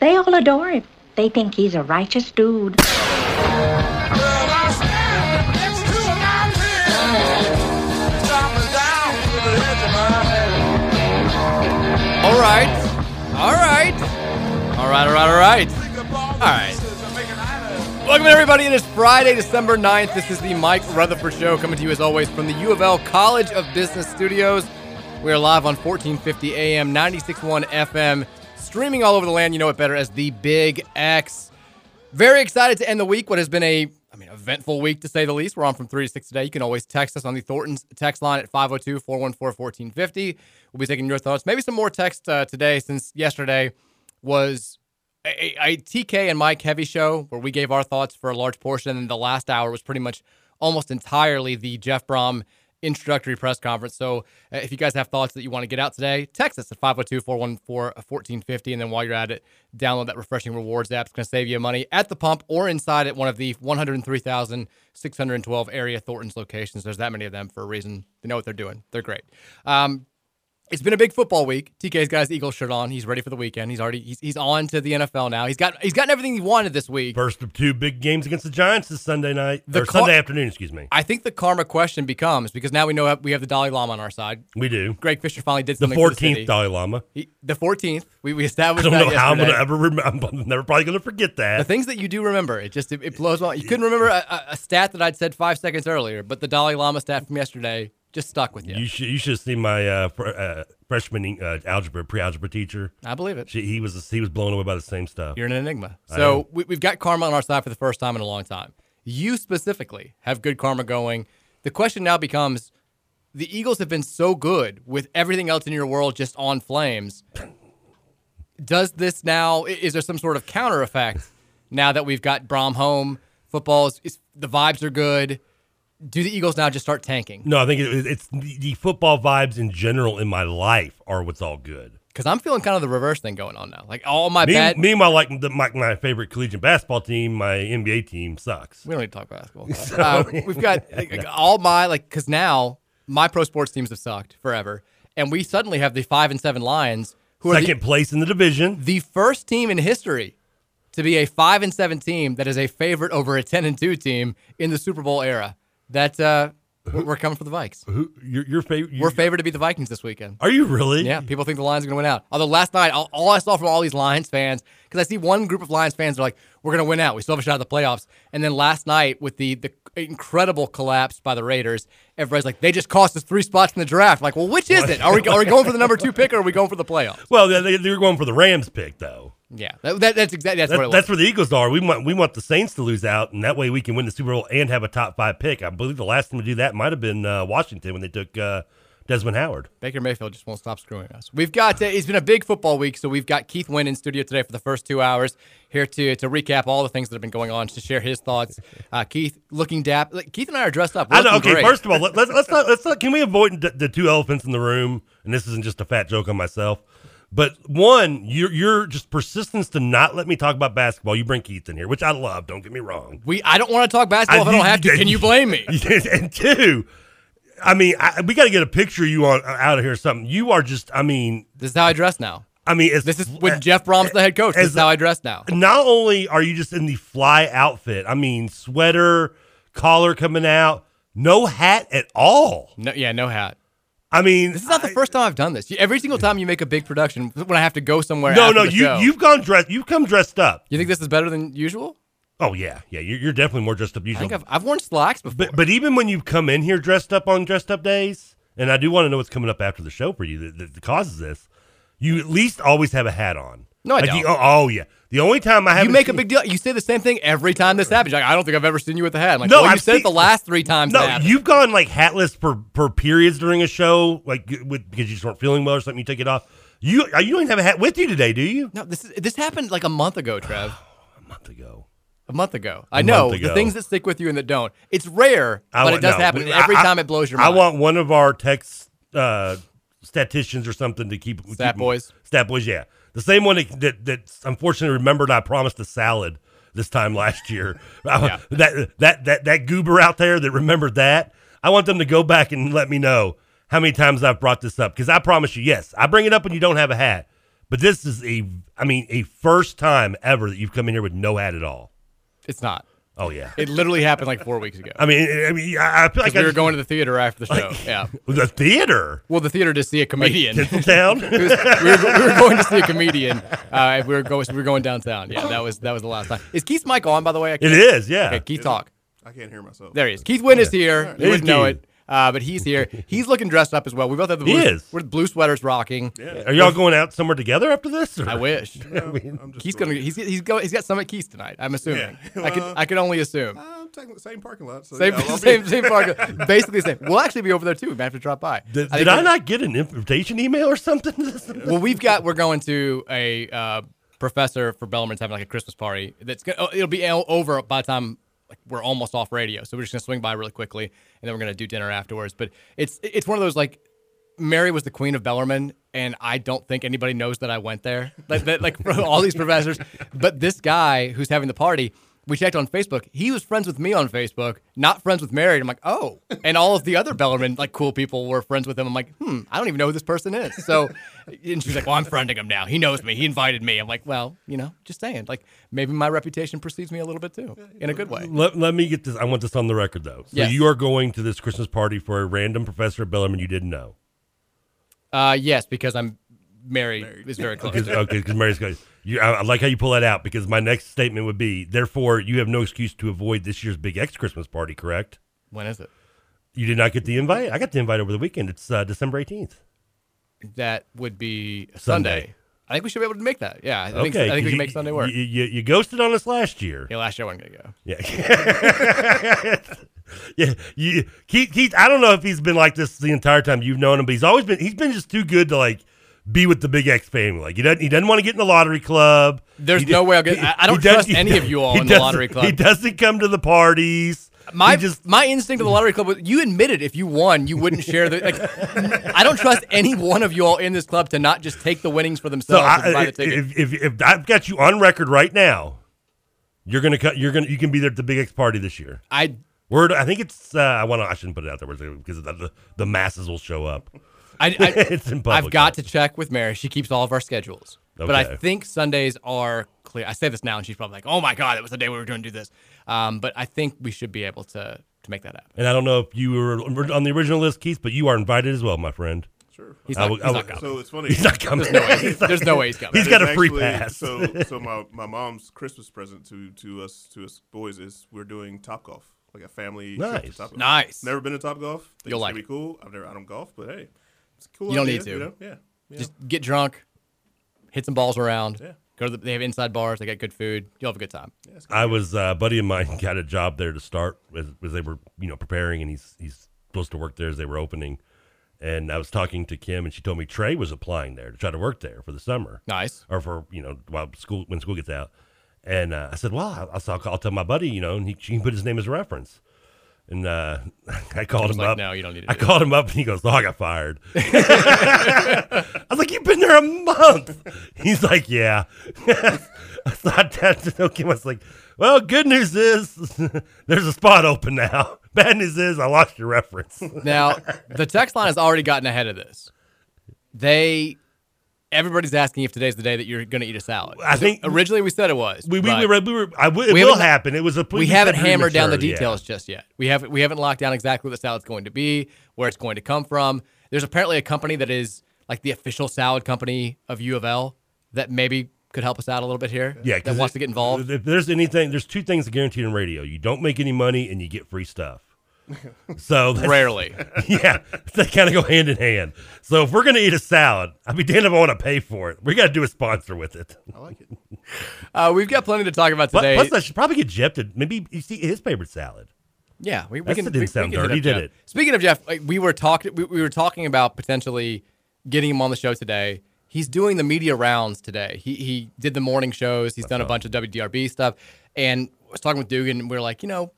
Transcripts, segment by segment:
they all adore him. They think he's a righteous dude. All right. All right. All right, all right, all right. All right. Welcome, everybody. It is Friday, December 9th. This is the Mike Rutherford Show coming to you, as always, from the U of L College of Business Studios. We are live on 1450 AM, 96.1 FM, streaming all over the land. You know it better as the Big X. Very excited to end the week. What has been a, I mean, eventful week to say the least. We're on from 3 to 6 today. You can always text us on the Thornton's text line at 502 414 1450. We'll be taking your thoughts. Maybe some more text uh, today since yesterday was a, a, a TK and Mike heavy show where we gave our thoughts for a large portion. And the last hour was pretty much almost entirely the Jeff Brohm introductory press conference. So uh, if you guys have thoughts that you want to get out today, text us at 502 414 1450. And then while you're at it, download that refreshing rewards app. It's going to save you money at the pump or inside at one of the 103,612 area Thornton's locations. There's that many of them for a reason. They know what they're doing. They're great. Um, it's been a big football week. TK's got his Eagles shirt on. He's ready for the weekend. He's already he's, he's on to the NFL now. He's got he's gotten everything he wanted this week. First of two big games against the Giants this Sunday night The or car- Sunday afternoon, excuse me. I think the karma question becomes because now we know we have the Dalai Lama on our side. We do. Greg Fisher finally did The something. the fourteenth. Dalai Lama. He, the 14th. We, we established. I don't know how I'm gonna ever remember. I'm never probably gonna forget that. The things that you do remember, it just it, it blows my. You couldn't remember a, a- a stat that I'd said five seconds earlier, but the Dalai Lama stat from yesterday just stuck with you. You should you should have seen my uh, fr- uh, freshman uh, algebra pre-algebra teacher. I believe it. She, he was he was blown away by the same stuff. You're an enigma. So we, we've got karma on our side for the first time in a long time. You specifically have good karma going. The question now becomes the Eagles have been so good with everything else in your world just on flames. Does this now, is there some sort of counter effect now that we've got Brohm home? Football is, is the vibes are good. Do the Eagles now just start tanking? No, I think it, it's the, the football vibes in general in my life are what's all good. Because I'm feeling kind of the reverse thing going on now. Like all my Me, bad. meanwhile, like the, my, my favorite collegiate basketball team, my NBA team sucks. We don't need to talk basketball. So- uh, we've got like, like, all my like because now my pro sports teams have sucked forever, and we suddenly have the five and seven Lions who are Second place in the division. the, the first team in history to be a five and seven team that is a favorite over a ten and two team in the Super Bowl era. That uh, we're we're coming for the Vikes. Who your your favorite? We're favored to beat the Vikings this weekend. Are you really? Yeah, people think the Lions are going to win out. Although last night, all, all I saw from all these Lions fans, because I see one group of Lions fans are like, "We're going to win out. We still have a shot at the playoffs." And then last night, with the the incredible collapse by the Raiders, everybody's like, "They just cost us three spots in the draft." Like, well, which is it? Are we are we going for the number two pick or are we going for the playoffs? Well, they, they- they're going for the Rams pick though. Yeah, that, that, that's exactly that's That- what it was. that's where the Eagles are. We want we want the Saints to lose out, and that way we can win the Super Bowl and have a top five pick. I believe the last time to do that might have been uh, Washington when they took uh, Desmond Howard. Baker Mayfield just won't stop screwing us. We've got uh, it's been a big football week, so we've got Keith Wynn in studio today for the first two hours here to to recap all the things that have been going on to share his thoughts. Uh, Keith looking dap. Keith and I are dressed up. We're I know. Okay, great. first of all, let, let's let's not let's not. Can we avoid the, the two elephants in the room? And this isn't just a fat joke on myself, but one, your your just persistence to not let me talk about basketball. You bring Keith in here, which I love. Don't get me wrong. We I don't want to talk basketball if I don't have to. Can you blame me? and two, I mean, I, we got to get a picture of you on uh, out of here or something. You are just, I mean, This is how I dress now. I mean, This is when uh, Jeff Brohm's the head coach. This is how I dress now. Not only are you just in the fly outfit, I mean, sweater, collar coming out, no hat at all. No, yeah, no hat. I mean, This is not the first time I've done this. Every single time you make a big production, when I have to go somewhere. no, no, you show- you've gone dressed. You've come dressed up. You think this is better than usual? Oh yeah, yeah. You're, you're definitely more dressed up I think I've, I've worn slacks before. But but even when you come in here dressed up on dressed up days, and I do want to know what's coming up after the show for you that, that, that causes this, you at least always have a hat on. No, I Like, don't. you- oh, oh, yeah. The only time I have you make a big deal. You say the same thing every time this happens. You're like, I don't think I've ever seen you with a hat. I'm like, No, well, you I've said it the last three times. No, you've gone like hatless for for periods during a show, like with, because you just weren't feeling well or something. You take it off. You you don't even have a hat with you today, do you? No, this is this happened like a month ago, Trev. a month ago. A month ago. I know month the things that stick with you and that don't. It's rare, I but want- it does no, happen. we- every I- time it blows your mind. I want one of our text uh, statisticians or something to keep Stat keep- boys? Stat boys, yeah, the same one that that, that unfortunately remembered I promised a salad this time last year. I- Yeah. That that that that goober out there that remembered that. I want them to go back and let me know how many times I've brought this up because I promise you, yes, I bring it up when you don't have a hat. But this is a, I mean, a first time ever that you've come in here with no hat at all. It's not. Oh yeah. It literally happened like four weeks ago. I mean, I mean, I I feel like we I were just- going to the theater after the show. like, yeah. the theater. Well, the theater to see a comedian. Tinseltown? It was- we, were, we were going to see a comedian. Uh, we were going. We were going downtown. Yeah, that was that was the last time. Is Keith's mic on? By the way, I It can't- is, yeah. Okay, Keith, Is talk. I can't hear myself. There he is. Keith Wynn is here. You wouldn't know it, uh, but he's here. He's looking dressed up as well. We both have the He blue, is. We're blue sweaters rocking. Are y'all going out somewhere together after this? or- I wish. I'm just He's gonna. He's he's go, He's got some at Keith's tonight. I'm assuming. Yeah. I can I can only assume. I'm taking the same parking lot. So Same yeah, same same park. Basically the same. We'll actually be over there too. We might have to drop by. Did, think did I not get an invitation email or something? Well, we've got. We're going to a uh, professor for Bellarmine's having like a Christmas party. That's gonna, oh, it'll be over by the time like we're almost off radio. So we're just gonna swing by really quickly, and then we're gonna do dinner afterwards. But it's it's one of those like. Mary was the queen of Bellarmine, and I don't think anybody knows that I went there. Like, that, like all these professors, but this guy who's having the party, we checked on Facebook. He was friends with me on Facebook, not friends with Mary. I'm like, oh, and all of the other Bellarmine like cool people were friends with him. I'm like, hmm, I don't even know who this person is. So, and she's like, well, I'm friending him now. He knows me. He invited me. I'm like, well, you know, just saying. Like maybe my reputation precedes me a little bit too, in a good way. let, let me get this. I want this on the record though. So Yes. you are going to this Christmas party for a random professor at Bellarmine you didn't know. Uh, yes, because I'm Mary is very close. Because okay, because Mary's going. You, I, I like how you pull that out because my next statement would be: therefore, you have no excuse to avoid this year's Big X Christmas party. Correct? When is it? You did not get the invite. I got the invite over the weekend. It's uh, December eighteenth. That would be Sunday. Sunday. I think we should be able to make that. Yeah, I think, okay, I think we can you, make Sunday work. You, you, you ghosted on us last year. yeah, last year I wasn't gonna go. Yeah. yeah. You, Keith, Keith, I don't know if he's been like this the entire time you've known him, but he's always been, he's been just too good to like be with the Big X family. Like he doesn't, he doesn't want to get in the lottery club. There's He no way I'll get- he- I- don't he does- trust any of you all in the lottery club. He doesn't come to the parties. My just, my instinct of the lottery club was you admitted if you won you wouldn't share the like. I don't trust any one of you all in this club to not just take the winnings for so themselves. and I, buy the if, if, if, if I've got you on record right now, you're gonna cut. You're gonna. You can be there at the Big X party this year. I Word. I think it's. Uh, I want to. I shouldn't put it out there because the, the, the masses will show up. I, I It's in public, I've got to check with Mary. She keeps all of our schedules. But I think Sundays are clear. I say this now, and she's probably like, "Oh my god, that was the day we were going to do this." Um, but I think we should be able to to make that happen. And I don't know if you were on the original list, Keith, but you are invited as well, my friend. Sure. He's I not, will- he's I not coming. So it's funny. He's not coming. There's no way. He's not- There's no way he's coming. He's got a free actually- pass. So, so my, my mom's Christmas present to to us to us boys is we're doing top golf, like a family. trip to Nice. Top Golf. Nice. Never been to top golf. Think You'll like gonna be cool. I've never I don't golf, but hey, it's a cool. You don't idea, need to. You know? Yeah. yeah. Just get drunk, hit some balls around. Yeah. Go to the, they have inside bars. They got good food. You'll have a good time. I was uh, a buddy of mine got a job there to start as, as they were you know preparing, and he's he's supposed to work there as they were opening. And I was talking to Kim, and she told me Trey was applying there to try to work there for the summer. Nice. or for you know while school when school gets out. And uh, I said, well, I'll, I'll, I'll tell my buddy, you know, and he, he can put his name as a reference. And uh, I called him like, up. "No, you don't need to I called him up, and he goes, "Oh, I got fired." I was like, "You've been there a month." He's like, "Yeah." I thought that okay. I was like, "Well, good news is there's a spot open now. Bad news is I lost your reference." Now, the text line has already gotten ahead of this. They, everybody's asking if today's the day that you're going to eat a salad. I think- originally we said it was. we we, we were, we were I w- it we will happen. It was a we haven't hammered down the premature, yeah. details just yet. We haven't we haven't locked down exactly what the salad's going to be, where it's going to come from. There's apparently a company that is like the official salad company of U of L that maybe could help us out a little bit here. Yeah, that wants to get involved. If there's anything, there's two things guaranteed in radio: you don't make any money, and you get free stuff. So that's- Rarely. yeah, they kind of go hand in hand. So if we're gonna eat a salad, I'd be damned if I want to pay for it. We got to do a sponsor with it. I like it. Uh, we've got plenty to talk about today. plus I should probably get Jeff to maybe you see his favorite salad. Yeah, we, we That can. didn't we- we sound can dirty, up did Jeff. it? Speaking of Jeff, like, we were talking. We, we were talking about potentially getting him on the show today. He's doing the media rounds today. He he did the morning shows. He's done a bunch of WDRB stuff, and I was talking with Dugan, and we are like, you know,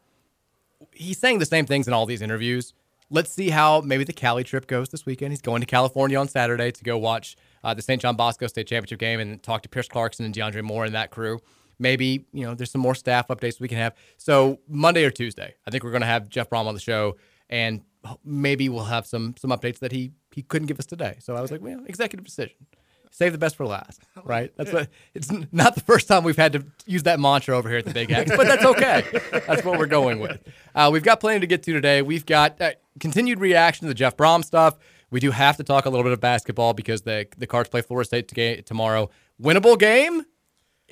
he's saying the same things in all these interviews. Let's see how maybe the Cali trip goes this weekend. He's going to California on Saturday to go watch uh, the St. John Bosco State Championship game and talk to Pierce Clarkson and DeAndre Moore and that crew. Maybe you know there's some more staff updates we can have. So Monday or Tuesday, I think we're going to have Jeff Brohm on the show, and maybe we'll have some some updates that he he couldn't give us today. So I was like, well, executive decision. Save the best for last, right? That's what. It's not the first time we've had to use that mantra over here at the Big X, but that's okay. that's what we're going with. Uh, we've got plenty to get to today. We've got uh, continued reaction to the Jeff Brohm stuff. We do have to talk a little bit of basketball because the the Cards play Florida State to tomorrow. Winnable game.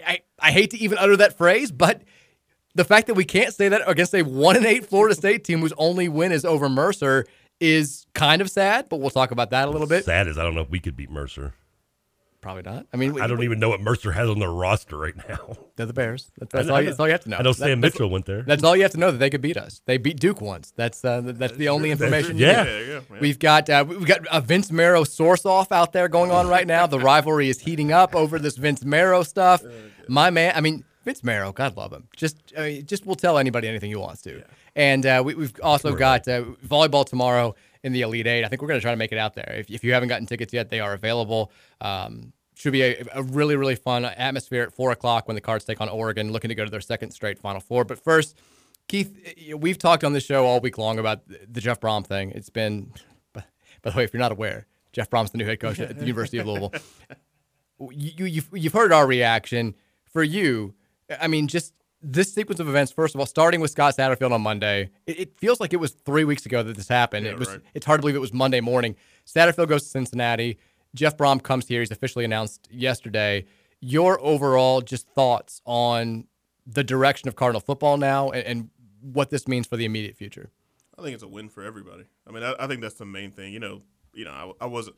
I, I hate to even utter that phrase, but the fact that we can't say that against a one and eight Florida State team whose only win is over Mercer is kind of sad. But we'll talk about that a little bit. Sad as I don't know if we could beat Mercer. Probably not. I mean, I don't we- even know what Mercer has on their roster right now. They're the Bears. That's, that's, know- all, you, that's all you have to know. I know That- Sam that's- Mitchell went there. That's all you have to know that they could beat us. They beat Duke once. That's uh, that's the only information. you yeah. Yeah, yeah, yeah. We've got uh, we've got a Vince Marrow source off out there going on right now. The rivalry is heating up over this Vince Marrow stuff. My man, I mean Vince Marrow, God love him. Just I mean, just will tell anybody anything he wants to. And uh, we, we've also got uh, volleyball tomorrow in the Elite Eight. I think we're going to try to make it out there. If, if you haven't gotten tickets yet, they are available. Um, should be a, a really really fun atmosphere at four o'clock when the Cards take on Oregon, looking to go to their second straight Final Four. But first. Keith, we've talked on this show all week long about the Jeff Brohm thing. It's been, by the way, if you're not aware, Jeff Brohm's the new head coach at the University of Louisville. You, you've, you've heard our reaction. For you, I mean, just this sequence of events, first of all, starting with Scott Satterfield on Monday, it, it feels like it was three weeks ago that this happened. Yeah, it was. right. It's hard to believe it was Monday morning. Satterfield goes to Cincinnati. Jeff Brohm comes here. He's officially announced yesterday. Your overall just thoughts on the direction of Cardinal football now and, and what this means for the immediate future. I think it's a win for everybody. I mean, I, I think that's the main thing. You know, you know, I, I wasn't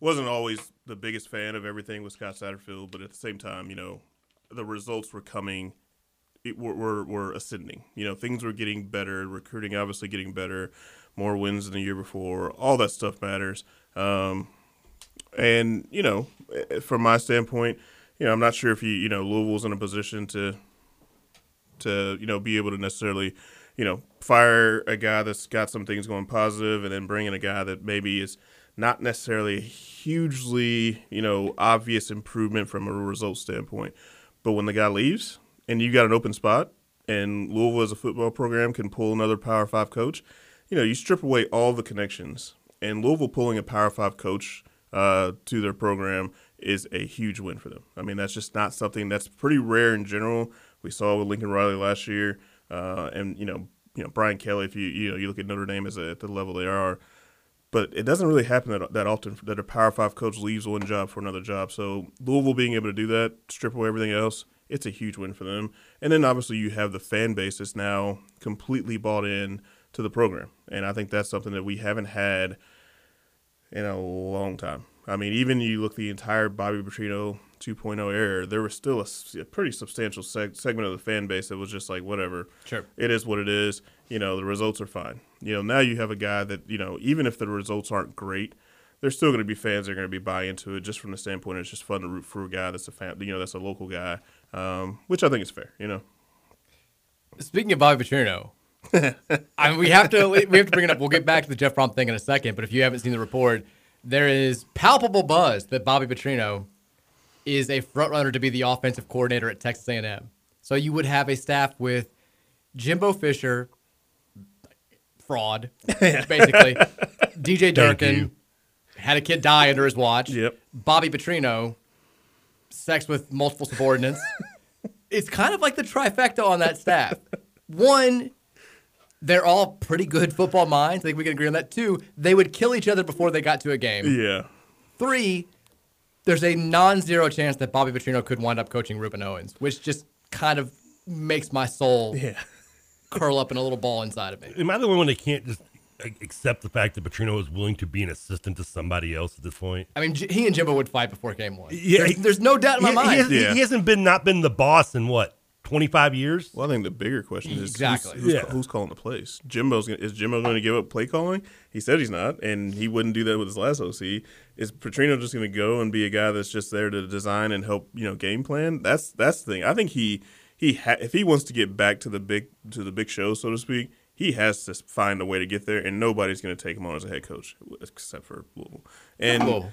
wasn't always the biggest fan of everything with Scott Satterfield, but at the same time, you know, the results were coming, it, were, were ascending. You know, things were getting better. Recruiting obviously getting better. More wins than the year before. All that stuff matters. Um, and you know, eh, from my standpoint, you know, I'm not sure if you you know Louisville's in a position to to you know be able to necessarily you know fire a guy that's got some things going positive and then bring in a guy that maybe is not necessarily a hugely you know obvious improvement from a result standpoint but when the guy leaves and you got an open spot and Louisville as a football program can pull another power 5 coach you know you strip away all the connections and Louisville pulling a power 5 coach uh, to their program is a huge win for them. I mean, that's just not something that's pretty rare in general. We saw with Lincoln Riley last year, uh, and you know, you know Brian Kelly. If you you know you look at Notre Dame as a, at the level they are, but it doesn't really happen that, that often that a Power Five coach leaves one job for another job. So Louisville being able to do that, strip away everything else, it's a huge win for them. And then obviously you have the fan base that's now completely bought in to the program, and I think that's something that we haven't had in a long time. I mean, even you look the entire Bobby Petrino 2.0 era, there was still a pretty substantial seg- segment of the fan base that was just like, whatever. Sure. It is what it is. You know, the results are fine. You know, now you have a guy that, you know, even if the results aren't great, there's still going to be fans that are going to be buy into it just from the standpoint it's just fun to root for a guy that's a fan, you know, that's a local guy, um, which I think is fair, you know. Speaking of Bobby Petrino, I mean, we have to we have to bring it up. We'll get back to the Jeff Brohm thing in a second. But if you haven't seen the report, there is palpable buzz that Bobby Petrino is a front runner to be the offensive coordinator at Texas A&M. So you would have a staff with Jimbo Fisher, fraud, basically. DJ Durkin had a kid die under his watch. Yep. Bobby Petrino, sex with multiple subordinates. it's kind of like the trifecta on that staff. One, they're all pretty good football minds. I think we can agree on that. Two, they would kill each other before they got to a game. Yeah. Three, there's a non-zero chance that Bobby Petrino could wind up coaching Rueben Owens, which just kind of makes my soul Yeah. curl up in a little ball inside of me. Am I the one that can't just accept the fact that Petrino is willing to be an assistant to somebody else at this point? I mean, he and Jimbo would fight before game one. Yeah, there's, he- there's no doubt in my he, mind. He, has, Yeah. he hasn't been not been the boss in what twenty five years. Well, I think the bigger question is Exactly. who's, who's, Yeah. who's calling the plays. Jimbo's gonna, is Jimbo going to give up play calling? He said he's not, and he wouldn't do that with his last OC. Is Petrino just going to go and be a guy that's just there to design and help you know game plan? That's that's the thing. I think he he ha- if he wants to get back to the big to the big show, so to speak, he has to find a way to get there, and nobody's going to take him on as a head coach except for Louisville. And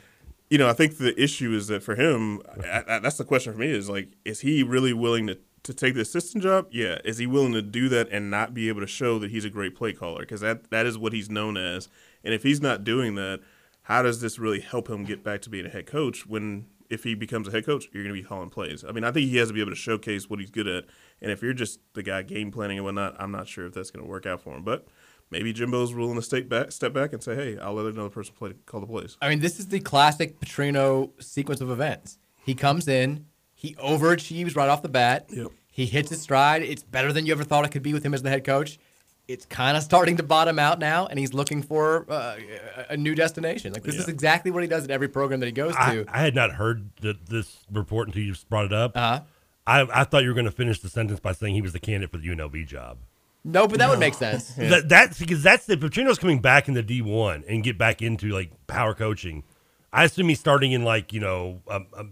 you know, I think the issue is that for him, I, I, that's the question for me is like, is he really willing to, to take the assistant job? Yeah. Is he willing to do that and not be able to show that he's a great play caller? Because that, that is what he's known as. And if he's not doing that, how does this really help him get back to being a head coach when if he becomes a head coach, you're going to be calling plays? I mean, I think he has to be able to showcase what he's good at. And if you're just the guy game planning and whatnot, I'm not sure if that's going to work out for him. But maybe Jimbo's willing to step back, step back and say, hey, I'll let another person play, call the plays. I mean, this is the classic Petrino sequence of events. He comes in, he overachieves right off the bat. Yep. He hits his stride. It's better than you ever thought it could be with him as the head coach. It's kind of starting to bottom out now, and he's looking for uh, a- new destination. Like this is exactly what he does at every program that he goes I, to. I had not heard the, this report until you brought it up. Uh-huh. I, I thought you were going to finish the sentence by saying he was the candidate for the UNLV job. No, but that would make sense. That, that's because that's the Petrino's coming back in the D one and get back into like power coaching. I assume he's starting in like you know a, a,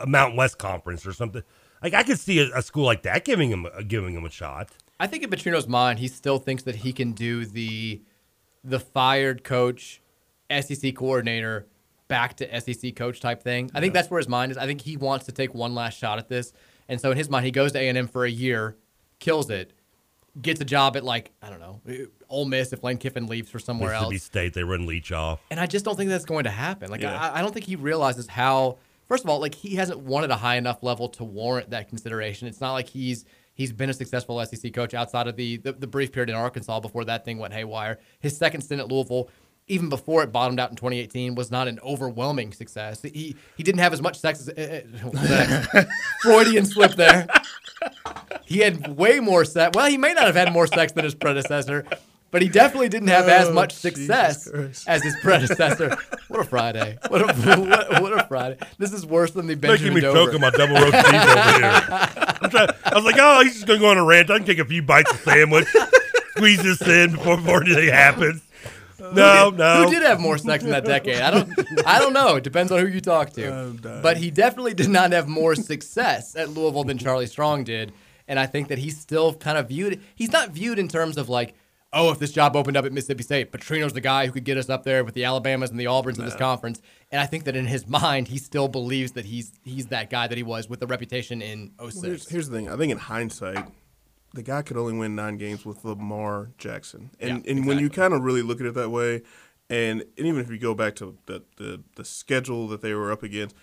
a Mountain West conference or something. Like I could see a, a school like that giving him giving him a shot. I think in Petrino's mind, he still thinks that he can do the the fired coach, SEC coordinator, back to SEC coach type thing. I think that's where his mind is. I think he wants to take one last shot at this, and so in his mind, he goes to A and M for a year, kills it, gets a job at like I don't know, eh, Ole Miss if Lane Kiffin leaves for somewhere Mississippi else. State they run Leach off. And I just don't think that's going to happen. Like Yeah. I, I don't think he realizes how. First of all, like he hasn't won at a high enough level to warrant that consideration. It's not like he's he's been a successful SEC coach outside of the, the the brief period in Arkansas before that thing went haywire. His second stint at Louisville, even before it bottomed out in 2018, was not an overwhelming success. He he didn't have as much sex as uh, Freudian slip there. He had way more sex. Well, he may not have had more sex than his predecessor, but he definitely didn't have as Oh, much success as his predecessor. What a Friday! What a what, what a Friday! This is worse than the Making Benjamin me Dover. choke on my double roast beef over here. I'm trying, I was like, oh, he's just going to go on a rant. I can take a few bites of sandwich, squeeze this in before, before anything happens. No, no. Who did have more sex in that decade? I don't. I don't know. It depends on who you talk to. But he definitely did not have more success at Louisville than Charlie Strong did, and I think that he's still kind of viewed. He's not viewed in terms of like, oh, if this job opened up at Mississippi State, Petrino's the guy who could get us up there with the Alabamas and the Auburns of this conference. And I think that in his mind, he still believes that he's he's that guy that he was with the reputation in 06. Well, here's, here's the thing. I think in hindsight, the guy could only win nine games with Lamar Jackson, and Yeah, and when you kind of really look at it that way, and, and even if you go back to the, the the schedule that they were up against,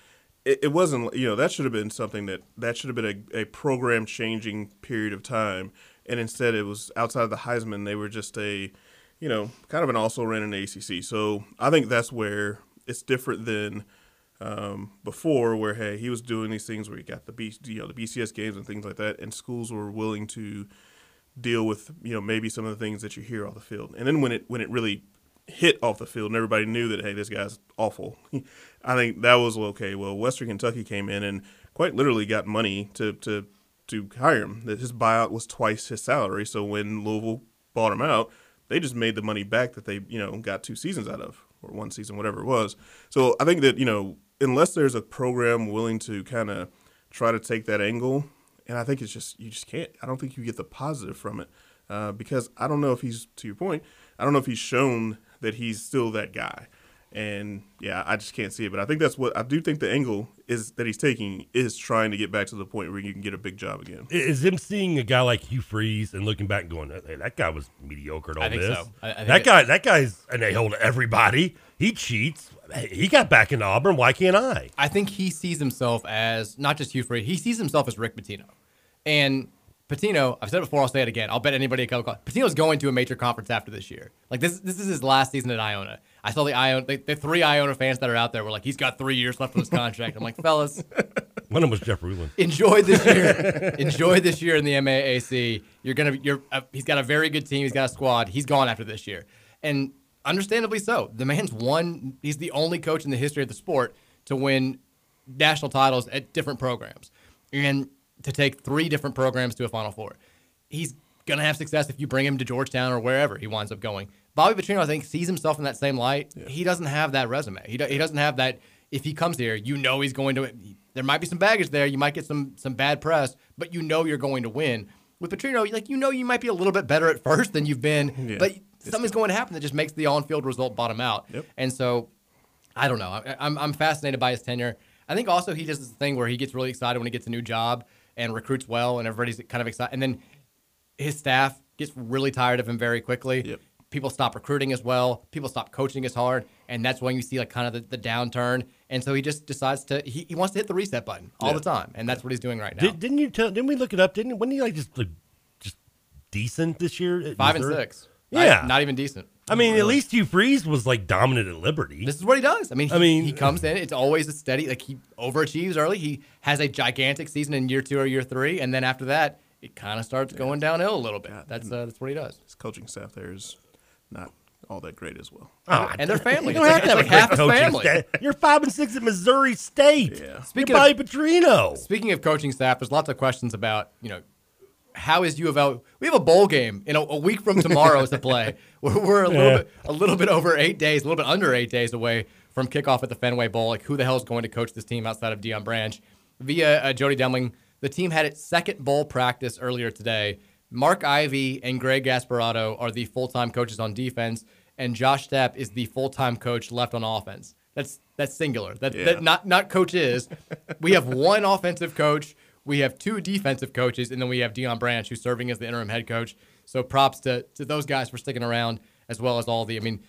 it, it wasn't you know that should have been something that that should have been a, a program changing period of time, and instead it was outside of the Heisman. They were just a you know kind of an also ran in the ACC. So I think that's where it's different than um, before where hey he was doing these things where he got the B, you know the BCS games and things like that, and schools were willing to deal with you know maybe some of the things that you hear off the field, and then when it when it really hit off the field and everybody knew that hey this guy's awful, I think that was okay. Well, Western Kentucky came in and quite literally got money to to to hire him. That his buyout was twice his salary, so when Louisville bought him out, they just made the money back that they you know got two seasons out of or one season, whatever it was. So I think that you know unless there's a program willing to kind of try to take that angle, and I think it's just you just can't. I don't think you get the positive from it uh, because I don't know if he's to your point. I don't know if he's shown that he's still that guy. And yeah, I just can't see it. But I think that's what I do think the angle is that he's taking is trying to get back to the point where you can get a big job again. Is him seeing a guy like Hugh Freeze and looking back and going, hey, that guy was mediocre at all I think this. so. I- I think that it- guy, that guy's an a hole to everybody. He cheats. He got back in Auburn. Why can't I? I think he sees himself as not just Hugh Freeze. He sees himself as Rick Pitino, and Pitino, I've said it before, I'll say it again. I'll bet anybody a couple. Pitino's going to a major conference after this year. Like this, this is his last season at Iona. I saw the Iona, the, the three Iona fans that are out there were like, he's got three years left on his contract. I'm like, fellas, One of them was Jeff Rulin. enjoy this year. enjoy this year in the MAAC. You're gonna, you're. Uh, he's got a very good team. He's got a squad. He's gone after this year, and understandably so. The man's won. He's the only coach in the history of the sport to win national titles at different programs, and to take three different programs to a Final Four. He's gonna have success if you bring him to Georgetown or wherever he winds up going. Bobby Petrino, I think, sees himself in that same light. He doesn't have that resume. He, do, he doesn't have that. If he comes here, you know he's going to. There might be some baggage there. You might get some some bad press, but you know you're going to win. With Petrino, like you know you might be a little bit better at first than you've been, Yeah. but something's going to happen that just makes the on-field result bottom out. Yep. And so, I don't know. I, I'm I'm fascinated by his tenure. I think also he does this thing where he gets really excited when he gets a new job and recruits well, and everybody's kind of excited. And then his staff gets really tired of him very quickly. Yep. People stop recruiting as well. People stop coaching as hard, and that's when you see like kind of the, the downturn. And so he just decides to he, he wants to hit the reset button all Yeah. the time, and that's what he's doing right now. Did, didn't you tell? Didn't we look it up? Didn't when he like just like, just decent this year? Five and six. Yeah, not, even decent. I mean, at least Hugh Freeze was like dominant at Liberty. This is what he does. I mean, he, I mean- he comes in. It's always a steady. Like he overachieves early. He has a gigantic season in year two or year three, and then after that, it kind of starts going downhill a little bit. That's uh, that's what he does. His coaching staff there is not all that great as well. Ah, And their family. You don't have like- to have it's a like great half his coaching family. staff. You're five and six at Missouri State. Yeah. Speaking You're of- Bobby Petrino. Speaking of coaching staff, there's lots of questions about you know how is U of L? We have a bowl game in a, a week from tomorrow to play. We're, we're a little Yeah. bit a little bit over eight days, a little bit under eight days away from kickoff at the Fenway Bowl. Like who the hell is going to coach this team outside of Deion Branch? Via uh, Jody Demling, the team had its second bowl practice earlier today. Mark Ivey and Greg Gasparato are the full time coaches on defense, and Josh Stepp is the full time coach left on offense. That's that's singular. That, Yeah. that not not coach is. we have one offensive coach. We have two defensive coaches, and then we have Deion Branch, who's serving as the interim head coach. So props to, to those guys for sticking around, as well as all the. I mean,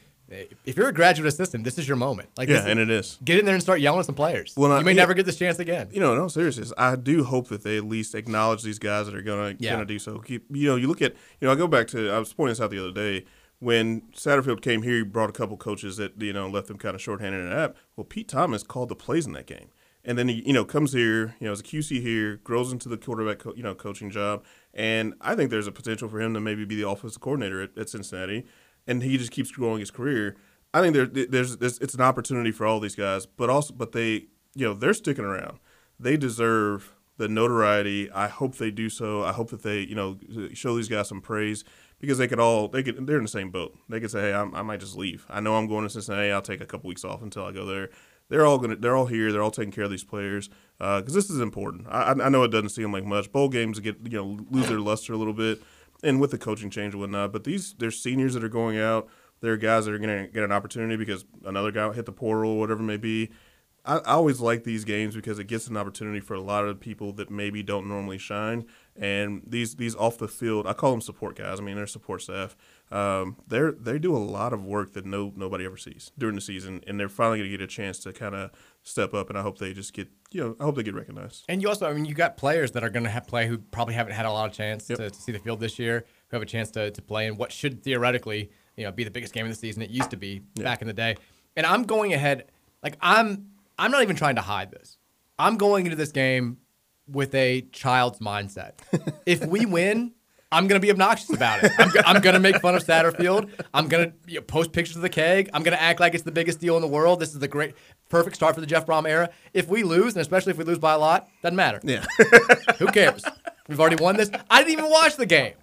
if you're a graduate assistant, this is your moment. Like, Yeah, and it is. Get in there and start yelling at some players. Well, you I- may yeah. never get this chance again. You know, no seriousness. I do hope that they at least acknowledge these guys that are gonna Yeah. gonna do so. Keep you know, you look at you know, I go back to I was pointing this out the other day when Satterfield came here. He brought a couple coaches that you know left them kind of shorthanded in an app. Well, Pete Thomas called the plays in that game, and then he you know comes here, you know, as a QC here, grows into the quarterback co- you know coaching job, and I think there's a potential for him to maybe be the offensive coordinator at, at Cincinnati, and he just keeps growing his career. I think there, there's, there's it's an opportunity for all these guys, but also but they you know they're sticking around. They deserve the notoriety. I hope they do so. I hope that they you know show these guys some praise because they could all they could they're in the same boat. They could say, hey, I'm, I might just leave. I know I'm going to Cincinnati. I'll take a couple weeks off until I go there. They're all gonna they're all here. They're all taking care of these players uh, because this is important. I, I know it doesn't seem like much. Bowl games get you know lose their luster a little bit, and with the coaching change and whatnot. But these there's seniors that are going out. There are guys that are going to get an opportunity because another guy hit the portal, or whatever it may be. I, I always like these games because it gets an opportunity for a lot of people that maybe don't normally shine. And these these off the field, I call them support guys. I mean, they're support staff. Um, they're they do a lot of work that no nobody ever sees during the season, and they're finally going to get a chance to kind of step up. And I hope they just get you know I hope they get recognized. And you also, I mean, you got players that are going to have play who probably haven't had a lot of chance to, to see the field this year, who have a chance to, to play in what should theoretically, you know, be the biggest game of the season. It used to be back in the day. And I'm going ahead, like I'm, I'm not even trying to hide this. I'm going into this game with a child's mindset. if we win, I'm gonna be obnoxious about it. I'm, I'm gonna make fun of Satterfield. I'm gonna you know, post pictures of the keg. I'm gonna act like it's the biggest deal in the world. This is the great, perfect start for the Jeff Brohm era. If we lose, and especially if we lose by a lot, doesn't matter. Yeah. Who cares? We've already won this. I didn't even watch the game.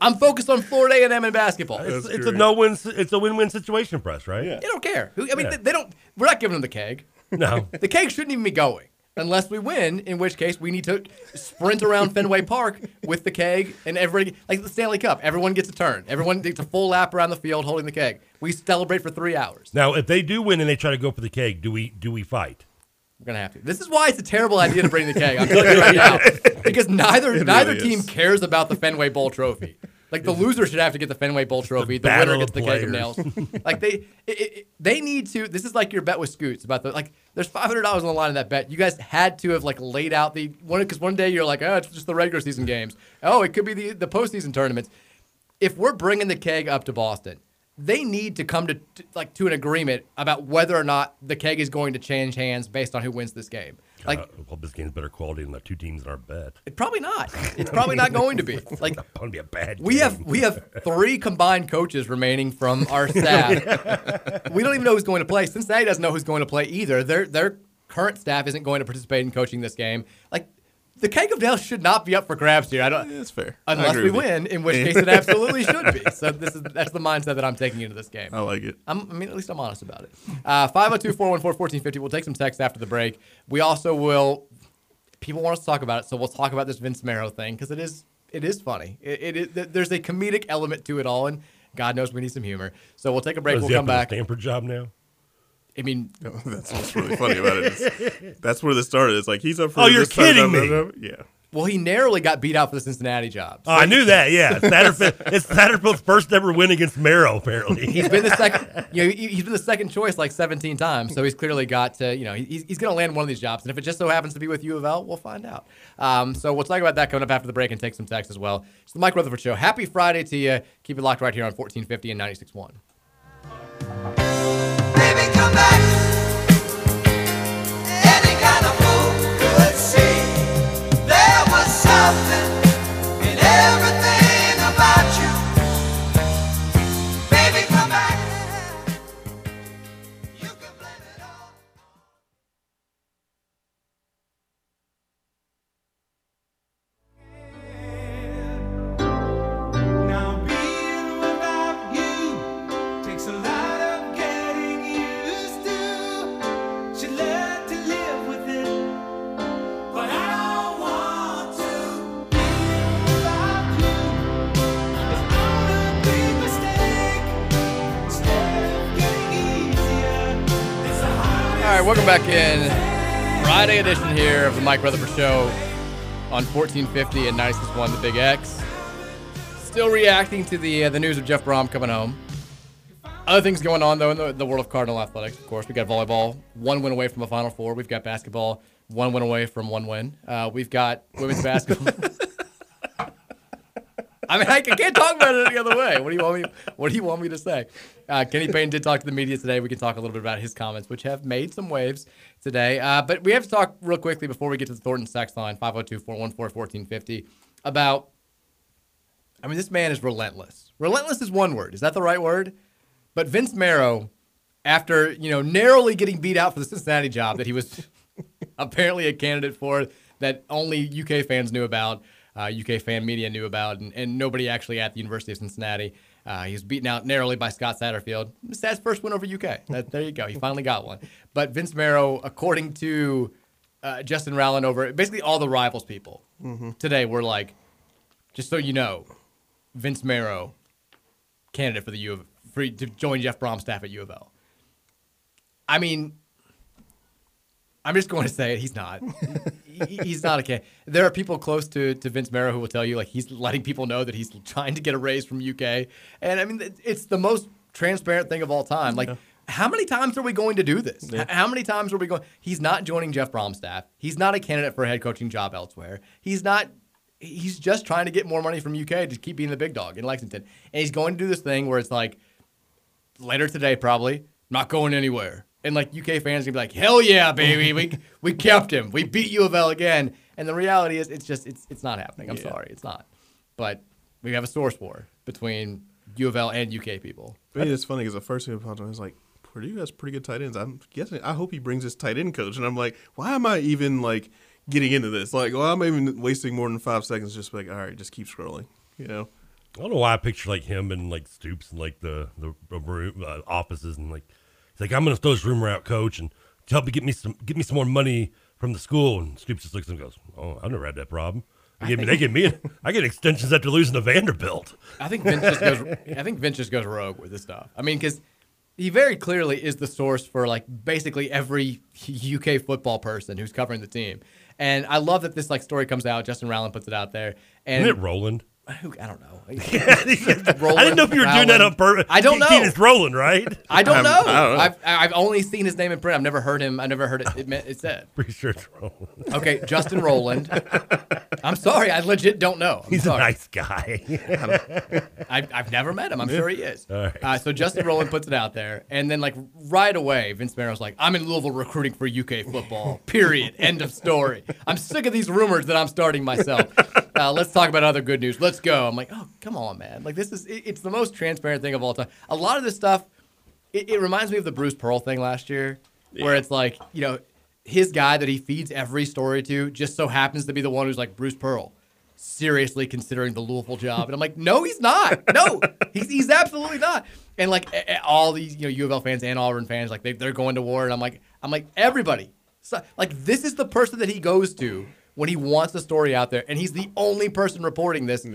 I'm focused on Florida A&M and basketball. It's, it's a no win. It's a win win situation for us, right? Yeah. They don't care. I mean, Yeah. they, they don't. We're not giving them the keg. No. The keg shouldn't even be going unless we win. In which case, we need to sprint around Fenway Park with the keg, and everybody like the Stanley Cup. Everyone gets a turn. Everyone takes a full lap around the field holding the keg. We celebrate for three hours. Now, if they do win and they try to go for the keg, do we do we fight? We're gonna have to. This is why it's a terrible idea to bring the keg. I'm telling you right now, because neither It neither really team is. cares about the Fenway Bowl trophy. Like the loser should have to get the Fenway Bowl trophy. The, battle winner gets the cake of nails. like they, it, it, they need to. This is like your bet with Scoots about the like. There's five hundred dollars on the line in that bet. You guys had to have like laid out the one because one day you're like, oh, it's just the regular season games. Oh, it could be the the postseason tournaments. If we're bringing the keg up to Boston, they need to come to, to like to an agreement about whether or not the keg is going to change hands based on who wins this game. Like Uh, well, this game's better quality than the two teams in our bet. it probably not. It's probably not going to be. Like It's going to be a bad. we game. have we have three combined coaches remaining from our staff. we don't even know who's going to play. Cincinnati doesn't know who's going to play either. Their their current staff isn't going to participate in coaching this game. Like the keg of nails should not be up for grabs here. I don't. That's fair. Unless we with you. win, in which case it absolutely should be. So this is that's the mindset that I'm taking into this game. I like it. I'm, I mean, at least I'm honest about it. Uh, 502 414 1450. We'll take some text after the break. We also will. People want us to talk about it, so we'll talk about this Vince Marrow thing because it is it is funny. It, it, it- there's a comedic element to it all, and God knows we need some humor. So we'll take a break. Does we'll come back. a Stanford job now? I mean, That's what's really funny about it. is- that's where this started. It's like he's up for. Oh, you're this time, kidding blah, blah, me. blah. Yeah. well, he narrowly got beat out for the Cincinnati job. Oh, I knew that. Yeah, Satterfield. it's Satterfield's first ever win against Marrow. Apparently, He's been the second, you know, he- he's been the second choice like 17 times. So he's clearly got to, you know, he's, he's going to land one of these jobs. And if it just so happens to be with U of L, we'll find out. Um, so we'll talk about that coming up after the break and take some text as well. It's the Mike Rutherford Show. Happy Friday to you. Keep it locked right here on 1450 and 96.1. Come back. Right, welcome back in. Friday edition here of the Mike Rutherford Show on 1450 and 96.1 The Big X. Still reacting to the uh, the news of Jeff Brohm coming home. Other things going on though in the, the world of Cardinal athletics. Of course, we got volleyball, one win away from a Final Four. We've got basketball, one win away from one win. Uh, we've got women's basketball. I mean, I can't talk about it any other way. What do you want me? What do you want me to say? Uh, Kenny Payne did talk to the media today. We can talk a little bit about his comments, which have made some waves today. Uh, but we have to talk real quickly before we get to the Thornton sex line 502-414-1450 about. I mean, this man is relentless. Relentless is one word. Is that the right word? But Vince Marrow, after you know narrowly getting beat out for the Cincinnati job that he was apparently a candidate for, that only UK fans knew about, uh, UK fan media knew about, and, and nobody actually at the University of Cincinnati. Uh, he was beaten out narrowly by Scott Satterfield. Stats first win over UK. That, there you go. He finally got one. But Vince Marrow, according to uh, Justin Rowland over basically all the rivals people today, were like, just so you know, Vince Marrow, candidate for the U of for, to join Jeff Brohm's staff at U of L. I mean, I'm just going to say it. He's not. He- he's not a candidate. There are people close to, to Vince Marrow who will tell you like he's letting people know that he's trying to get a raise from UK. And I mean, it's the most transparent thing of all time. Like, how many times are we going to do this? H- How many times are we going? He's not joining Jeff Brohm's staff. He's not a candidate for a head coaching job elsewhere. He's not. He's just trying to get more money from UK to keep being the big dog in Lexington. And he's going to do this thing where it's like later today, probably not going anywhere. And like UK fans gonna be like, hell yeah, baby, we we kept him, we beat U of L again. And the reality is, it's just it's it's not happening. I'm Yeah. sorry, it's not. But we have a source war between U of L and UK people. I mean, it's funny because the first thing that popped up was like, Purdue has pretty good tight ends. I'm guessing. I hope he brings his tight end coach. And I'm like, why am I even like getting into this? Like, well, I'm even wasting more than five seconds just like, all right, just keep scrolling. You know. I don't know why I picture like him and like Stoops and like the the room, uh, offices and like he's like I'm gonna throw this rumor out, coach, and help me get me some get me some more money from the school. And Stoops just looks at him and goes, "Oh, I've never had that problem. They give me, they give me, I get extensions after losing to Vanderbilt." I think Vince just goes. I think Vince just goes rogue with this stuff. I mean, because he very clearly is the source for like basically every UK football person who's covering the team. And I love that this like story comes out. Justin Rowland puts it out there. And Isn't it Roland? Who- I don't know. I didn't know if you were doing that on purpose. I don't know. It's rolling, right? I don't I'm- know. I don't know. I've I've only seen his name in print. I've never heard him. I never heard it. It, meant, it said. Pretty sure it's rolling. Okay, Justin Roland. I'm sorry. I legit don't know. I'm He's sorry. a nice guy. I, I've never met him. I'm sure he is. All right. Uh, so Justin Roland puts it out there, and then like right away, Vince Marrow's like, "I'm in Louisville recruiting for UK football. Period. End of story. I'm sick of these rumors that I'm starting myself. Uh, let's talk about other good news. Let's go." I'm like, "Oh, come on, man! Like this is it, it's the most transparent thing of all time. A lot of this stuff, it, it reminds me of the Bruce Pearl thing last year, where it's like, you know, his guy that he feeds every story to just so happens to be the one who's like Bruce Pearl." seriously considering the Louisville job. And I'm like, no, he's not. No, he's, he's absolutely not. And like all these, you know, U of L fans and Auburn fans, like they, they're going to war. And I'm like, I'm like, everybody. So, like, this is the person that he goes to when he wants the story out there. And he's the only person reporting this.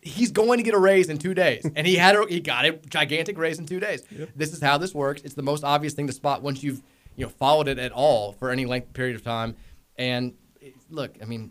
He's going to get a raise in two days. And he had a, he got a gigantic raise in two days. This is how this works. It's the most obvious thing to spot once you've, you know, followed it at all for any length period of time. And look, I mean,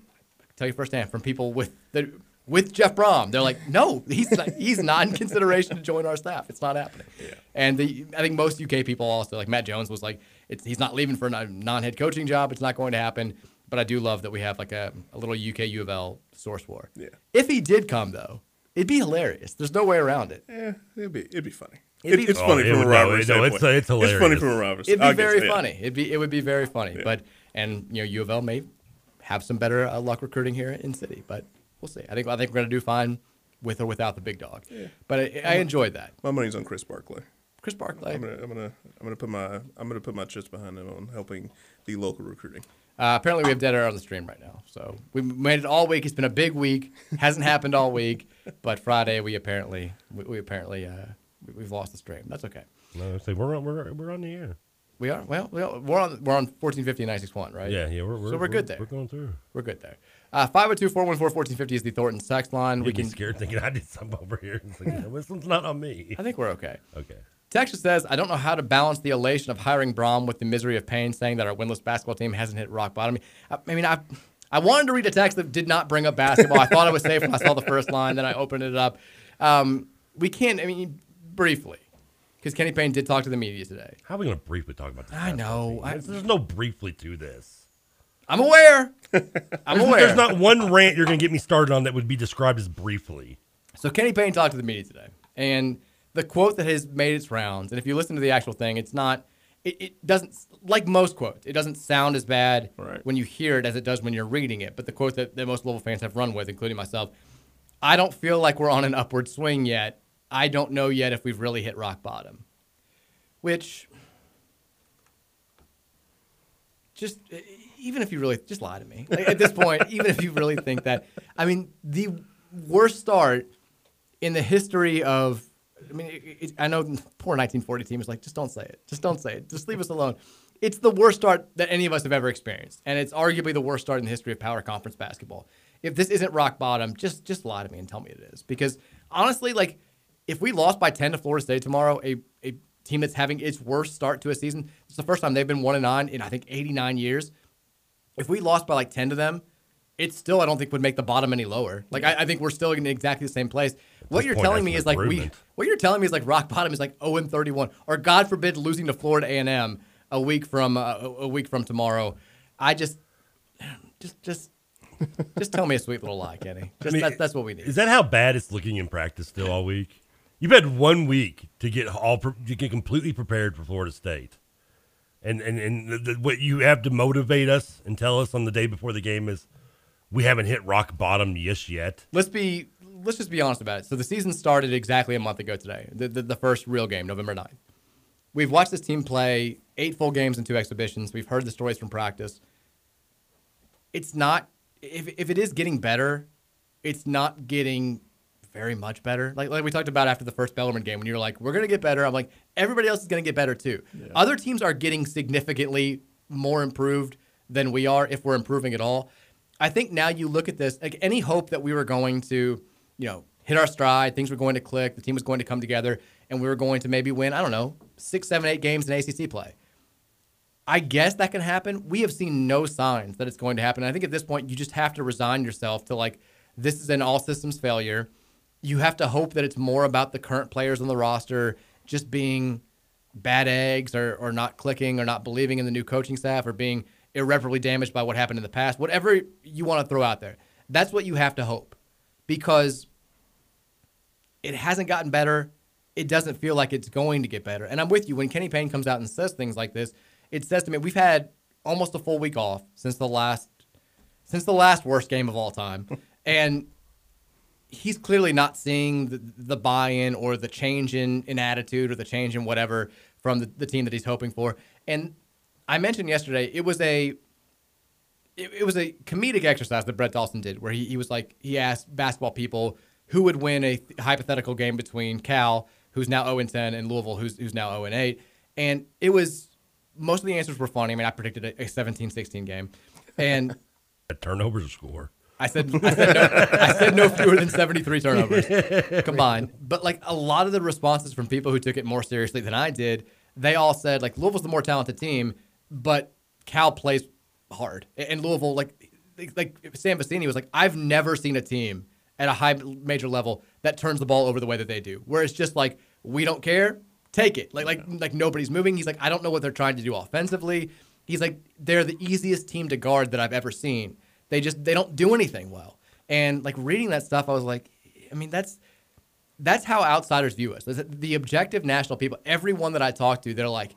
tell you firsthand from people with the with Jeff Brohm. They're like, no, he's not, he's not in consideration to join our staff. It's not happening. And the I think most UK people also like Matt Jones was like, it's, he's not leaving for a non head coaching job. It's not going to happen. But I do love that we have like a, a little UK U of L source war. Yeah. If he did come though, it'd be hilarious. There's no way around it. Yeah, it'd be it'd be funny. It'd It- be- it's funny Oh, it from a would- no, rivalry it- no, it's- standpoint. it's hilarious. funny from a rivalry. It'd be I guess, very yeah. funny. It'd be it would be very funny. Yeah. But and you know U of L may have some better uh, luck recruiting here in city, but we'll see. I think I think we're gonna do fine with or without the big dog. Yeah. But I, I enjoyed that. My money's on Chris Barclay. Chris Barclay. I'm gonna, I'm gonna, I'm gonna put my, I'm gonna put my chips behind him on helping the local recruiting. Uh, apparently, we have dead air on the stream right now. So we made it all week. It's been a big week. Hasn't happened all week, but Friday we apparently we, we apparently uh, we, we've lost the stream. That's okay. No, say we're on, we're we're on the air. We are well. we are- We're on we're on fourteen fifty nine six one, right? Yeah, yeah, we're- so we're- we're good we're- there. we're going through. We're good there. Uh, 502-414-1450 is the Thornton text line. You'd we can scared thinking I did something over here. It's like, this one's not on me. I think we're okay. Okay. Texas says, I don't know how to balance the elation of hiring Brohm with the misery of pain, saying that our winless basketball team hasn't hit rock bottom. I, I mean, I, I wanted to read a text that did not bring up basketball. I thought I was safe when I saw the first line, then I opened it up. Um, we can't, I mean, briefly, because Kenny Payne did talk to the media today. How are we going to briefly talk about this? I know. I, There's, no briefly to this. I'm aware. I'm There's- aware. There's not one rant you're going to get me started on that would be described as briefly. So Kenny Payne talked to the media today, and the quote that has made its rounds, and if you listen to the actual thing, it's not. It, it doesn't like most quotes. It doesn't sound as bad when you hear it as it does when you're reading it. But the quote that, that most Louisville fans have run with, including myself, I don't feel like we're on an upward swing yet. I don't know yet if we've really hit rock bottom. Which, just even if you really just lie to me Like, at this point, even if you really think that, I mean, the worst start in the history of. I mean, it, it, I know the poor 1940 team is like, just don't say it. Just don't say it. Just leave us alone. It's the worst start that any of us have ever experienced, and it's arguably the worst start in the history of power conference basketball. If this isn't rock bottom, just just lie to me and tell me it is. Because honestly, like, if we lost by 10 to Florida State tomorrow, a, a team that's having its worst start to a season, it's the first time they've been one and nine in I think 89 years. If we lost by like 10 to them, it still I don't think would make the bottom any lower. Like I, I think we're still in exactly the same place. What you're point, telling me is like we what you're telling me is like rock bottom is like 0 and 31, or God forbid losing to Florida A&M a week from uh, a week from tomorrow. I just just just just tell me a sweet little lie, Kenny. Just, I mean, that's, that's what we need. Is that how bad it's looking in practice still all week? You've had one week to get all to get completely prepared for Florida State, and and and the, the, what you have to motivate us and tell us on the day before the game is we haven't hit rock bottom just yet. Let's be let's just be honest about it. So the season started exactly a month ago today. The the, the first real game, November 9th. We've watched this team play eight full games and two exhibitions. We've heard the stories from practice. It's not if if it is getting better, it's not getting very much better. Like like we talked about after the first Bellarmine game when you're like, we're gonna get better. I'm like, everybody else is gonna get better too. Other teams are getting significantly more improved than we are if we're improving at all. I think now you look at this, like any hope that we were going to, you know, hit our stride, things were going to click, the team was going to come together, and we were going to maybe win, I don't know, six, seven, eight games in ACC play. I guess that can happen. We have seen no signs that it's going to happen. I think at this point, you just have to resign yourself to like this is an all systems failure. You have to hope that it's more about the current players on the roster just being bad eggs or, or not clicking or not believing in the new coaching staff or being irreparably damaged by what happened in the past. Whatever you want to throw out there, that's what you have to hope because it hasn't gotten better. It doesn't feel like it's going to get better. And I'm with you. When Kenny Payne comes out and says things like this, it says to me, we've had almost a full week off since the last since the last worst game of all time. and he's clearly not seeing the, the buy-in or the change in, in attitude or the change in whatever from the, the team that he's hoping for. And I mentioned yesterday, it was a it, it was a comedic exercise that Brett Dawson did, where he, he was like he asked basketball people who would win a hypothetical game between Cal, who's now 0 10, and Louisville, who's who's now 0 8. And it was most of the answers were funny. I mean, I predicted a 17-16 game, and a turnovers score. I said I said no, I said no fewer than 73 turnovers combined. But like a lot of the responses from people who took it more seriously than I did, they all said like Louisville's the more talented team, but Cal plays hard. And Louisville like like Sam Vecenie was like I've never seen a team at a high major level that turns the ball over the way that they do. Where it's just like we don't care, take it. Like like like nobody's moving. He's like I don't know what they're trying to do offensively. He's like they're the easiest team to guard that I've ever seen. They just they don't do anything well. And like reading that stuff, I was like, I mean, that's that's how outsiders view us. The objective national people, everyone that I talk to, they're like,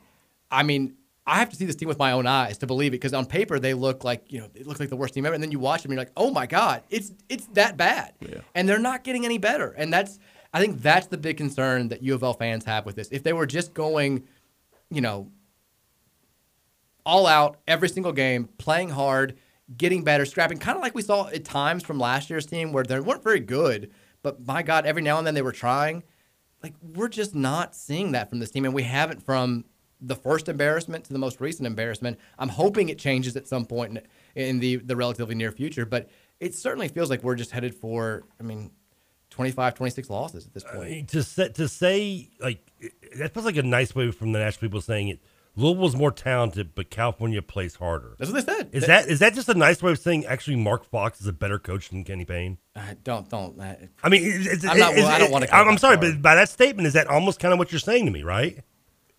I mean, I have to see this team with my own eyes to believe it because on paper they look like you know they look like the worst team ever, and then you watch them and you're like, oh my god, it's it's that bad, Yeah. and they're not getting any better. And that's I think that's the big concern that U of L fans have with this. If they were just going, you know, all out every single game, playing hard, getting better, scrapping, kind of like we saw at times from last year's team where they weren't very good, but my God, every now and then they were trying. Like we're just not seeing that from this team, and we haven't from the first embarrassment to the most recent embarrassment. I'm hoping it changes at some point in, in the the relatively near future, but it certainly feels like we're just headed for. I mean. 25, 26 losses at this point. to say, to say like that feels like a nice way from the national people saying it. Louisville's more talented, but California plays harder. That's what they said. Is They- that is that just a nice way of saying actually Mark Fox is a better coach than Kenny Payne? I don't don't. Uh, I mean, it's, it's, I'm not- it's- I don't wanna I'm, I'm sorry, far. but by that statement, is that almost kind of what you're saying to me, right?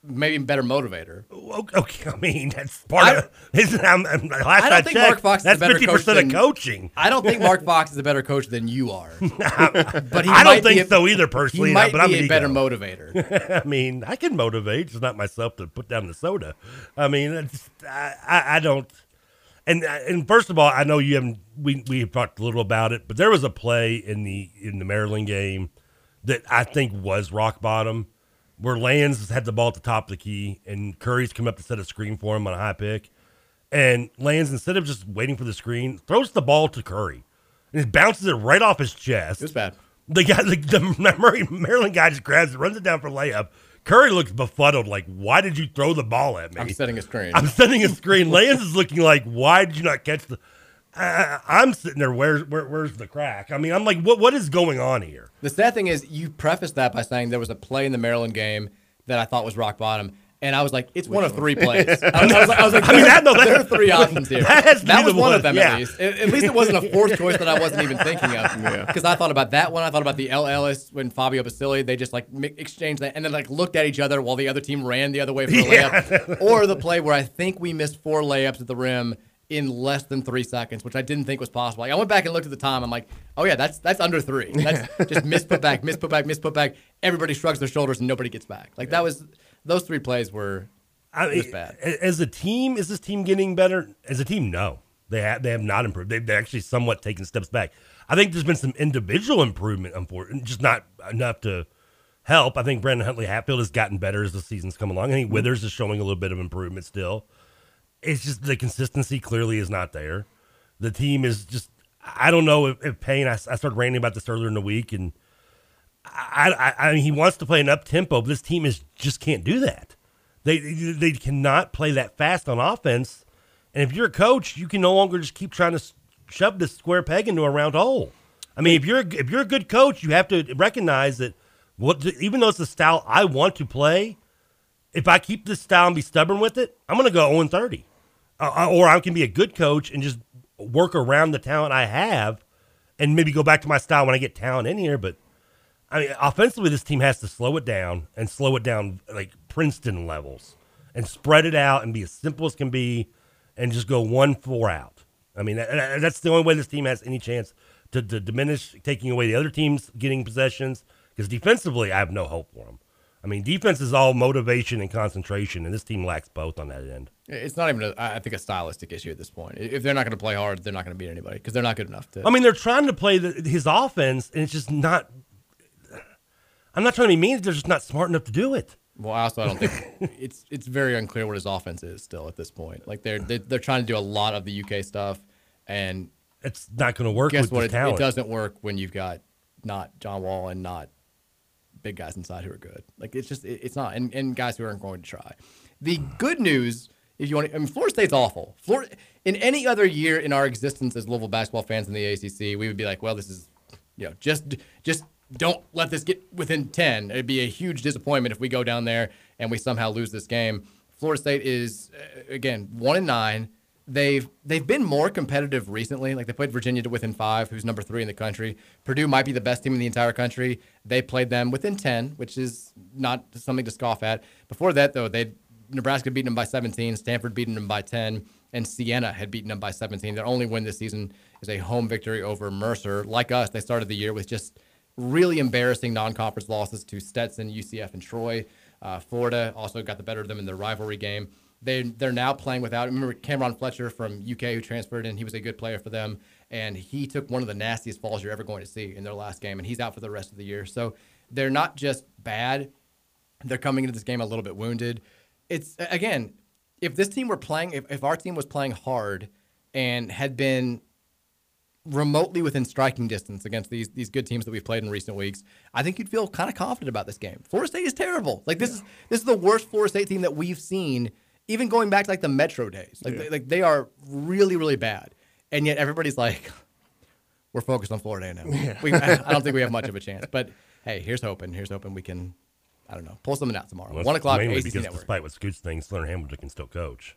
Maybe a better motivator. Oh, okay, I mean that's part of. Isn't, I'm, I'm, last I don't think checked, Mark Fox is that's a better fifty coach percent of than- coaching. I don't think Mark Fox is a better coach than you are. but he I don't think a- so either, personally. He might but I'm be an a better motivator. I mean, I can motivate, just not myself to put down the soda. I mean, it's, I, I, I don't. And and first of all, I know you haven't. We we have talked a little about it, but there was a play in the in the Maryland game that I think was rock bottom, where Lands had the ball at the top of the key, and Curry's come up to set a screen for him on a high pick, and Lands instead of just waiting for the screen, throws the ball to Curry, and it bounces it right off his chest. It was bad. The guy, the, the Maryland guy, just grabs it, runs it down for layup. Curry looks befuddled, like, "Why did you throw the ball at me?" I'm setting a screen. I'm setting a screen. Lands is looking like, "Why did you not catch the?" I, I- I'm sitting there. Where's where, where's the crack? I mean, I'm like, what what is going on here? The sad thing is, you prefaced that by saying there was a play in the Maryland game that I thought was rock bottom. And I was like, it's one of three plays. I was, I was like, I was like, I mean, there- that- no, that- there are three options here. that has to be was one one, of them, yeah. at least. At, at least it wasn't a fourth choice that I wasn't even thinking of. Because I thought about that one. I thought about the El Ellis when Fabio Basili, they just like exchanged that and then like looked at each other while the other team ran the other way for a Yeah. layup. or the play where I think we missed four layups at the rim in less than three seconds, which I didn't think was possible. Like, I went back and looked at the time. I'm like, oh yeah, that's that's under three. That's just miss put back, miss put back, miss put back. Everybody shrugs their shoulders and nobody gets back. Like that was those three plays were I was bad. As a team, is this team getting better? As a team, no. They have they have not improved. They've they're actually somewhat taken steps back. I think there's been some individual improvement, unfortunately, just not enough to help. I think Brandon Huntley Hatfield has gotten better as the season's come along. I think mm-hmm. Withers is showing a little bit of improvement still. It's just the consistency clearly is not there. The team is just I don't know if, if Payne. I, I started ranting about this earlier in the week, and I, I, I mean, he wants to play an up tempo, but this team is just can't do that. They they cannot play that fast on offense. And if you're a coach, you can no longer just keep trying to shove this square peg into a round hole. I mean, if you're if you're a good coach, you have to recognize that what even though it's the style I want to play, if I keep this style and be stubborn with it, I'm going to go 0 30. Uh, or I can be a good coach and just work around the talent I have and maybe go back to my style when I get talent in here. But I mean, offensively, this team has to slow it down and slow it down like Princeton levels and spread it out and be as simple as can be and just go one four out. I mean, that- that's the only way this team has any chance to, to diminish taking away the other teams getting possessions. Because defensively, I have no hope for them. I mean, defense is all motivation and concentration, and this team lacks both on that end. It's not even, a, I I think, a stylistic issue at this point. If they're not going to play hard, they're not going to beat anybody because they're not good enough to. I mean, they're trying to play the, his offense, and it's just not. I'm not trying to be mean. They're just not smart enough to do it. Well, I also I don't think it's it's very unclear what his offense is still at this point. Like they're they're, they're trying to do a lot of the UK stuff, and it's not going to work. Guess with what? the It, it doesn't work when you've got not John Wall and not big guys inside who are good. Like it's just it, it's not, and, and guys who aren't going to try. The good news, if you want, to, I mean, Florida State's awful. Florida in any other year in our existence as Louisville basketball fans in the ACC, we would be like, well, this is you know just just don't let this get within 10 it'd be a huge disappointment if we go down there and we somehow lose this game. Florida state is uh, again 1 and 9 they've they've been more competitive recently. Like they played virginia to within 5 who's number 3 in the country. Purdue might be the best team in the entire country. They played them within 10 which is not something to scoff at. Before that though they nebraska beaten them by 17 stanford beaten them by 10 and siena had beaten them by 17 their only win this season is a home victory over mercer like us they started the year with just really embarrassing non-conference losses to Stetson, UCF, and Troy. Uh, Florida also got the better of them in their rivalry game. They they're now playing without. Remember Cameron Fletcher from UK who transferred in. He was a good player for them, and he took one of the nastiest falls you're ever going to see in their last game, and he's out for the rest of the year. So they're not just bad; they're coming into this game a little bit wounded. It's again, if this team were playing, if, if our team was playing hard and had been remotely within striking distance against these these good teams that we've played in recent weeks, I think you'd feel kind of confident about this game. Florida State is terrible. Like this is this is the worst Florida State team that we've seen, even going back to like the Metro days. Like they, like they are really really bad, and yet everybody's like, we're focused on Florida now. Yeah. We, I don't think we have much of a chance. But hey, here's hoping. Here's hoping we can. I don't know. Pull something out tomorrow. Well, One o'clock. Mainly ACC because Network. despite what Scoots thinks, Leonard Hamilton can still coach.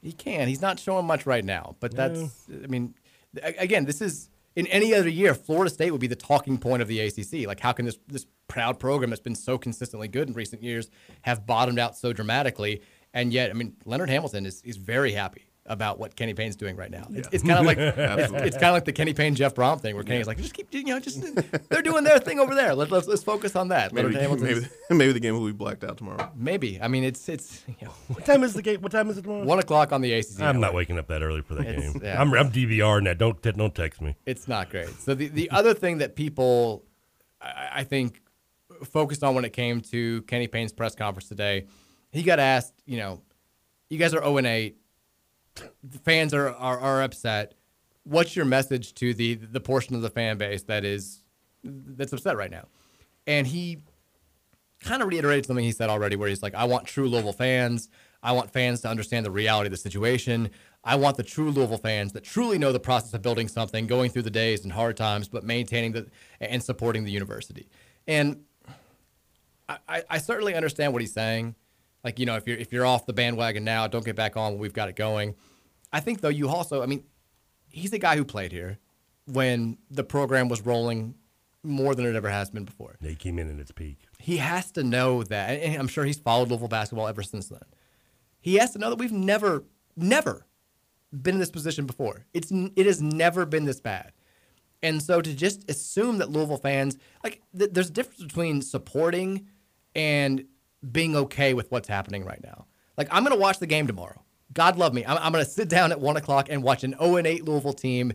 He can. He's not showing much right now, but that's. I mean, again, this is in any other year, Florida State would be the talking point of the ACC. Like, how can this this proud program that's been so consistently good in recent years have bottomed out so dramatically? And yet, I mean, Leonard Hamilton is is very happy about what Kenny Payne's doing right now. It's, Yeah. it's kind of like it's, it's kind of like the Kenny Payne Jeff Brohm thing, where Kenny's like, just keep, you know, just they're doing their thing over there. Let, let's let's focus on that. Maybe, maybe, maybe the game will be blacked out tomorrow. Maybe. I mean, it's it's you know, What time is the game? What time is it tomorrow? one o'clock on the ACC. I'm network. not waking up that early for that It's- game. yeah. I'm, I'm DVRing that. Don't te- don't text me. It's not great. So the, the other thing that people, I, I think, focused on when it came to Kenny Payne's press conference today, he got asked, you know, you guys are 0 and 8. Fans are, are are upset. What's your message to the the portion of the fan base that is that's upset right now? And he kind of reiterated something he said already, where he's like, I want true Louisville fans. I want fans to understand the reality of the situation. I want the true Louisville fans that truly know the process of building something, going through the days and hard times, but maintaining the and supporting the university. And I, I certainly understand what he's saying. Like, you know, if you're if you're off the bandwagon now, don't get back on when we've got it going. I think though you also, I mean, he's a guy who played here when the program was rolling more than it ever has been before They came in at its peak. he has to know that, and I'm sure he's followed Louisville basketball ever since then. He has to know that we've never, never been in this position before. It's it has never been this bad, and so to just assume that Louisville fans like th- there's a difference between supporting and being okay with what's happening right now. Like I'm gonna watch the game tomorrow. God love me. I'm, I'm gonna sit down at one o'clock and watch an 0 and 8 Louisville team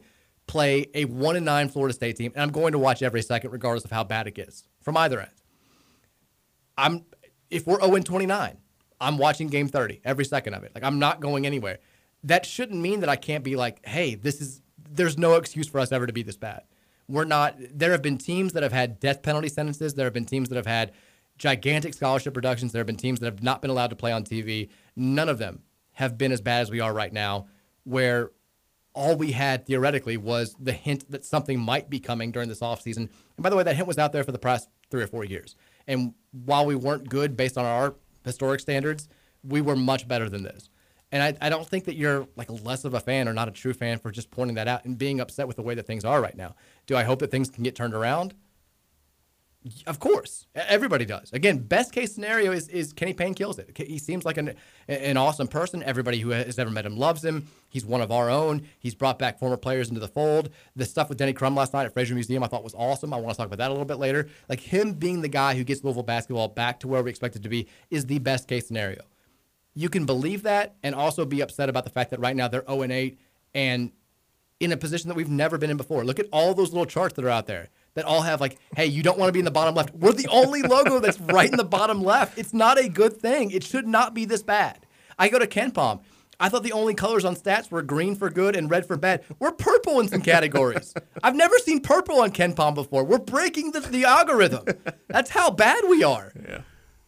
play a one and nine Florida State team, and I'm going to watch every second, regardless of how bad it gets from either end. I'm if we're 0 29, I'm watching game 30 every second of it. Like I'm not going anywhere. That shouldn't mean that I can't be like, hey, this is there's no excuse for us ever to be this bad. We're not there have been teams that have had death penalty sentences, there have been teams that have had gigantic scholarship reductions, there have been teams that have not been allowed to play on TV. None of them have been as bad as we are right now, where all we had theoretically was the hint that something might be coming during this offseason. And by the way, that hint was out there for the past three or four years. And while we weren't good based on our historic standards, we were much better than this. And I, I don't think that you're like less of a fan or not a true fan for just pointing that out and being upset with the way that things are right now. Do I hope that things can get turned around? Of course, everybody does. Again, best case scenario is, is Kenny Payne kills it. He seems like an an awesome person. Everybody who has ever met him loves him. He's one of our own. He's brought back former players into the fold. The stuff with Denny Crum last night at Frazier Museum, I thought was awesome. I want to talk about that a little bit later. Like him being the guy who gets Louisville basketball back to where we expect it to be is the best case scenario. You can believe that and also be upset about the fact that right now they're 0 and 8 and in a position that we've never been in before. Look at all those little charts that are out there that all have like, hey, you don't want to be in the bottom left. We're the only logo that's right in the bottom left. It's not a good thing. It should not be this bad. I go to KenPom. I thought the only colors on stats were green for good and red for bad. We're purple in some categories. I've never seen purple on KenPom before. We're breaking the, the algorithm. That's how bad we are. Yeah.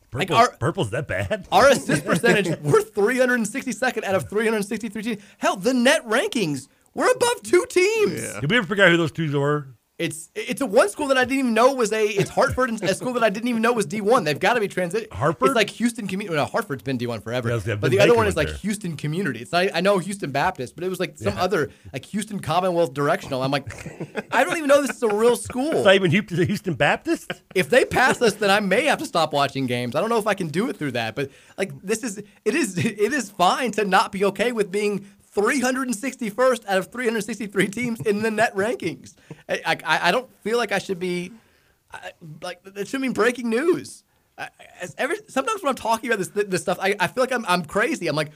Purple, our- purple's that bad? Our assist percentage, we're 362nd out of 363 teams. Hell, the net rankings, we're above two teams. Yeah. Did we ever figure out who those two were? It's it's a one school that I didn't even know was a it's Hartford and a school that I didn't even know was D one. They've got to be transit. Hartford? It's like Houston Community. No, Hartford's been D one forever. Yes, yeah, but the other one is like there. Houston Community. It's not, I know Houston Baptist, but it was like some other like Houston Commonwealth Directional. I'm like, I don't even know this is a real school. It's not even Houston, Houston Baptist? if they pass this, then I may have to stop watching games. I don't know if I can do it through that, but like this is it is it is fine to not be okay with being 361st out of 363 teams in the net rankings. I, I, I don't feel like I should be I, like that should be breaking news. I, as every, sometimes when I'm talking about this this stuff, I, I feel like I'm I'm crazy. I'm like.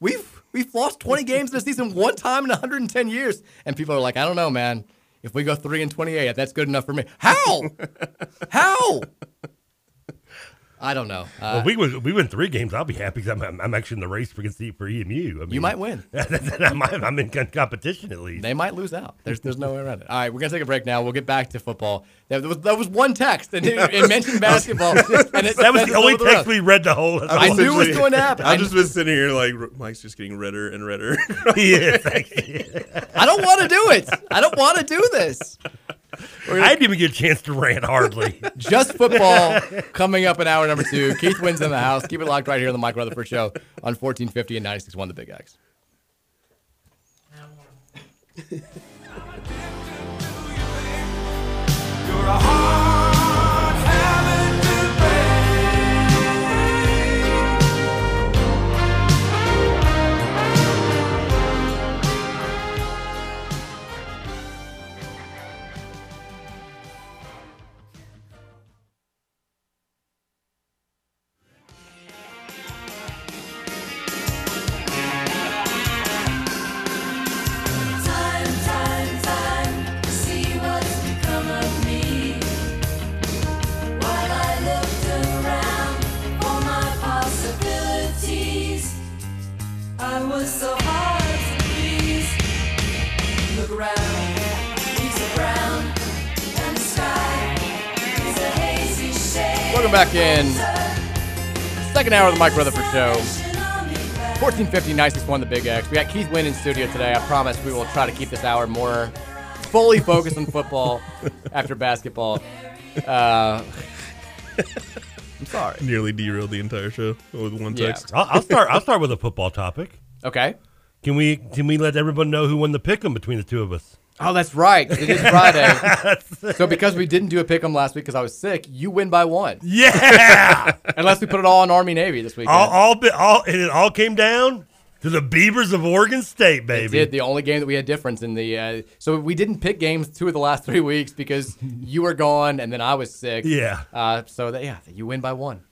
We've we've lost 20 games in a season one time in 110 years, and people are like, I don't know, man. If we go three and 28, that's good enough for me. How? How? I don't know. Uh, well, we win, we win three games. I'll be happy because I'm, I'm, I'm actually in the race for for EMU. I mean, You might win. I'm, I'm in competition at least. They might lose out. There's there's no way around it. All right, we're gonna take a break now. We'll get back to football. There was, that was one text and it, it mentioned basketball. and it, that was the only the text rest. we read the whole. I knew it was going to happen. I I've just been sitting here like Mike's just getting redder and redder. he is. actually. I don't want to do it. I don't want to do this. I didn't even get a chance to rant hardly. Just football coming up in hour number two. Keith Wynn's in the house. Keep it locked right here on the Mike Rutherford Show on 1450 and 96.1 The Big X. Second hour of the Mike Rutherford Show. 1450 961 The Big X. We got Keith Wynn in studio today. I promise we will try to keep this hour more fully focused on football after basketball. Uh, I'm sorry. Nearly derailed the entire show with one Yeah. text. I'll, I'll start. I'll start with a football topic. Okay. Can we can we let everyone know who won the pick'em between the two of us? Oh, that's right. It is Friday. so because we didn't do a pick 'em last week because I was sick, you win by one. Yeah. Unless we put it all on Army Navy this weekend. all all, all and it all came down to the Beavers of Oregon State, It baby. did the only game that we had difference in the. Uh, so we didn't pick games two of the last three weeks because you were gone and then I was sick. Yeah. Uh, so that, yeah, you win by one.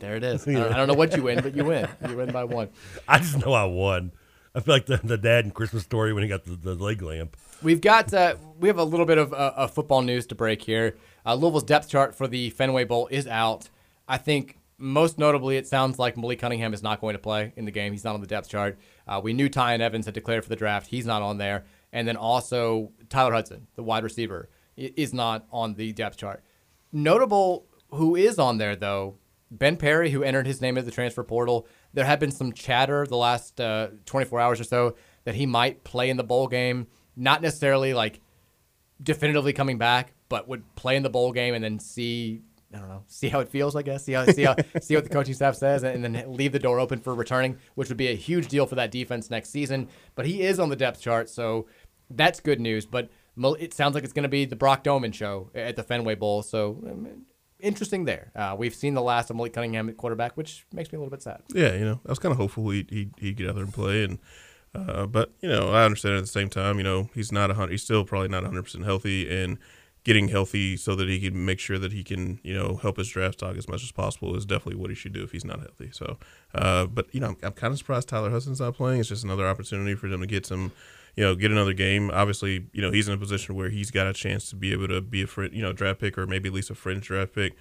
There it is. I don't, I don't know what you win, but you win. You win by one. I just know I won. I feel like the, the dad in Christmas story when he got the, the leg lamp. We've got uh, we have a little bit of uh, uh, football news to break here. Uh, Louisville's depth chart for the Fenway Bowl is out. I think most notably, it sounds like Malik Cunningham is not going to play in the game. He's not on the depth chart. Uh, we knew Tiyon Evans had declared for the draft. He's not on there. And then also Tyler Hudson, the wide receiver, is not on the depth chart. Notable who is on there though, Ben Perry, who entered his name at the transfer portal. There had been some chatter the last uh, 24 hours or so that he might play in the bowl game. Not necessarily like definitively coming back, but would play in the bowl game and then see I don't know, see how it feels. I guess see how see how see what the coaching staff says, and then leave the door open for returning, which would be a huge deal for that defense next season. But he is on the depth chart, so that's good news. But it sounds like it's going to be the Brock Domann show at the Fenway Bowl. So um, interesting there. Uh, we've seen the last of Malik Cunningham at quarterback, which makes me a little bit sad. Yeah, you know, I was kind of hopeful he'd, he'd, he'd get out there and play, and uh, but you know, I understand at the same time, you know, he's not a hundred, he's still probably not 100 percent healthy, and getting healthy so that he can make sure that he can, you know, help his draft stock as much as possible is definitely what he should do if he's not healthy. So, uh, but you know, I'm, I'm kind of surprised Tyler Hudson's not playing. It's just another opportunity for them to get some. You know, get another game. Obviously, you know he's in a position where he's got a chance to be able to be a fr- you know draft pick or maybe at least a fringe draft pick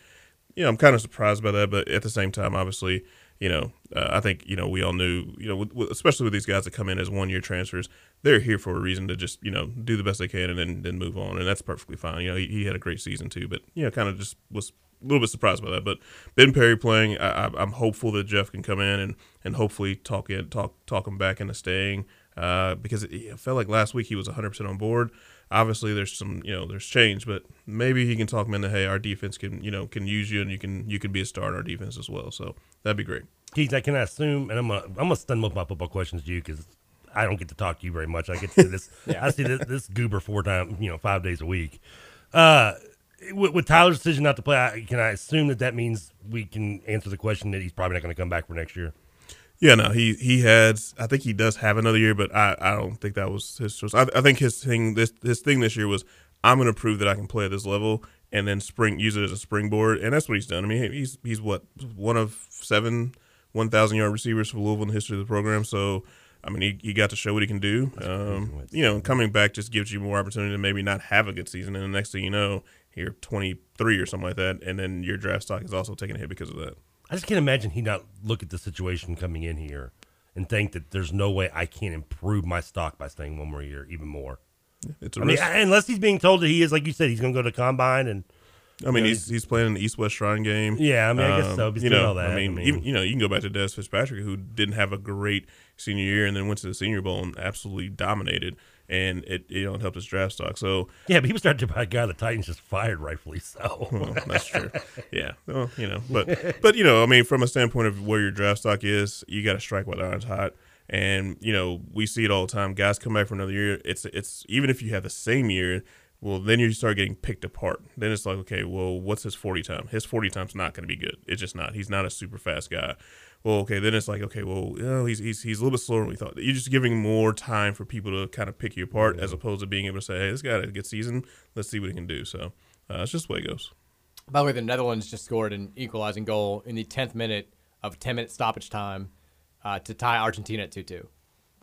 you know, I'm kind of surprised by that, but at the same time, obviously, you know, uh, I think you know we all knew, you know, with, with, especially with these guys that come in as one year transfers, they're here for a reason to just you know do the best they can and then then move on, and that's perfectly fine. You know, he, he had a great season too, but you know, kind of just was a little bit surprised by that. But Ben Perry playing, I, I'm hopeful that Jeff can come in and and hopefully talk in talk talk him back into staying. Uh, because it, it felt like last week he was 100% on board obviously there's some you know there's change but maybe he can talk him into hey our defense can you know can use you and you can you can be a star in our defense as well so that'd be great Keith, I can I assume, and I'm gonna I'm gonna stun most of my football questions to you because I don't get to talk to you very much. I get to this. Yeah. I see this, this goober four times, you know, five days a week. Uh, with, with Tyler's decision not to play, I, can I assume that that means we can answer the question that he's probably not going to come back for next year? Yeah no he he has i think he does have another year but i i don't think that was his choice i, I think his thing this his thing this year was i'm going to prove that i can play at this level and then spring use it as a springboard and that's what he's done i mean he's he's what one of seven 1000 yard receivers for louisville in the history of the program so I mean, he, he got to show what he can do. Um, you know, coming back just gives you more opportunity to maybe not have a good season. And the next thing you know, you're 23 or something like that. And then your draft stock is also taking a hit because of that. I just can't imagine he not look at the situation coming in here and think that there's no way I can't improve my stock by staying one more year, even more. It's a I mean, unless he's being told that he is, like you said, he's going to go to combine and. I mean, you know, he's he's playing in the East West Shrine game. Um, Yeah, I mean, I guess so, but he's you know, all that. I mean, I mean- even, you know, you can go back to Dez Fitzpatrick, who didn't have a great senior year, and then went to the Senior Bowl and absolutely dominated, and it you know it helped his draft stock. So Yeah, but he was drafted by a guy the Titans just fired, rightfully so. Well, that's true. Yeah, well, you know, but but you know, I mean, from a standpoint of where your draft stock is, you got to strike while the iron's hot. And you know, we see it all the time. Guys come back for another year. It's it's even if you have the same year, well, then you start getting picked apart. Then it's like, okay, well, what's his forty time? His forty time's not going to be good. It's just not. He's not a super fast guy. Well, okay, then it's like, okay, well, you know, he's he's he's a little bit slower than we thought. You're just giving more time for people to kind of pick you apart, as opposed to being able to say, hey, this guy had a good season. Let's see what he can do. So uh, it's just the way it goes. By the way, the Netherlands just scored an equalizing goal in the 10th minute of 10 minute stoppage time uh, to tie Argentina at 2 2.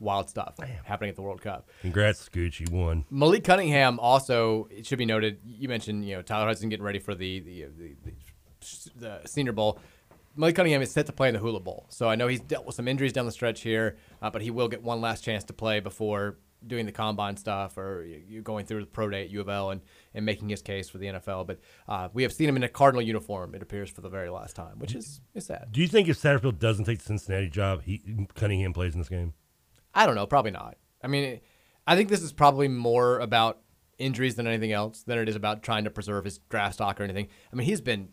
Wild stuff happening at the World Cup. Congrats, Scooch. You won. Malik Cunningham also, it should be noted, you mentioned, you know, Tyler Hudson getting ready for the, the, the, the, the Senior Bowl. Malik Cunningham is set to play in the Hula Bowl. So I know he's dealt with some injuries down the stretch here, uh, but he will get one last chance to play before doing the combine stuff or you you going through the pro day at U of L and, and making his case for the NFL. But uh, we have seen him in a Cardinal uniform, it appears, for the very last time, which is, is sad. Do you think if Satterfield doesn't take the Cincinnati job, he Cunningham plays in this game? I don't know. Probably not. I mean, I think this is probably more about injuries than anything else than it is about trying to preserve his draft stock or anything. I mean, he's been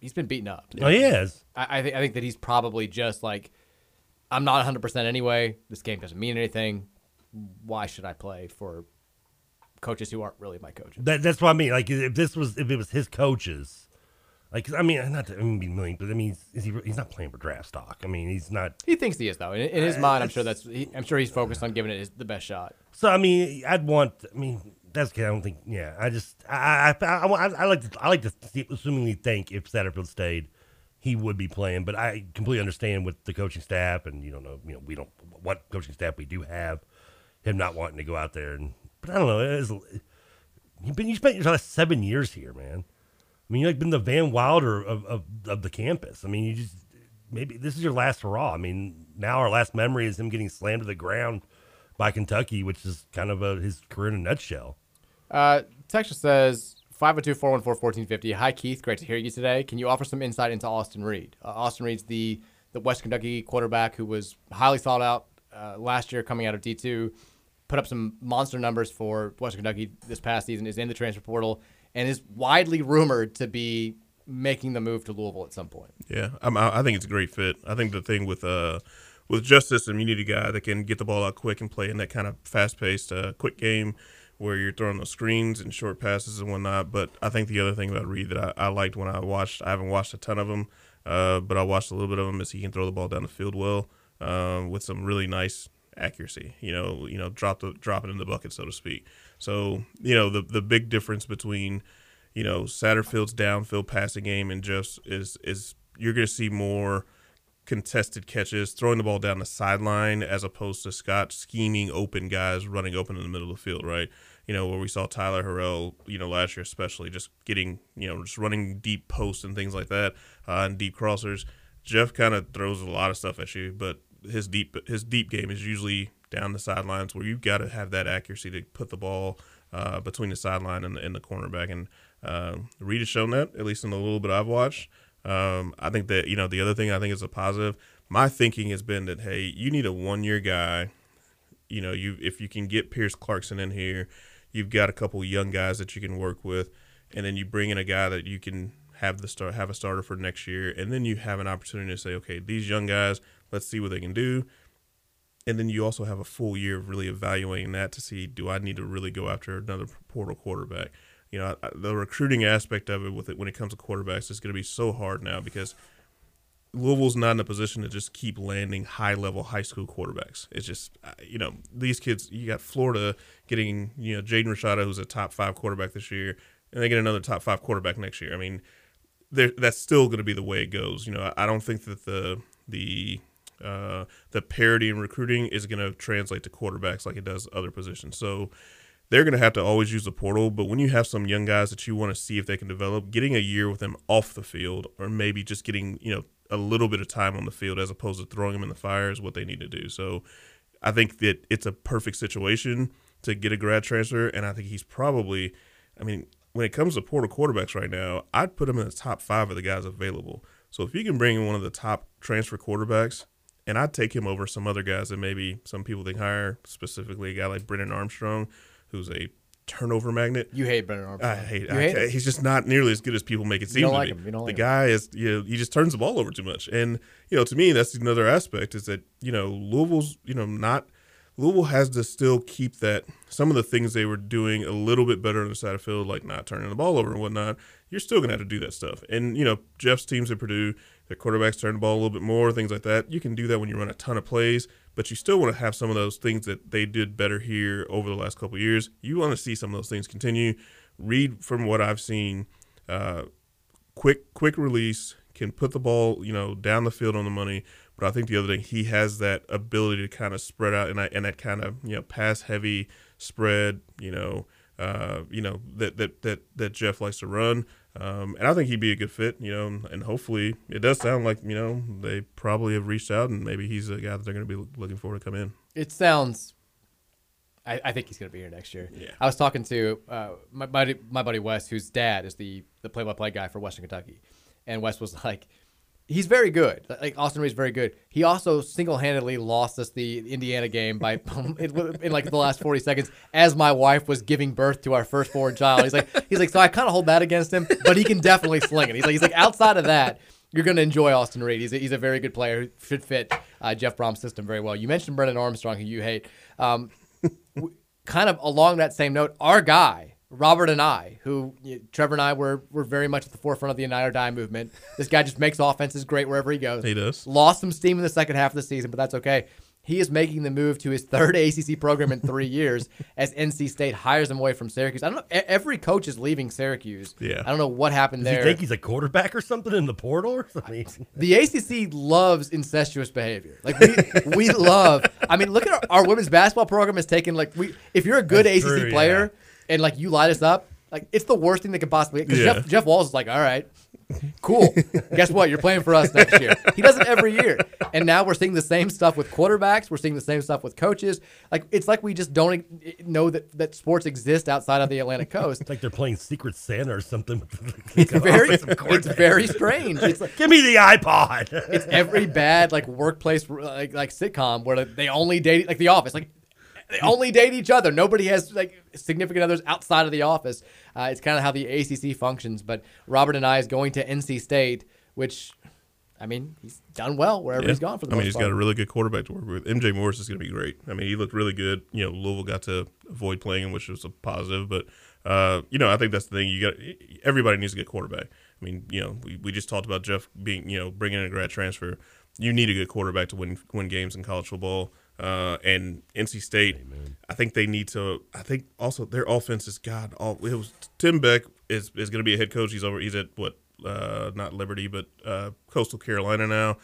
he's been beaten up. Oh, he is. I, I think I think that he's probably just like, I'm not 100 percent anyway. This game doesn't mean anything. Why should I play for coaches who aren't really my coaches? That, that's what I mean. Like if this was if it was his coaches, like I mean not to I mean, be mean, but I mean is he he's not playing for draft stock. I mean he's not. He thinks he is though. In, in his uh, mind, I'm sure that's he, I'm sure he's focused on giving it his, the best shot. So I mean I'd want. I mean that's okay. I don't think. Yeah, I just I I I, I, I like to I like to assumingly think if Satterfield stayed. He would be playing, but I completely understand with the coaching staff, and you don't know, you know, we don't what coaching staff we do have, him not wanting to go out there, and but I don't know. It is, you've been you spent your last seven years here, man. I mean, you've like been the Van Wilder of, of, of the campus. I mean, you just maybe this is your last hurrah. I mean, now our last memory is him getting slammed to the ground by Kentucky, which is kind of a, his career in a nutshell. Uh, Texas says 502 414 1450. Hi, Keith. Great to hear you today. Can you offer some insight into Austin Reed? Uh, Austin Reed's the, the West Kentucky quarterback who was highly sought out uh, last year coming out of D2, put up some monster numbers for West Kentucky this past season, is in the transfer portal, and is widely rumored to be making the move to Louisville at some point. Yeah, I'm, I think it's a great fit. I think the thing with uh with Justice, and you need a guy that can get the ball out quick and play in that kind of fast paced, uh, quick game where you're throwing those screens and short passes and whatnot. But I think the other thing about Reed that I, I liked when I watched, I haven't watched a ton of them, uh, but I watched a little bit of him, is he can throw the ball down the field well um, with some really nice accuracy. You know, you know, drop the drop it in the bucket, so to speak. So you know, the the big difference between you know Satterfield's downfield passing game and just is is you're going to see more contested catches, throwing the ball down the sideline as opposed to Scott scheming open guys running open in the middle of the field, right? You know, where we saw Tyler Harrell, you know, last year especially, just getting, you know, just running deep posts and things like that, uh, and deep crossers. Jeff kind of throws a lot of stuff at you, but his deep his deep game is usually down the sidelines where you've got to have that accuracy to put the ball uh, between the sideline and the, and the cornerback. And um, Reed has shown that, at least in the little bit I've watched. Um, I think that you know the other thing I think is a positive. My thinking has been that hey, you need a one year guy. You know, you if you can get Pierce Clarkson in here, you've got a couple young guys that you can work with, and then you bring in a guy that you can have the start have a starter for next year, and then you have an opportunity to say, okay, these young guys, let's see what they can do. And then you also have a full year of really evaluating that to see do I need to really go after another portal quarterback you know, the recruiting aspect of it with it when it comes to quarterbacks is going to be so hard now because Louisville's not in a position to just keep landing high level high school quarterbacks. It's just, uh, you know, these kids, you got Florida getting, you know, Jaden Rashada, who's a top five quarterback this year, and they get another top five quarterback next year. I mean, that's still going to be the way it goes. You know, I don't think that the, the, uh, the parity in recruiting is going to translate to quarterbacks like it does other positions. So, they're going to have to always use the portal. But when you have some young guys that you want to see if they can develop, getting a year with them off the field, or maybe just getting you know a little bit of time on the field as opposed to throwing them in the fire is what they need to do. So I think that it's a perfect situation to get a grad transfer, and I think he's probably, I mean, when it comes to portal quarterbacks right now, I'd put him in the top five of the guys available. So if you can bring in one of the top transfer quarterbacks, and I'd take him over some other guys that maybe some people think higher, specifically a guy like Brennan Armstrong, who's a turnover magnet. You hate Brennan Armstrong. I hate. You I, hate he's just not nearly as good as people make it seem. don't to like be. him. You don't the like him. guy is. You know, he just turns the ball over too much, and you know, to me, that's another aspect is that you know Louisville's. You know, not Louisville has to still keep that some of the things they were doing a little bit better on the side of the field, like not turning the ball over and whatnot. You're still gonna have to do that stuff, and you know, Jeff's teams at Purdue, their quarterbacks turn the ball a little bit more, things like that. You can do that when you run a ton of plays but you still want to have some of those things that they did better here over the last couple years. You want to see some of those things continue. Reed from what I've seen, uh, quick quick release can put the ball you know down the field on the money. But I think the other thing he has that ability to kind of spread out and and that kind of you know pass heavy spread you know uh, you know that that that that Jeff likes to run. Um, and I think he'd be a good fit, you know, and hopefully it does sound like, you know, they probably have reached out and maybe he's a guy that they're going to be looking for to come in. It sounds. I, I think he's going to be here next year. Yeah. I was talking to uh, my buddy, my buddy Wes, whose dad is the the play by play guy for Western Kentucky, and Wes was like, he's very good. Like Austin Reed's very good. He also single handedly lost us the Indiana game by in, like the last forty seconds as my wife was giving birth to our firstborn child. He's like he's like so I kind of hold that against him, but he can definitely sling it. He's like he's like outside of that. You're going to enjoy Austin Reed. He's a, he's a very good player should fit uh, Jeff Brohm's system very well. You mentioned Brennan Armstrong, who you hate. Um, kind of along that same note, our guy, Robert Anae, who you know, Trevor and I were were very much at the forefront of the United or Die movement. This guy just makes offenses great wherever he goes. He does. Lost some steam in the second half of the season, but that's okay. He is making the move to his third ACC program in three years as NC State hires him away from Syracuse. I don't know. Every coach is leaving Syracuse. Yeah. I don't know what happened Does there. he think he's a quarterback or something in the portal or something? The ACC loves incestuous behavior. Like we, we love. I mean, look at our, our women's basketball program has taken like we. If you're a good That's ACC true, player and like you light us up, like it's the worst thing that could possibly. Because Yeah. Jeff, Jeff Walz is like, all right, cool. Guess what? You're playing for us next year. He does it every year, and now we're seeing the same stuff with quarterbacks. We're seeing the same stuff with coaches. Like it's like we just don't know that that sports exist outside of the Atlantic Coast. It's like they're playing Secret Santa or something. It's very, it's very strange. It's like, Give me the iPod. it's every bad like workplace like like sitcom where they only date like The Office. Like they only date each other. Nobody has like significant others outside of the office. Uh, it's kind of how the ACC functions. But Robert Anae is going to NC State, which, I mean, he's done well wherever Yeah. he's gone for the I mean, he's part. got a really good quarterback to work with. MJ Morris is going to be great. I mean, he looked really good. You know, Louisville got to avoid playing him, which was a positive. But uh, you know, I think that's the thing. You got everybody needs to get quarterback. I mean, you know, we, we just talked about Jeff being you know bringing in a grad transfer. You need a good quarterback to win win games in college football. Uh, and NC State, I think they need to. I think also their offense is God. All it was Tim Beck is is going to be a head coach. He's over. He's at what? Uh, not Liberty, but uh, Coastal Carolina now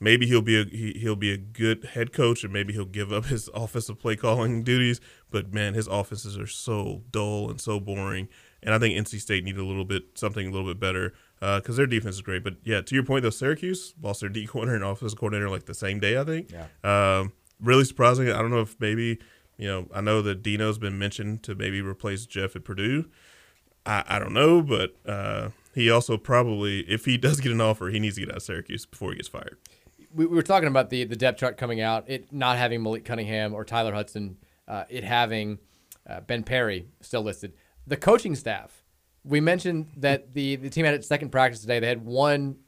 maybe he'll be a he, he'll be a good head coach and maybe he'll give up his offensive play calling duties but man his offenses are so dull and so boring and i think nc state need a little bit something a little bit better because their defense is great but yeah to your point though syracuse lost their d coordinator and offensive coordinator like the same day i think Yeah. um, really surprising i don't know if maybe you know i know that dino's been mentioned to maybe replace jeff at purdue I, I don't know, but uh, he also probably, if he does get an offer, he needs to get out of Syracuse before he gets fired. we, we were talking about the the depth chart coming out, it not having Malik Cunningham or Tyler Hudson, uh, it having uh, Ben Perry still listed. The coaching staff, we mentioned that the the team had its second practice today. They had one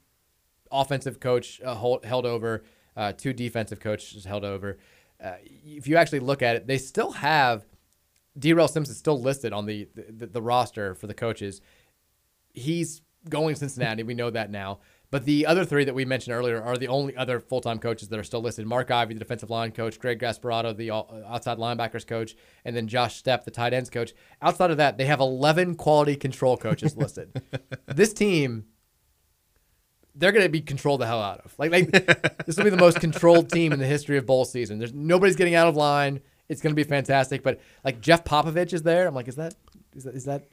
offensive coach uh, hold, held over, uh, two defensive coaches held over. Uh, if you actually look at it, they still have Derel Simpson still listed on the, the the roster for the coaches. He's going to Cincinnati. We know that now. But the other three that we mentioned earlier are the only other full time coaches that are still listed Mark Ivey, the defensive line coach, Greg Gasparato, the uh, outside linebackers coach, and then Josh Stepp, the tight ends coach. Outside of that, they have 11 quality control coaches listed. this team, they're going to be controlled the hell out of. Like, like this will be the most controlled team in the history of bowl season. There's nobody's getting out of line. It's going to be fantastic. But like Jeff Popovich is there. I'm like, is that is that is that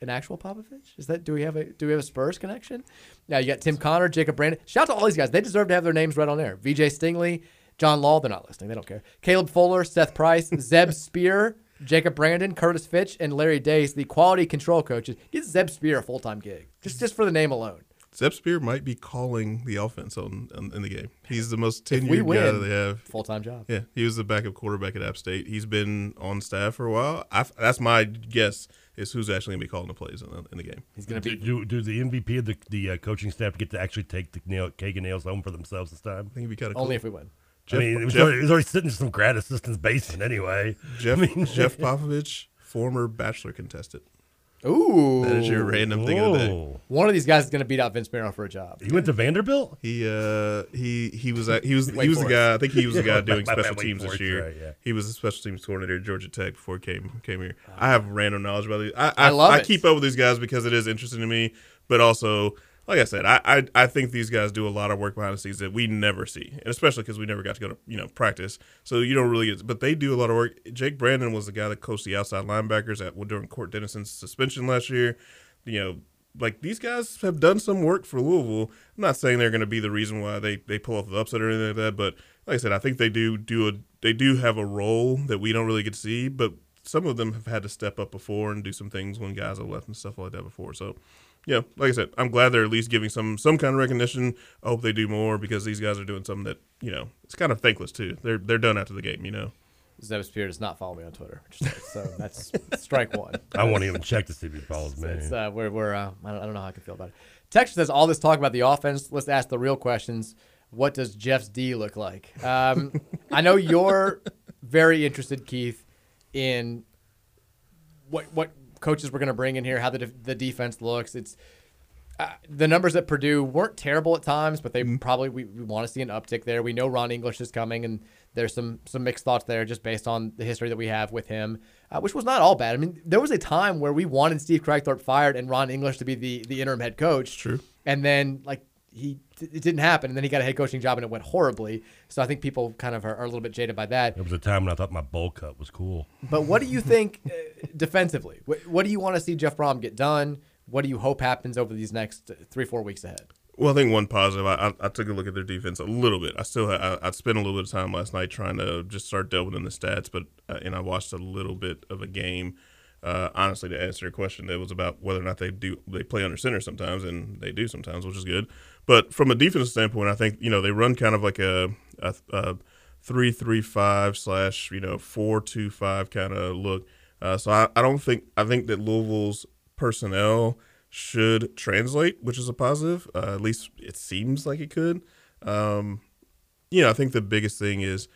an actual Popovich? Is that do we have a do we have a Spurs connection? Now you got Tim Connor, Jacob Brandon. Shout out to all these guys. They deserve to have their names right on there. VJ Stingley, John Law. They're not listening. They don't care. Caleb Fuller, Seth Price, Zeb Spear, Jacob Brandon, Curtis Fitch, and Larry Dace, the quality control coaches. Get Zeb Spear a full time gig just just for the name alone. Zeb Spear might be calling the offense on, on in the game. He's the most If we tenured guy win, that they have. full time job. Yeah, he was the backup quarterback at App State. He's been on staff for a while. I, that's my guess is who's actually gonna be calling the plays in the, in the game. He's gonna do, do, do the MVP of the, the uh, coaching staff get to actually take the nail, cake and nails home for themselves this time? I think it'd be kind of cool. Only if we win. I mean, it was, Jeff- already, it was already sitting in some grad assistant's basement anyway. Jeff I mean, Jeff Popovich, former bachelor contestant. Ooh, That is your random thing of the day. One of these guys is going to beat out Vince Marrow for a job. He went to Vanderbilt. He uh he he was at- he was he was the Forest. guy. I think he was the guy doing My special Wake teams this year. right, yeah. He was a special teams coordinator at Georgia Tech before he came came here. I have random knowledge about these. I I, I love I it. keep up with these guys because it is interesting to me, but also. Like I said, I, I I think these guys do a lot of work behind the scenes that we never see, and especially because we never got to go to you know practice, so you don't really get. But they do a lot of work. Jake Brandon was the guy that coached the outside linebackers at during Cort Dennison's suspension last year. You know, like these guys have done some work for Louisville. I'm not saying they're going to be the reason why they, they pull off the upset or anything like that, but like I said, I think they do do a they do have a role that we don't really get to see, but some of them have had to step up before and do some things when guys have left and stuff like that before. So, yeah, like I said, I'm glad they're at least giving some some kind of recognition. I hope they do more because these guys are doing something that you know it's kind of thankless too. They're they're done after the game, you know. Zeb Spear does not follow me on Twitter, so that's strike one. I won't even check to see if he follows me. It's, uh, we're, we're, uh, I, don't, I don't know how I can feel about it. Texas says all this talk about the offense. Let's ask the real questions. What does Jeff's D look like? Um, I know you're very interested, Keith, in what what coaches we're going to bring in here, how the def- the defense looks. It's uh, the numbers at Purdue weren't terrible at times, but they probably we, we want to see an uptick there. We know Ron English is coming, and there's some some mixed thoughts there just based on the history that we have with him, uh, which was not all bad. I mean, there was a time where we wanted Steve Kragthorpe fired and Ron English to be the the interim head coach. True. And then like he it didn't happen, and then he got a head coaching job, and it went horribly. So I think people kind of are, are a little bit jaded by that. It was a time when I thought my bowl cut was cool. But what do you think uh, defensively? What, what do you want to see Jeff Brohm get done? What do you hope happens over these next uh, three, four weeks ahead? Well, I think one positive. I, I, I took a look at their defense a little bit. I still I, I spent a little bit of time last night trying to just start delving in the stats, but uh, and I watched a little bit of a game. Uh, honestly, to answer your question, that was about whether or not they do they play under center sometimes, and they do sometimes, which is good. But from a defensive standpoint, I think you know they run kind of like a, a, a three three five slash you know four two five kind of look. Uh, so I, I don't think I think that Louisville's personnel should translate, which is a positive. Uh, at least it seems like it could. Um, you know, I think the biggest thing is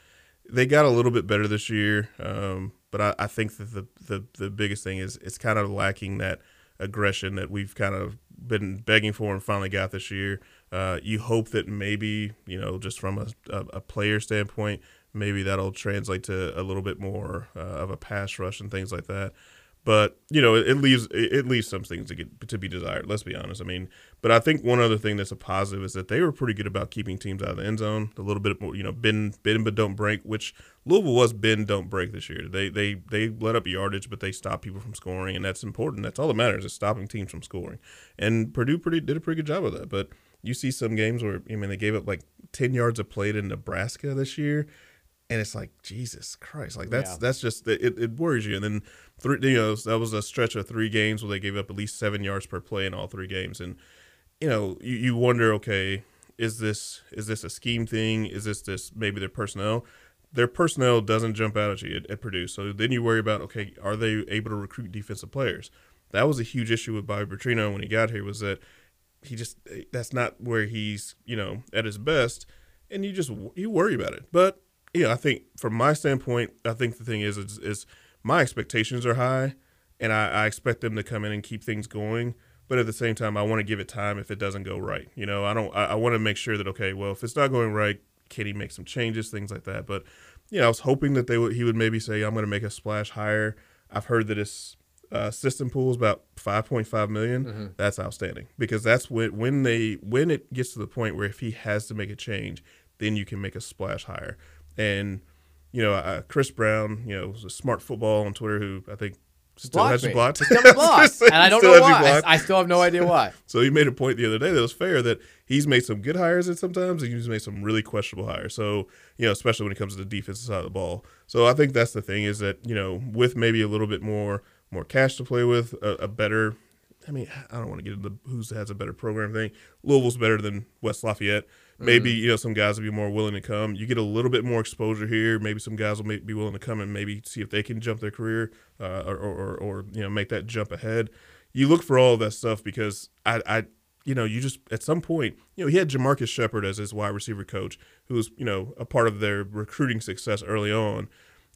they got a little bit better this year, um, but I, I think that the, the the biggest thing is it's kind of lacking that aggression that we've kind of been begging for and finally got this year. Uh, you hope that maybe you know just from a, a, player standpoint, maybe that'll translate to a little bit more uh, of a pass rush and things like that. But you know, it, it leaves it, it leaves some things to get to be desired. Let's be honest. I mean, but I think one other thing that's a positive is that they were pretty good about keeping teams out of the end zone. A little bit more, you know, bend bend but don't break. Which Louisville was bend don't break this year. They they they let up yardage, but they stopped people from scoring, and that's important. That's all that matters is stopping teams from scoring. And Purdue pretty did a pretty good job of that. But you see some games where I mean they gave up like ten yards of play to Nebraska this year and it's like Jesus Christ, like that's Yeah. that's just it, it worries you. And then three, you know, that was a stretch of three games where they gave up at least seven yards per play in all three games, and you know, you, you wonder, okay, is this is this a scheme thing? Is this this maybe their personnel? Their personnel doesn't jump out at you at, at Purdue, so then you worry about, okay, are they able to recruit defensive players? That was a huge issue with Bobby Petrino when he got here. Was that he just that's not where he's you know at his best, and you just you worry about it. But yeah, I think from my standpoint, I think the thing is is, is my expectations are high, and I, I expect them to come in and keep things going. But at the same time, I want to give it time if it doesn't go right. You know, I don't. I, I want to make sure that okay, well, if it's not going right, can he make some changes, things like that. But you know, I was hoping that they would he would maybe say I'm going to make a splash higher. I've heard that his uh, system pool is about 5.5 million. Mhm. That's outstanding because that's when when they when it gets to the point where if he has to make a change, then you can make a splash higher. And you know, uh, Chris Brown, you know, was a smart football on Twitter who I think still Blocked has you blocked. Still has me blocked. And I don't Still know you why. I- I still have no idea why. So he made a point the other day that was fair that he's made some good hires at sometimes and he's made some really questionable hires. So, you know, especially when it comes to the defensive side of the ball. So I think that's the thing is that, you know, with maybe a little bit more more cash to play with, a, a better I mean, I don't want to get into who has a better program thing. Louisville's better than West Lafayette. Maybe Mm-hmm. you know some guys will be more willing to come. You get a little bit more exposure here. Maybe some guys will be willing to come and maybe see if they can jump their career uh, or, or, or you know make that jump ahead. You look for all of that stuff because I, I you know you just at some point you know he had JaMarcus Shephard as his wide receiver coach, who was you know a part of their recruiting success early on.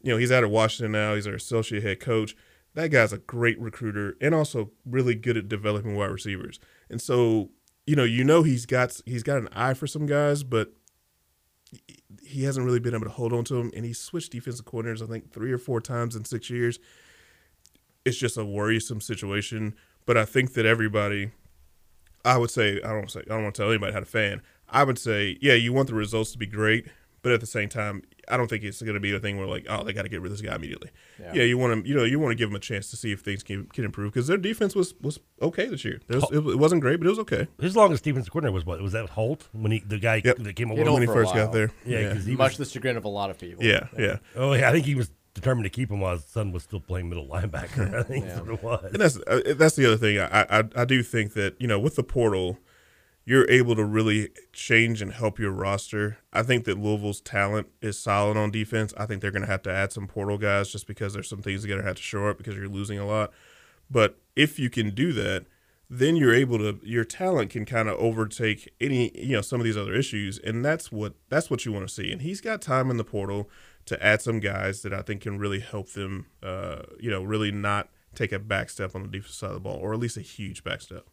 You know he's out of Washington now. He's our associate head coach that guy's a great recruiter and also really good at developing wide receivers. And so, you know, you know he's got he's got an eye for some guys, but he hasn't really been able to hold on to them. And he switched defensive coordinators, I think, three or four times in six years. It's just a worrisome situation. But I think that everybody, I would say, I don't say, I don't want to tell anybody how to fan. I would say, yeah, you want the results to be great, but at the same time, I don't think it's going to be a thing where like, oh, they got to get rid of this guy immediately. Yeah. Yeah, you want to, you know, you want to give them a chance to see if things can, can improve because their defense was was okay this year. It, was, it, it wasn't great, but it was okay. His longest defensive coordinator was what? Was that Holt when he the guy that came over when he first got there. Yeah, Yeah. 'cause he Much was, the chagrin of a lot of people. Yeah, yeah. Oh yeah, I think he was determined to keep him while his son was still playing middle linebacker. I think Yeah. that's what it was. And that's uh, that's the other thing. I, I I do think that you know with the portal, you're able to really change and help your roster. I think that Louisville's talent is solid on defense. I think they're going to have to add some portal guys just because there's some things that are going to have to show up because you're losing a lot. But if you can do that, then you're able to your talent can kind of overtake any you know some of these other issues, and that's what that's what you want to see. And he's got time in the portal to add some guys that I think can really help them. Uh, you know, really not take a back step on the defensive side of the ball, or at least a huge back step.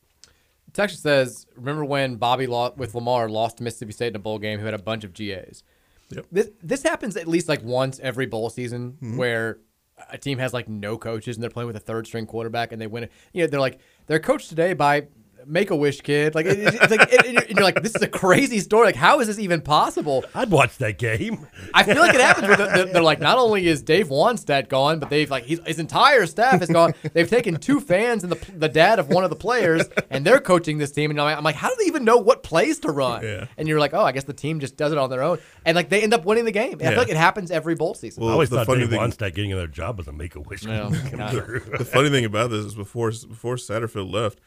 Texas says, remember when Bobby lost, with Lamar lost to Mississippi State in a bowl game who had a bunch of GAs? Yep. This, this happens at least like once every bowl season Mhm. where a team has like no coaches and they're playing with a third string quarterback and they win it. You know, they're like, they're coached today by Make a Wish kid. Like, it, it's like, it, it- you're like, this is a crazy story. Like, how is this even possible? I'd watch that game. I feel like it happens with the, the- they're like not only is Dave Wannstedt gone, but they've like he's, his entire staff is gone. They've taken two fans and the the dad of one of the players, and they're coaching this team. And I'm like, I'm like, how do they even know what plays to run? Yeah. And you're like, oh, I guess the team just does it on their own, and like they end up winning the game. And I Yeah. feel like it happens every bowl season. Well, I always the thought funny Dave thing- Wannstedt getting another job was a make a wish. Yeah. the funny thing about this is before before Satterfield left,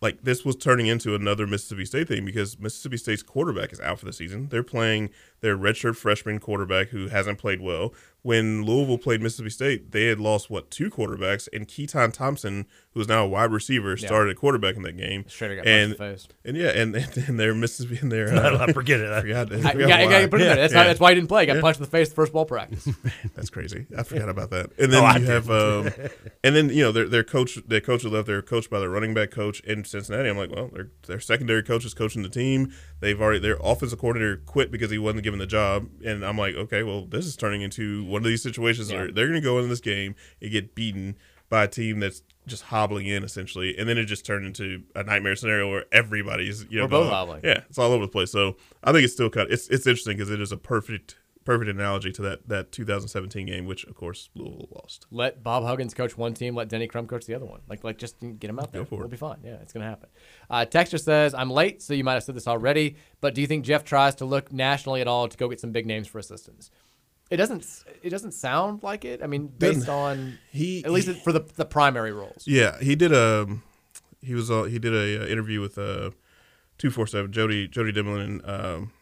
like this was turning into another Mississippi State thing because Mississippi State's quarterback is out for the season. They're playing their redshirt freshman quarterback who hasn't played well. When Louisville played Mississippi State, they had lost what two quarterbacks, and Keytaon Thompson, who's now a wide receiver, Yeah. started at quarterback in that game. Straight got and, punched in the face. and yeah, and and their Mississippi and their No, uh, I forget it. I forgot, I I, forgot you got, you to put it in. That's, Yeah. how, that's why he didn't play. He got Yeah. punched in the face the first ball practice. That's crazy. I forgot about that. And then Oh, I you have, um, and then you know their their coach, their coach left. They're coached by their running back coach in Cincinnati. I'm like, well, their their secondary coach is coaching the team. They've already their offensive coordinator quit because he wasn't given the job. And I'm like, okay, well, this is turning into one of these situations Yeah. where they're going to go into this game and get beaten by a team that's just hobbling in essentially, and then it just turned into a nightmare scenario where everybody's you know We're both going- hobbling. Yeah, it's all over the place. So I think it's still kind. Of, it's it's interesting because it is a perfect perfect analogy to that that 2017 game, which of course Louisville lost. Let Bob Huggins coach one team. Let Denny Crum coach the other one. Like, like just get him out there. Go for We'll it. be fine. Yeah, it's gonna happen. Uh, Texture says I'm late, so you might have said this already. But do you think Jeff tries to look nationally at all to go get some big names for assistants? It doesn't. It doesn't sound like it. I mean, based Doesn't- on he- at least he- for the the primary roles. Yeah, he did a he was he did a, uh interview with uh two four seven Jody Jody Demling and um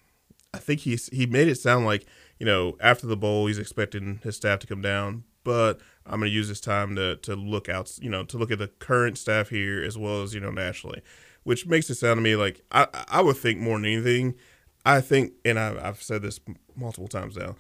I think he he made it sound like you know after the bowl he's expecting his staff to come down, but I'm going to use this time to to look out you know to look at the current staff here as well as you know nationally, which makes it sound to me like I I would think more than anything, I think and I, I've said this multiple times now,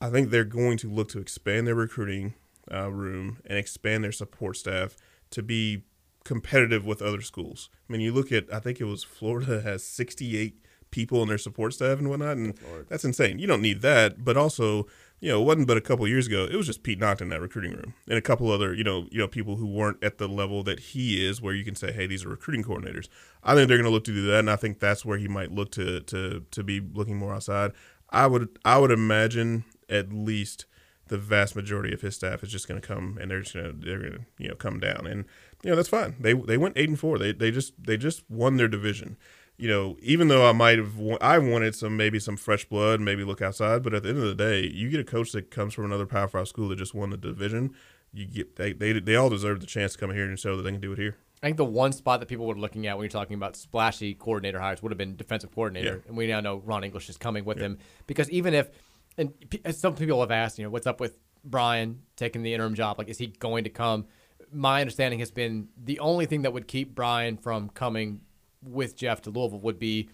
I think they're going to look to expand their recruiting uh, room and expand their support staff to be competitive with other schools. I mean, you look at, I think it was Florida has 68 people in their support staff and whatnot, and that's insane. You don't need that, but also, you know, it wasn't but a couple years ago. It was just Pete Nochta in that recruiting room, and a couple other, you know, you know, people who weren't at the level that he is, where you can say, hey, these are recruiting coordinators. I think they're going to look to do that, and I think that's where he might look to to to be looking more outside. I would I would imagine at least the vast majority of his staff is just going to come and they're just going to they're going to you know come down and you know that's fine. They they went eight and four. They they just they just won their division. You know, even though I might have I wanted some maybe some fresh blood, maybe look outside, but at the end of the day, you get a coach that comes from another Power Five school that just won the division. You get they they they all deserve the chance to come here and show that they can do it here. I think the one spot that people were looking at when you're talking about splashy coordinator hires would have been defensive coordinator, Yeah. and we now know Ron English is coming with him because even if and some people have asked, you know, what's up with Brian taking the interim job? Like, is he going to come? My understanding has been the only thing that would keep Brian from coming with Jeff to Louisville would be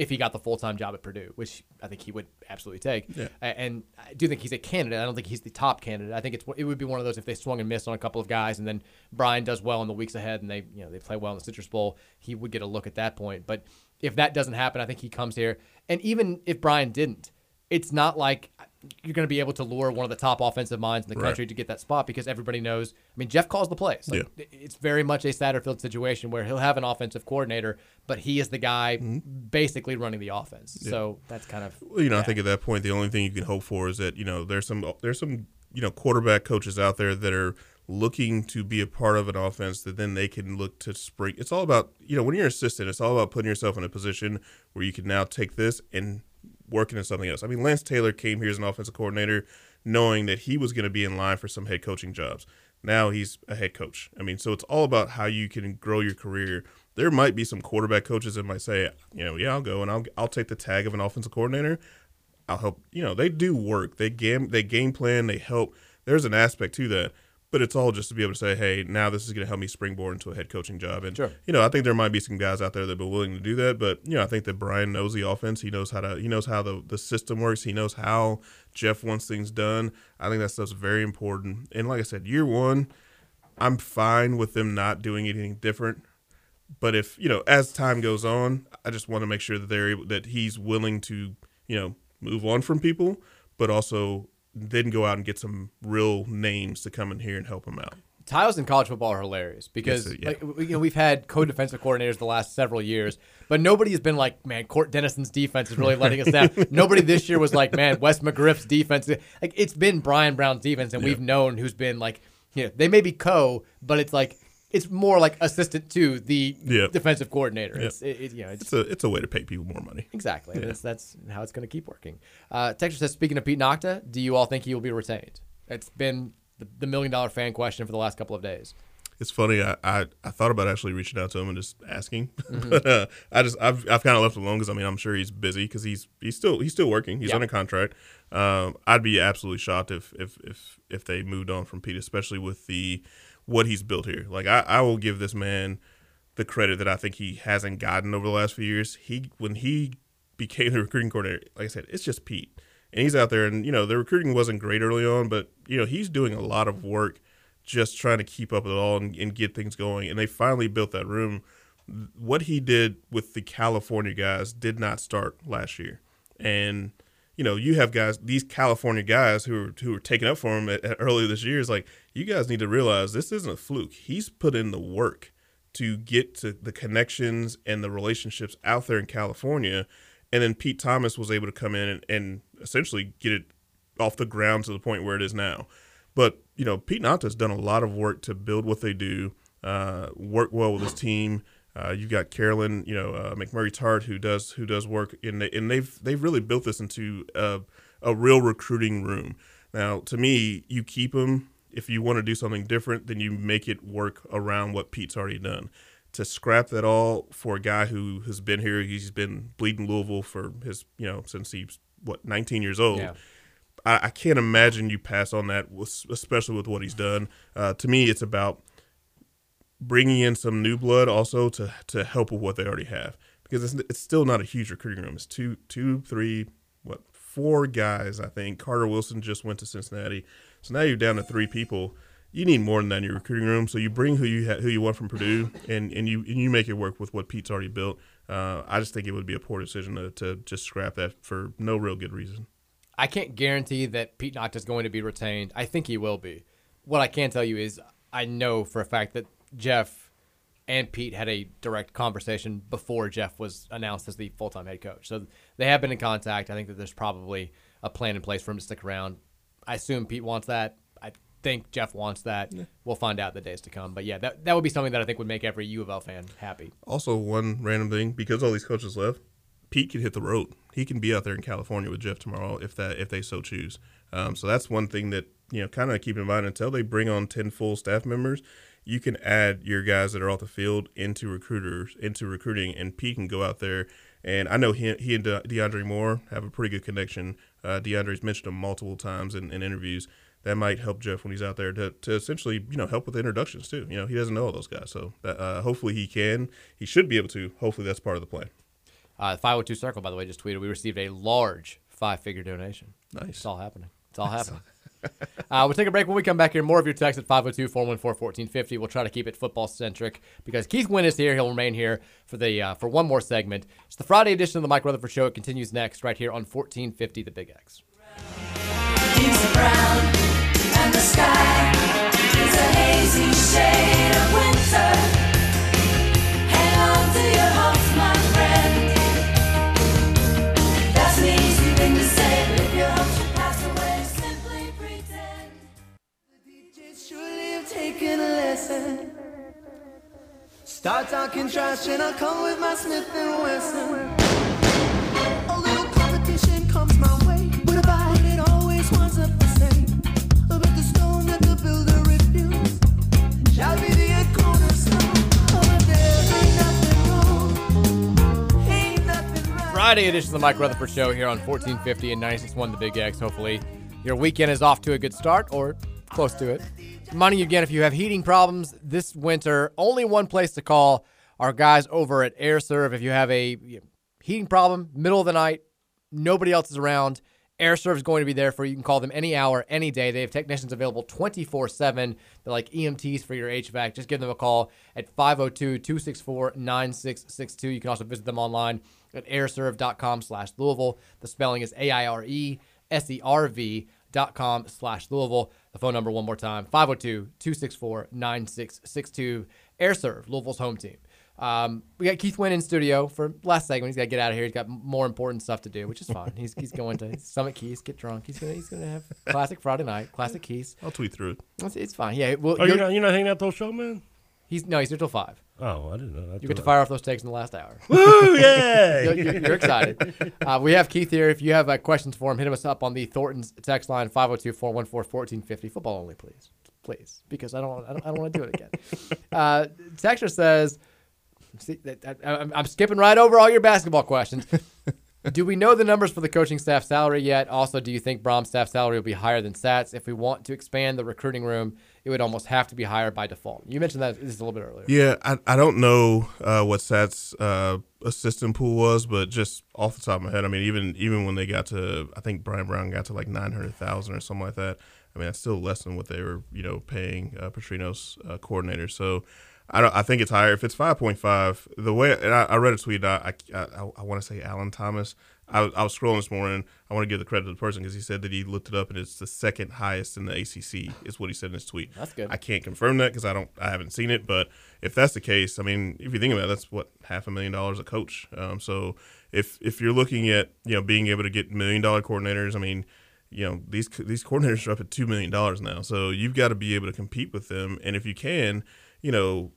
if he got the full time job at Purdue, which I think he would absolutely take. Yeah. And I do think he's a candidate. I don't think he's the top candidate. I think it's it would be one of those if they swung and missed on a couple of guys, and then Brian does well in the weeks ahead, and they you know they play well in the Citrus Bowl, he would get a look at that point. But if that doesn't happen, I think he comes here. And even if Brian didn't, it's not like you're going to be able to lure one of the top offensive minds in the Right. country to get that spot because everybody knows. I mean, Jeff calls the plays. Like, It's very much a Satterfield situation where he'll have an offensive coordinator, but he is the guy basically running the offense. Mm-hmm. Yeah. So that's kind of Well, you know, I think at that point, the only thing you can hope for is that you know there's some there's some you know quarterback coaches out there that are looking to be a part of an offense that then they can look to spring. It's all about you know when you're an assistant, it's all about putting yourself in a position where you can now take this and work in something else. I mean, Lance Taylor came here as an offensive coordinator, knowing that he was going to be in line for some head coaching jobs. Now he's a head coach. I mean, so it's all about how you can grow your career. There might be some quarterback coaches that might say, you know, yeah, I'll go and I'll I'll take the tag of an offensive coordinator. I'll help. You know, they do work. They game. They game plan. They help. There's an aspect to that, but it's all just to be able to say, hey, now this is going to help me springboard into a head coaching job. And Sure. you know, I think there might be some guys out there that be willing to do that. But you know, I think that Brian knows the offense. He knows how to. He knows how the the system works. He knows how Jeff wants things done. I think that stuff's very important. And like I said, year one, I'm fine with them not doing anything different. But if you know, as time goes on, I just want to make sure that they're able, that he's willing to, you know, move on from people, but also then go out and get some real names to come in here and help him out. Tiles in college football are hilarious because Yes, yeah. like, you know, we've had co-defensive coordinators the last several years, but nobody has been like, man, Cort Dennison's defense is really letting us down. nobody this year was like, man, Wes McGriff's defense. Like it's been Brian Brown's defense, and Yeah. we've known who's been like, you know, they may be co, but it's like it's more like assistant to the Yeah. defensive coordinator. Yeah. It's it, it- you know, it's, It's a it's a way to pay people more money. exactly. Yeah. That's that's how it's going to keep working. Uh, Texas says, speaking of Pete Nochta, do you all think he will be retained? It's been the, the million dollar fan question for the last couple of days. it's funny. I, I, I thought about actually reaching out to him and just asking, Mhm. but uh, I just I've, I've kind of left it alone because I mean I'm sure he's busy because he's he's still he's still working. He's Yeah. under contract. Um, I'd be absolutely shocked if if if if they moved on from Pete, especially with the what he's built here. Like I, I will give this man the credit that I think he hasn't gotten over the last few years. He when he became the recruiting coordinator, like I said, it's just Pete. And he's out there and you know, the recruiting wasn't great early on, but you know, he's doing a lot of work just trying to keep up with it all and, and get things going. And they finally built that room. What he did with the California guys did not start last year. And you know, you have guys, these California guys who are who are taking up for him at, at earlier this year. Is like you guys need to realize this isn't a fluke. He's put in the work to get to the connections and the relationships out there in California, and then Pete Thomas was able to come in and, and essentially get it off the ground to the point where it is now. But you know, Pete Nochta's done a lot of work to build what they do, uh, work well with his team. Uh, you've got Carolyn, you know, uh, McMurray Tart, who does who does work, in the, and they've they've really built this into a, a real recruiting room. Now, to me, you keep him if you want to do something different, then you make it work around what Pete's already done. To scrap that all for a guy who has been here, he's been bleeding Louisville for his, you know, since he's what 19 years old. Yeah. I, I can't imagine you pass on that, with- especially with what he's done. Uh, to me, it's about bringing in some new blood also to to help with what they already have because it's, it's still not a huge recruiting room. It's two, two, three, what, four guys. I think Carter Wilson just went to Cincinnati, so now you're down to three people. You need more than that in your recruiting room. So you bring who you ha- who you want from Purdue, and, and you and you make it work with what Pete's already built. Uh, I just think it would be a poor decision to, to just scrap that for no real good reason. I can't guarantee that Pete Nochta is going to be retained. I think he will be. What I can tell you is I know for a fact that Jeff and Pete had a direct conversation before Jeff was announced as the full time head coach. So they have been in contact. I think that there's probably a plan in place for him to stick around. I assume Pete wants that. I think Jeff wants that. We'll find out the days to come. But yeah, that, that would be something that I think would make every U of L fan happy. Also, one random thing because all these coaches left, Pete can hit the road. He can be out there in California with Jeff tomorrow if that if they so choose. Um, so that's one thing that you know kind of keep in mind until they bring on ten full staff members. You can add your guys that are off the field into recruiters into recruiting, and Pete can go out there. And I know he, he and De- DeAndre Moore have a pretty good connection. Uh, DeAndre's mentioned him multiple times in, in interviews. That might help Jeff when he's out there to, to essentially you know help with introductions too. You know he doesn't know all those guys, so uh, hopefully he can. He should be able to. Hopefully that's part of the plan. Uh, 502 Circle, by the way, just tweeted we received a large five figure donation. Nice. It's all happening. It's all happening. uh, we'll take a break when we come back here. More of your text at 502 414 1450. We'll try to keep it football centric because Keith Wynn is here. He'll remain here for the uh, for one more segment. It's the Friday edition of the Mike Rutherford Show. It continues next right here on 1450 The Big X. and taken. Start talking trash and I'll come with my Smith and Wesson. A little competition comes my way, but about it always winds up the same. But the stone that the builder refused shall be the cornerstone. Oh, if there ain't nothing wrong, ain't nothing right. Friday edition of the Mike Rutherford Show here on 1450 and 96.1 The Big X. Hopefully, your weekend is off to a good start or close to it. Reminding you again, if you have heating problems this winter, only one place to call our guys over at Aire Serv. If you have a heating problem, middle of the night, nobody else is around, Aire Serv is going to be there for you. You can call them any hour, any day. They have technicians available 24 7. They're like EMTs for your HVAC. Just give them a call at 502 264 9662. You can also visit them online at aireserv.com slash Louisville. The spelling is A I R E S E R V com slash Louisville. The phone number one more time 502 264 9662. Aire Serv, Louisville's home team. Um, we got Keith Wynn in studio for last segment. He's got to get out of here. He's got more important stuff to do, which is fine. He's, he's going to Summit Keys, get drunk. He's gonna he's gonna have classic Friday night, classic Keys. I'll tweet through it. It's, it's fine. Yeah. Well, Oh, you're you'll- not, you're not hanging out whole show, man? he's no, he's here till five. Oh, I didn't know that. You get to fire off those takes in the last hour. Woo, yay! you're, you're- you're excited. Uh, we have Keith here. If you have uh, questions for him, hit us up on the Thornton's text line 502 414 1450. Football only, please. please, because I don't I don't, I don't want to do it again. uh, Texture says, see, I, I, I'm- I'm skipping right over all your basketball questions. do we know the numbers for the coaching staff salary yet? Also, do you think Brohm's staff salary will be higher than Sats? If we want to expand the recruiting room, it would almost have to be higher by default. You mentioned that just a little bit earlier. Yeah, I, I don't know uh, what Sat's uh, assistant pool was, but just off the top of my head, I mean, even even when they got to, I think Brian Brown got to like nine hundred thousand or something like that. I mean, that's still less than what they were, you know, paying uh, Petrino's uh, coordinator. So I don't. I think it's higher. If it's five point five, the way I, I read a tweet. I, I, I want to say Alan Thomas. I, was- I was scrolling this morning. I want to give the credit to the person because he said that he looked it up and it's the second highest in the ACC. Is what he said in his tweet. That's good. I can't confirm that because I don't. I haven't seen it. But if that's the case, I mean, if you think about it, that's what half a million dollars a coach. Um, so if if you're looking at you know being able to get million dollar coordinators, I mean, you know these these coordinators are up at two million dollars now. So you've got to be able to compete with them. And if you can, you know.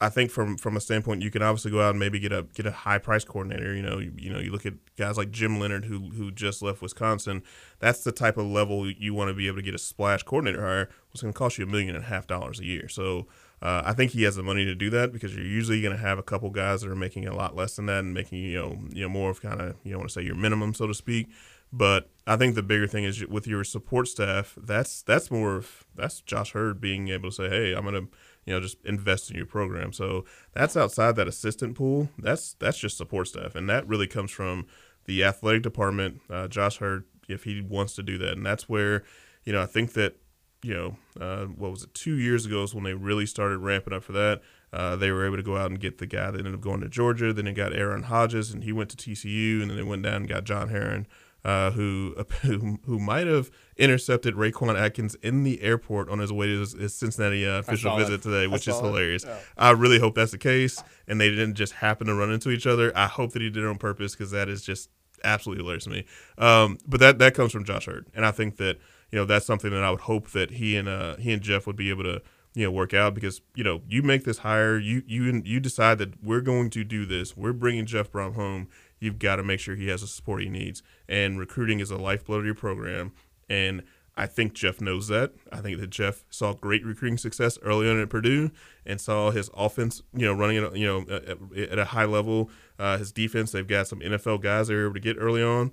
I think from from a standpoint, you can obviously go out and maybe get a get a high price coordinator. You know, you, you know, you look at guys like Jim Leonhard who who just left Wisconsin. That's the type of level you want to be able to get a splash coordinator hire. It's going to cost you a million and a half dollars a year. So uh, I think he has the money to do that because you're usually going to have a couple guys that are making a lot less than that and making you know you know more of kind of you know want to say your minimum so to speak. But I think the bigger thing is with your support staff. That's that's more of that's Josh Heird being able to say, hey, I'm going to you know just invest in your program. So that's outside that assistant pool. That's that's just support staff, and that really comes from the athletic department. Uh, Josh Heird, if he wants to do that, and that's where you know I think that you know uh, what was it two years ago is when they really started ramping up for that. Uh, they were able to go out and get the guy that ended up going to Georgia. Then they got Aaron Hodges, and he went to TCU, and then they went down and got John Heron. Uh, who, who who might have intercepted Raquan Atkins in the airport on his way to his, his Cincinnati uh, official visit today, which is hilarious. Yeah. I really hope that's the case, and they didn't just happen to run into each other. I hope that he did it on purpose because that is just absolutely hilarious to me. Um, but that that comes from Josh Heird, and I think that you know that's something that I would hope that he and uh, he and Jeff would be able to you know work out because you know you make this hire, you you you decide that we're going to do this. We're bringing Jeff Brohm home. You've got to make sure he has the support he needs, and recruiting is a lifeblood of your program, and I think Jeff knows that. I think that Jeff saw great recruiting success early on at Purdue and saw his offense, you know, running at, you know at, at a high level. Uh, his defense, they've got some NFL guys they were able to get early on,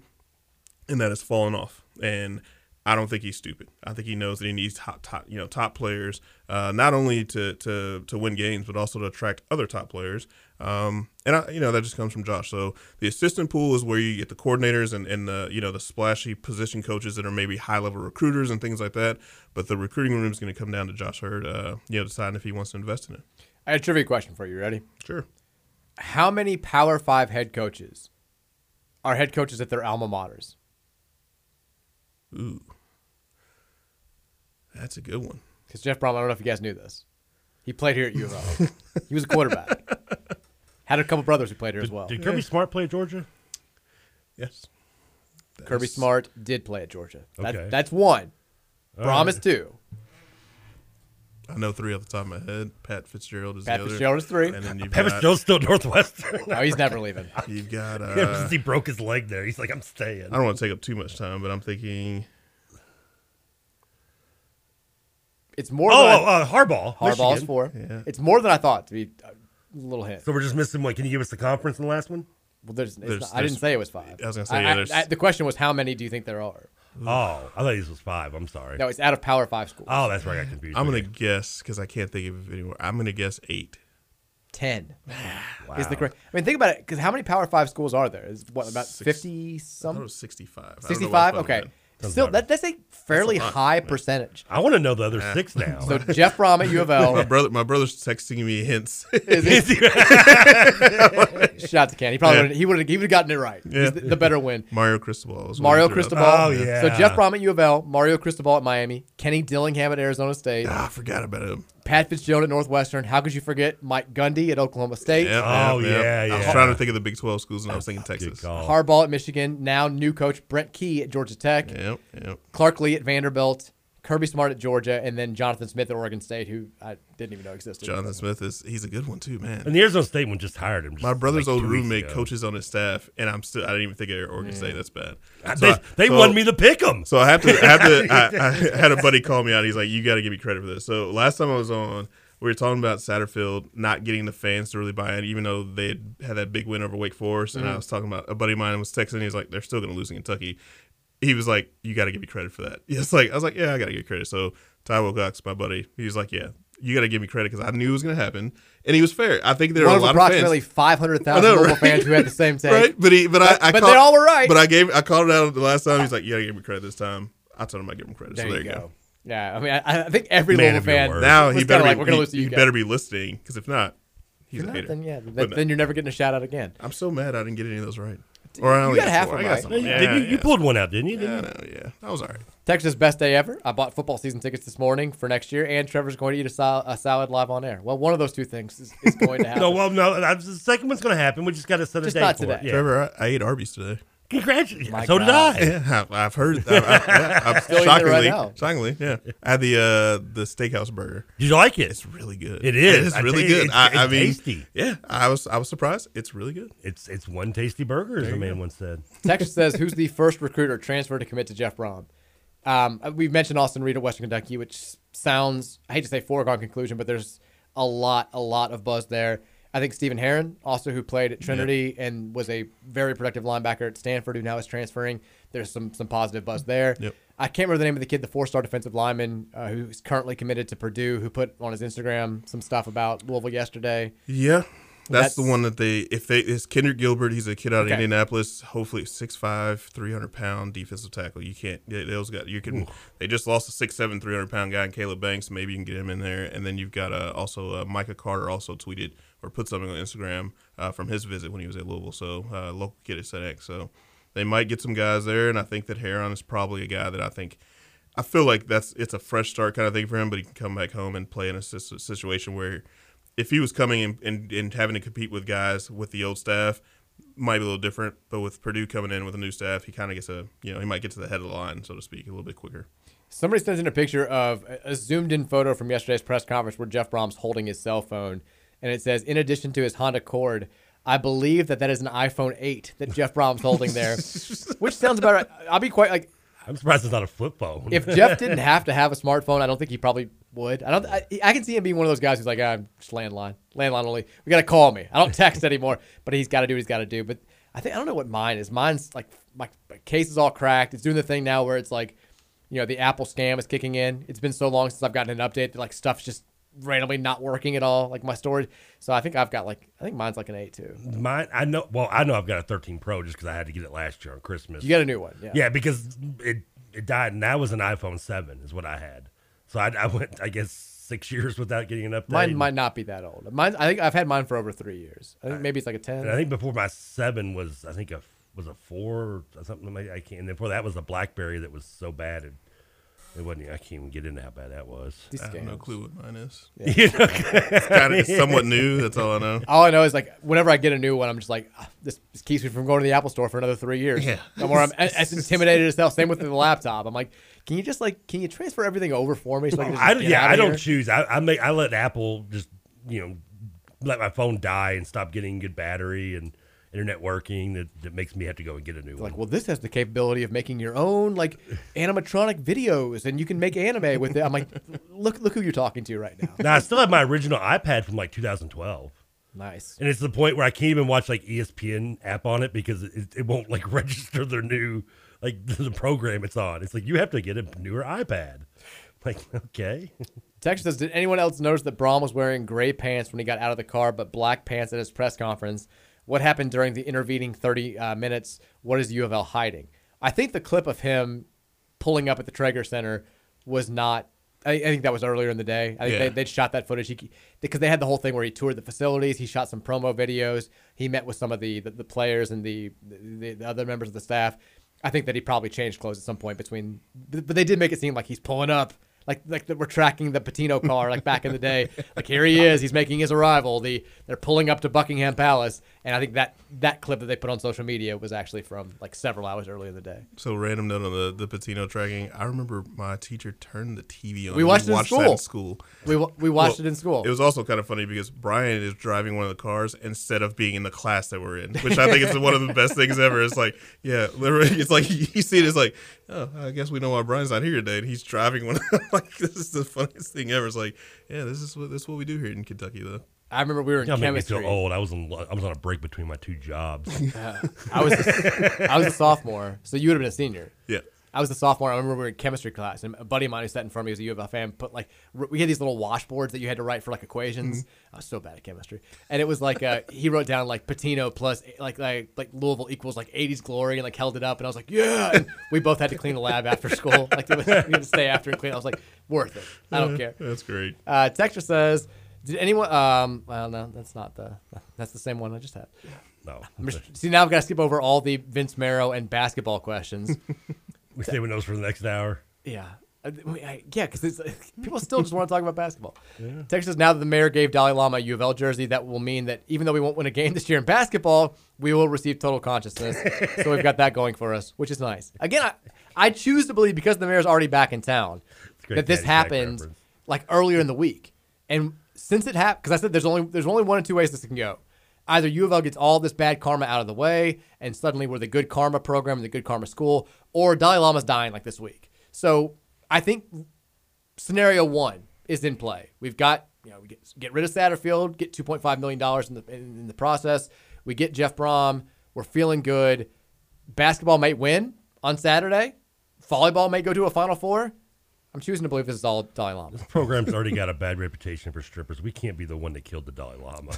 and that has fallen off. And I don't think he's stupid. I think he knows that he needs top, top you know, top players, uh, not only to, to to win games, but also to attract other top players. Um, and I, you know, that just comes from Josh. So the assistant pool is where you get the coordinators and and the you know the splashy position coaches that are maybe high level recruiters and things like that. But the recruiting room is going to come down to Josh Heird, uh, you know, deciding if he wants to invest in it. I had a trivia question for you. Ready? Sure. How many Power Five head coaches are head coaches at their alma maters? Ooh, that's a good one. Because Jeff Brohm, I don't know if you guys knew this. He played here at U of L. he was a quarterback. Had a couple brothers who played here as well. Did Kirby Smart play at Georgia? Yes. Kirby Smart did play at Georgia. That- Okay. that's one. All Brohm right. two. I know three off the top of my head. Pat Fitzgerald is Pat the other. Fitzgerald is three. And then you've Pat got, Fitzgerald's still Northwestern. No, he's never leaving. You've got. Uh, Ever since he broke his leg there, he's like, I'm staying. I don't want to take up too much time, but I'm thinking. It's more. Oh, than I- uh, Harbaugh. Harbaugh's Michigan. four. Yeah. It's more than I thought. To be a little hint. So we're just missing one. Can you give us the conference in the last one? Well, there's, it's There's- not- I didn't say it was five. I was gonna say, yeah, I- there's- I- the question was how many do you think there are? Oh, I thought this was five. I'm sorry. No, it's out of Power Five schools. Oh, that's where I got confused. I'm gonna Okay. guess because I can't think of it anymore. I'm gonna guess eight. Ten is the correct. I mean, think about it. Because how many Power Five schools are there? Is what about Six- fifty I some? thought it was 65. I don't know why I Sixty-five. Okay. that. Doesn't Still, matter. that, that's a fairly lot, high yeah. percentage. I want to know the other six now. So Jeff Brohm at U of My L. brother, my brother's texting me hints. Shout out to Ken. He probably Yeah. would've- he would have he would have gotten it right. Yeah. He's the, the better win. Mario Cristobal. is what Mario he threw out. Cristobal. Oh, yeah. So Jeff Brohm at U of L, Mario Cristobal at Miami, Kenny Dillingham at Arizona State, Ah, I forgot about him. Pat Fitzgerald at Northwestern. How could you forget Mike Gundy at Oklahoma State? Yep, Oh, yep, yep. yeah, I was trying to think of the Big 12 schools, and I was thinking ah, Texas. call. Harbaugh at Michigan. Now new coach Brent Key at Georgia Tech. Yep, yep. Clark Lea at Vanderbilt. Kirby Smart at Georgia, and then Jonathan Smith at Oregon State, who I didn't even know existed. Jonathan Smith is he's a good one too, man. And the Arizona State one just hired him. Just My brother's like old roommate ago. coaches on his staff, and I'm still I didn't even think of Oregon State. That's bad. They- they wanted me to pick 'em. So I have to. I have to. I, I had a buddy call me out. He's like, "You got to give me credit for this." So last time I was on, we were talking about Satterfield not getting the fans to really buy in, even though they had had that big win over Wake Forest. And I Mhm. was talking about a buddy of mine was texting. He's like, "They're still going to lose in Kentucky." He was like, "You got to give me credit for that." It's like I was like, "Yeah, I got to give credit." So Ty Wilcox, my buddy, he was like, "Yeah." You got to give me credit because I knew it was going to happen, and he was fair. I think there One are a lot approximately of fans. 500,000 I right? fans who had the same take. Right, but he, but, I, I But called- they all were right. But I gave, I called it out the last time. He's like, "You got to give me credit this time." I told him I give him credit. There so there you go. go. Yeah, I mean, I, I think every Man Louisville fan. Now he better like, be, we're gonna he, lose to he you guys. better be listening because if not, he's If a not, hater. then yeah, then, then you're never getting a shout out again. I'm so mad I didn't get any of those right. Or I You only got got half four. of I them got right. some. Did you, you pulled one out, didn't you? Yeah, Didn't no, yeah, that was all right. Texas best day ever. I bought football season tickets this morning for next year, and Trevor's going to eat a, sal- a salad live on air. Well, one of those two things is, is going to happen. No, well, no. The second one's going to happen. We just got to set a Just date not for today. it. Yeah. Trevor, I, I ate Arby's today. Congratulations. My so did I. Yeah, I've, I've heard. I've, I've, yeah, I've, Still eating it right shockingly, now. shockingly, yeah. I had the uh, the steakhouse burger. Did you like it? It's really good. It is. It's I really tell you, good. it's- I, it's I mean, tasty. yeah. I was I was surprised. It's really good. It's it's one tasty burger, as the man once said. Texas says, "Who's the first recruiter transfer to commit to Jeff Brohm?" Um, we've mentioned Austin Reed at Western Kentucky, which sounds I hate to say foregone conclusion, but there's a lot, a lot of buzz there. I think Stephen Herron, also who played at Trinity and was a very productive linebacker at Stanford, who now is transferring. There's some some positive buzz there. Yep. I can't remember the name of the kid, the four-star defensive lineman uh, who's currently committed to Purdue, who put on his Instagram some stuff about Louisville yesterday. Yeah. That's, That's- the one that they if they it's Kendrick Gilbert. He's a kid out of Okay. Indianapolis. Hopefully, 6'5", 300 pound defensive tackle. You can't. yeah, Those got you can. They just lost a 6'7", 300 pound guy in Caleb Banks. Maybe you can get him in there. And then you've got uh, also uh, Micah Carter also tweeted or put something on Instagram uh, from his visit when he was at Louisville. So uh, local kid at SEDEX. So they might get some guys there. And I think that Herron is probably a guy that I think. I feel like that's it's a fresh start kind of thing for him, but he can come back home and play in a situation where if he was coming and, and, and having to compete with guys with the old staff, might be a little different. But with Purdue coming in with a new staff, he kind of gets a you know he might get to the head of the line, so to speak, a little bit quicker. Somebody sends in a picture of a- zoomed in photo from yesterday's press conference where Jeff Brohm's holding his cell phone. And it says, in addition to his Honda Accord, I believe that that is an iPhone 8 that Jeff Brohm's holding there, which sounds about right. I'll be quite like, I'm surprised it's not a flip phone. if Jeff didn't have to have a smartphone, I don't think he probably would. I don't. I, I can see him being one of those guys who's like, ah, I'm just landline, landline only. We got to call me. I don't text anymore. But he's got to do what he's got to do. But I think I don't know what mine is. Mine's like my my case is all cracked. It's doing the thing now where it's like, you know, the Apple scam is kicking in. It's been so long since I've gotten an update that like stuff's just randomly not working at all, like my storage. So I think I've got like I think mine's like an eight too. Mine, I know. Well, I know I've got a 13 Pro just because I had to get it last year on Christmas. You got a new one, yeah. Yeah, because it it died, and that was an iPhone 7 is what I had. So I, I went, I guess, six years without getting an update. Mine might not be that old. Mine, I think I've had mine for over three years. I think maybe it's like a ten. And I think before my seven was, I think a was a four or something. I can't. And before that was a BlackBerry that was so bad it, it wasn't. I can't even get into how bad that was. These I have no scams. clue what mine is. Yeah. You know? it's kind of somewhat new. That's all I know. All I know is like whenever I get a new one, I'm just like "Ah, this, this keeps me from going to the Apple store for another three years. Yeah. And where I'm as intimidated as hell. Same with the laptop. I'm like, can you just like can you transfer everything over for me so I can just I, get yeah, out I don't here? choose. I, I make I let Apple just you know let my phone die and stop getting good battery and internet working. That, that makes me have to go and get a new one. Like, well, this has the capability of making your own like animatronic videos, and you can make anime with it. I'm like, look, look who you're talking to right now. now I still have my original iPad from like 2012. Nice. And it's the point where I can't even watch like ESPN app on it because it, it won't like register their new like the program it's on. It's like you have to get a newer iPad. Like okay, Texas says, did anyone else notice that Brohm was wearing gray pants when he got out of the car, but black pants at his press conference? What happened during the intervening 30 uh, minutes? What is U of L hiding? I think the clip of him pulling up at the Traeger Center was not. I, I think that was earlier in the day. I think Yeah. they, they'd shot that footage he, because they had the whole thing where he toured the facilities. He shot some promo videos. He met with some of the the, the players and the, the the other members of the staff. I think that he probably changed clothes at some point between, but but they did make it seem like he's pulling up like like that we're tracking the Pitino car like back in the day. Like here he is, he's making his arrival. The they're pulling up to Buckingham Palace, and I think that that clip that they put on social media was actually from like several hours earlier in the day. So random note on the the Pitino tracking. I remember my teacher turned the TV on. We and watched it in school. in school. We we watched it in school. It was also kind of funny because Brian is driving one of the cars instead of being in the class that we're in, which I think is one of the best things ever. It's like, yeah, literally, it's like you see it. It's like, oh, I guess we know why Brian's not here today, and he's driving one. Like this is the funniest thing ever. It's like, yeah, this is what this is what we do here in Kentucky, though. I remember we were in Y'all make me chemistry. feel old. I was on I was on a break between my two jobs. Yeah. I was a, I was a sophomore, so you would have been a senior. Yeah. I was a sophomore. I remember we were in chemistry class, and a buddy of mine who sat in front of me was a U of L fan. Put like we had these little washboards that you had to write for like equations. I was so bad at chemistry, and it was like uh, he wrote down like Pitino plus like like like Louisville equals like 80s glory, and like held it up, and I was like, yeah. And we both had to clean the lab after school. Like it was, we had to stay after and clean. I was like, worth it. I don't care. That's great. Uh, Texture says, did anyone? Um, well, no, that's not the. That's the same one I just had. No. Just- see, now I've got to skip over all the Vince Marrow and basketball questions. We saving those for the next hour. yeah. Uh, I- I- Yeah, because people still just want to talk about basketball. Texas, now that the mayor gave Dalai Lama a U of L jersey, that will mean that even though we won't win a game this year in basketball, we will receive total consciousness. so we've got that going for us, which is nice. Again, I, I choose to believe because the mayor's already back in town that this happened like earlier in the week. And since it happened, because I said there's only there's only one or two ways this can go. Either U of L gets all this bad karma out of the way, and suddenly we're the good karma program and the good karma school, or Dalai Lama's dying like this week. So I think scenario one is in play. We've got you know we get, get rid of Satterfield, get 2.5 million dollars in the in, in the process. We get Jeff Brohm. We're feeling good. Basketball might win on Saturday. Volleyball may go to a Final Four. I'm choosing to believe this is all Dalai Lama. The program's already got a bad reputation for strippers. We can't be the one that killed the Dalai Lama.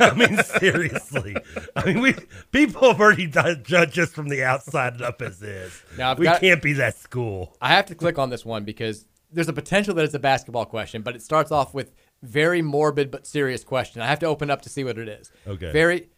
I mean, seriously. I mean, we people have already done, judged us from the outside and up as is. Now, I've we got- can't be that school. I have to click on this one because there's a potential that it's a basketball question, but it starts off with very morbid but serious question. I have to open up to see what it is. Okay. Very.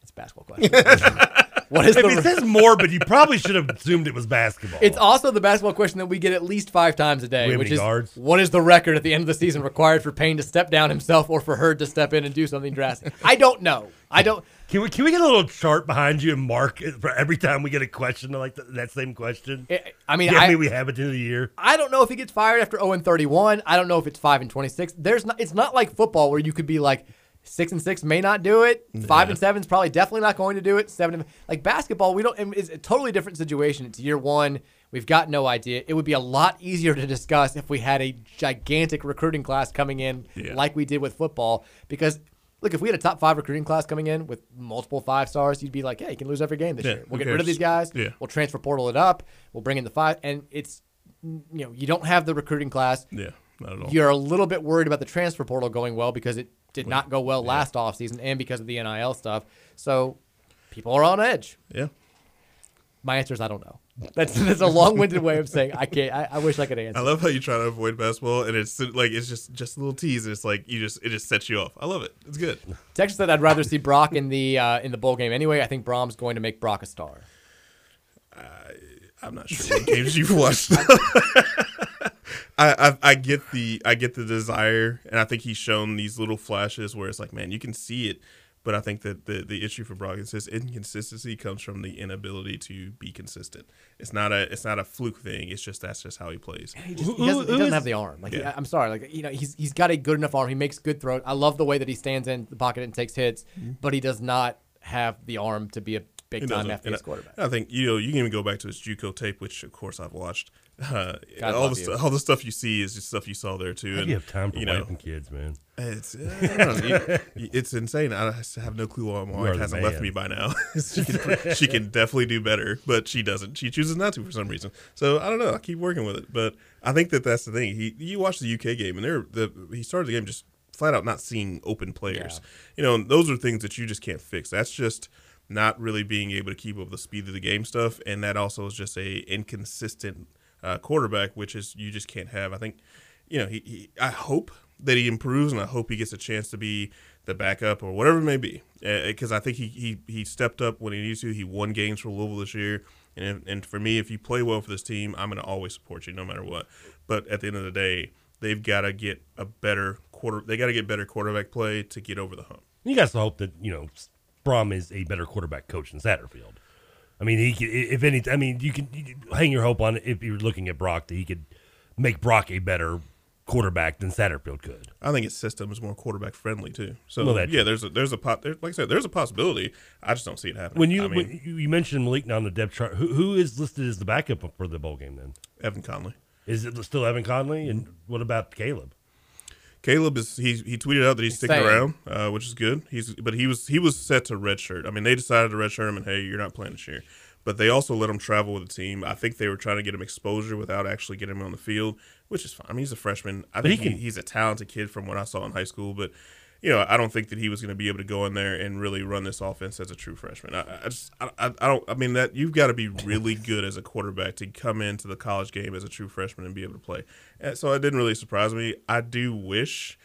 It's a basketball question. what is if the? it says morbid, you probably should have assumed it was basketball. It's also the basketball question that we get at least five times a day, which is guards? what is the record at the end of the season required for Payne to step down himself or for Heird to step in and do something drastic? I don't know. I don't. Can we can we get a little chart behind you and mark it for every time we get a question like th- that same question? I mean, I- me we have it in the year. I don't know if he gets fired after 0 and 31. I don't know if it's 5 and 26. There's not. It's not like football where you could be like six and six may not do it. Five and seven is probably definitely not going to do it. Seven and, like basketball, we don't. It's a totally different situation. It's year one. We've got no idea. It would be a lot easier to discuss if we had a gigantic recruiting class coming in Yeah. like we did with football. Because look, if we had a top five recruiting class coming in with multiple five stars, you'd be like, hey, you can lose every game this Yeah, year. We'll get rid of these guys. Yeah. We'll transfer portal it up. We'll bring in the five, and it's you know you don't have the recruiting class. Yeah, not at all. You're a little bit worried about the transfer portal going well because it did not go well last offseason and because of the NIL stuff. So people are on edge. Yeah. My answer is I don't know. That's that's a long-winded way of saying I can't. I, I wish I could answer. I love how you try to avoid basketball, and it's like it's just just a little tease, and it's like you just it just sets you off. I love it. It's good. Texas said I'd rather see Brock in the uh, in the bowl game anyway. I think Brohm's going to make Brock a star. I'm not sure what games you've watched. I, I I get the I get the desire, and I think he's shown these little flashes where it's like, man, you can see it. But I think that the, the issue for Brock is his inconsistency comes from the inability to be consistent. It's not a it's not a fluke thing. It's just that's just how he plays. He, just, he doesn't, he doesn't have the arm. Like he- I'm sorry, like you know, he's he's got a good enough arm. He makes good throws. I love the way that he stands in the pocket and takes hits, mm-hmm. but he does not have the arm to be a big He time doesn't. FBS And I- quarterback. I think you know you can even go back to his JUCO tape, which of course I've watched. Uh, all the you. stu- all the stuff you see is just stuff you saw there too. How do you have time for you know, wiping kids, man? It's uh, I don't know, you- it's insane. I have no clue why my You wife are hasn't left me by now. she, can, she can definitely do better, but she doesn't. She chooses not to for some reason. So I don't know. I keep working with it, but I think that that's the thing. He you watch the UK game and they're the he started the game just flat out not seeing open players. You know, and those are things that you just can't fix. That's just not really being able to keep up the speed of the game stuff, and that also is just a inconsistent uh, quarterback, which is you just can't have. I think, you know, he, he I hope that he improves, and I hope he gets a chance to be the backup or whatever it may be, because I think he, he he stepped up when he needs to. He won games for Louisville this year. And if, and for me, if you play well for this team, I'm going to always support you no matter what. But at the end of the day, they've got to get a better quarter. They got to get better quarterback play to get over the hump. You guys hope that you know Brohm is a better quarterback coach than Satterfield. I mean, he could, if any. I mean, you can you can hang your hope on if you're looking at Brock that he could make Brock a better quarterback than Satterfield could. I think his system is more quarterback friendly too. So Well, yeah, there's a there's a pot. There, like I said, there's a possibility. I just don't see it happening. When you I mean, when you, mentioned Malik now on the depth chart, who, who is listed as the backup for the bowl game? Then Evan Conley. Is it still Evan Conley? And mm. what about Caleb? Caleb is he he tweeted out that he's sticking Same. around, uh, which is good. He's but he was he was set to redshirt. I mean, they decided to redshirt him and hey, you're not playing this year. But they also let him travel with the team. I think they were trying to get him exposure without actually getting him on the field, which is fine. I mean, he's a freshman. I But think he can- he's a talented kid from what I saw in high school. But you know, I don't think that he was going to be able to go in there and really run this offense as a true freshman. I, I just I, I don't. I mean that you've got to be really good as a quarterback to come into the college game as a true freshman and be able to play. And so it didn't really surprise me. I do wish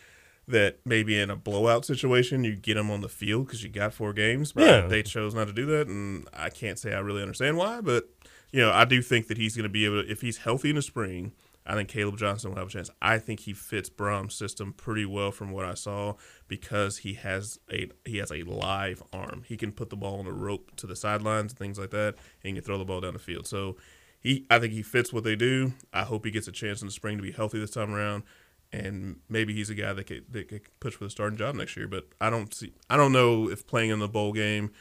that maybe in a blowout situation you get him on the field because you got four games. But Yeah. they chose not to do that, and I can't say I really understand why. But you know, I do think that he's going to be able to if he's healthy in the spring. I think Caleb Johnson will have a chance. I think he fits Brohm's system pretty well from what I saw because he has a he has a live arm. He can put the ball on a rope to the sidelines and things like that, and he can throw the ball down the field. So he I think he fits what they do. I hope he gets a chance in the spring to be healthy this time around. And maybe he's a guy that could, that could push for the starting job next year. But I don't see. I don't know if playing in the bowl game,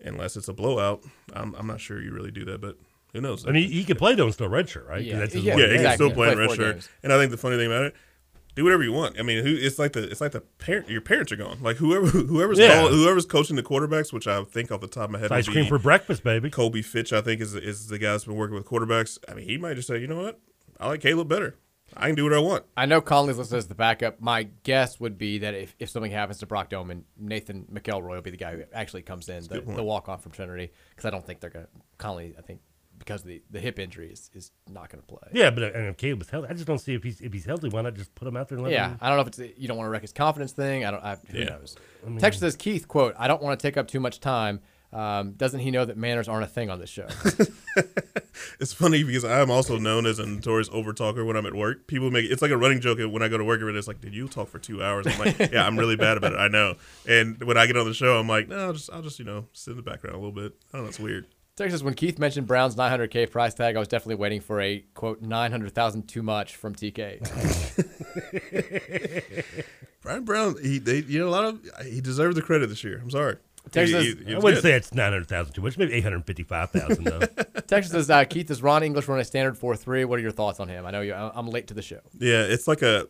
unless it's a blowout. I'm, I'm not sure you really do that. But who knows? I mean, he could play though and still redshirt, right? 'Cause Yeah, that's his yeah, one he can still play in Play red shirt. games. And I think the funny thing about it, do whatever you want. I mean, who it's like the it's like the parent. Your parents are gone. Like whoever whoever's Yeah. call- whoever's coaching the quarterbacks, which I think off the top of my head, Ice cream for breakfast, baby. Kobe Fitch, I think is is the guy that's been working with quarterbacks. I mean, he might just say, you know what, I like Caleb better. I can do what I want. I know Conley's listed as the backup. My guess would be that if, if something happens to Brock Domann, Nathan McElroy will be the guy who actually comes in, the, good the walk on from Trinity, because I don't think they're going to. Conley, I think, because of the, the hip injury, is, is not going to play. Yeah, but and if Caleb is healthy, I just don't see if he's if he's healthy. Why not just put him out there and let Yeah, him? I don't know if it's you don't want to wreck his confidence thing. I don't. I, who Yeah. knows? I mean- Texas says Keith quote: "I don't want to take up too much time. Um, doesn't he know that manners aren't a thing on this show?" It's funny because I am also known as a notorious overtalker when I'm at work. People make it's like a running joke when I go to work. and It's like, did you talk for two hours? I'm like, yeah, I'm really bad about it. I know. And when I get on the show, I'm like, no, I'll just I'll just you know sit in the background a little bit. I don't know. It's weird. Texas, when Keith mentioned Brown's 900K price tag, I was definitely waiting for a quote 900,000 too much from TK. Bryan Brown, he they you know a lot of he deserved the credit this year. I'm sorry. Texas- He- he- he I wouldn't good. say it's nine hundred thousand too much. Maybe eight hundred fifty-five thousand though. Texas says, uh, Keith, is Ron English running a standard 4-3? What are your thoughts on him? I know you. I'm late to the show. Yeah, it's like a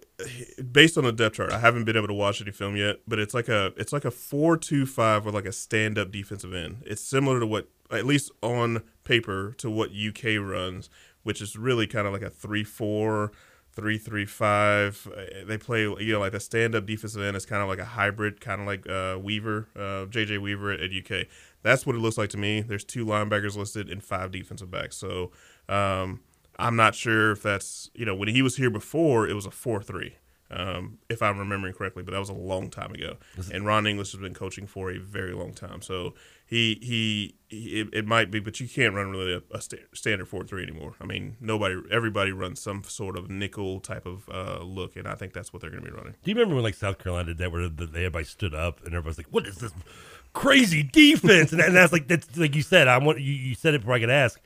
based on the depth chart. I haven't been able to watch any film yet, but it's like a it's like a four two five with like a stand up defensive end. It's similar to what at least on paper to what UK runs, which is really kind of like a three four. Three three five. Uh, They play, you know, like the stand up defensive end is kind of like a hybrid, kind of like uh, Weaver, uh, JJ Weaver at, at UK. That's what it looks like to me. There's two linebackers listed and five defensive backs. So um, I'm not sure if that's you know when he was here before it was a four three. Um, if I'm remembering correctly, but that was a long time ago. And Ron English has been coaching for a very long time, so he he, he it, it might be, but you can't run really a, a sta- standard four three anymore. I mean, nobody, everybody runs some sort of nickel type of uh, look, and I think that's what they're going to be running. Do you remember when like South Carolina did that, where the, everybody stood up and everybody's like, "What is this crazy defense?" and, and that's like that's like you said. I want you, you said it before I could ask.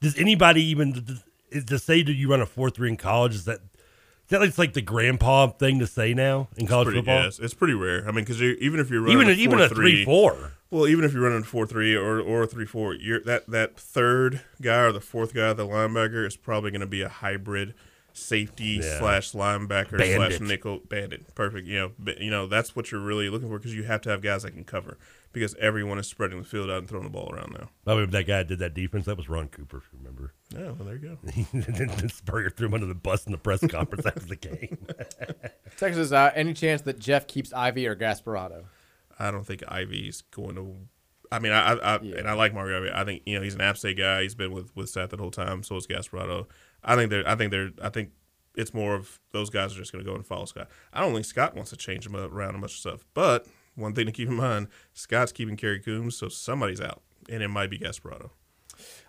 Does anybody even is to say that you run a four three in college? Is that is that it's like the grandpa thing to say now in college pretty, football? yeah, it's, pretty rare. I mean, because even if you're running Even a even a 4-3, 3-4. well, even if you're running four three or or three four, you're that that third guy or the fourth guy, the linebacker, is probably going to be a hybrid safety Yeah. slash linebacker Bandit. slash nickel bandit. Perfect. You know, but, you know that's what you're really looking for because you have to have guys that can cover because everyone is spreading the field out and throwing the ball around now. I mean, that guy that did that defense. That was Ron Cooper. if you Remember? Yeah, well, there you go. then Spurrier threw him under the bus in the press conference after the game. Texas says, uh, any chance that Jeff keeps Ivey or Gasparato? I don't think Ivey's going to. I mean, I, I, I and I like Mario Ivey. I think you know he's an App State guy. He's been with with Seth the whole time. So is Gasparato. I think they're. I think they're. I think it's more of those guys are just going to go and follow Scott. I don't think Scott wants to change him around a bunch of stuff. But one thing to keep in mind: Scott's keeping Kerry Coombs, so somebody's out, and it might be Gasparato.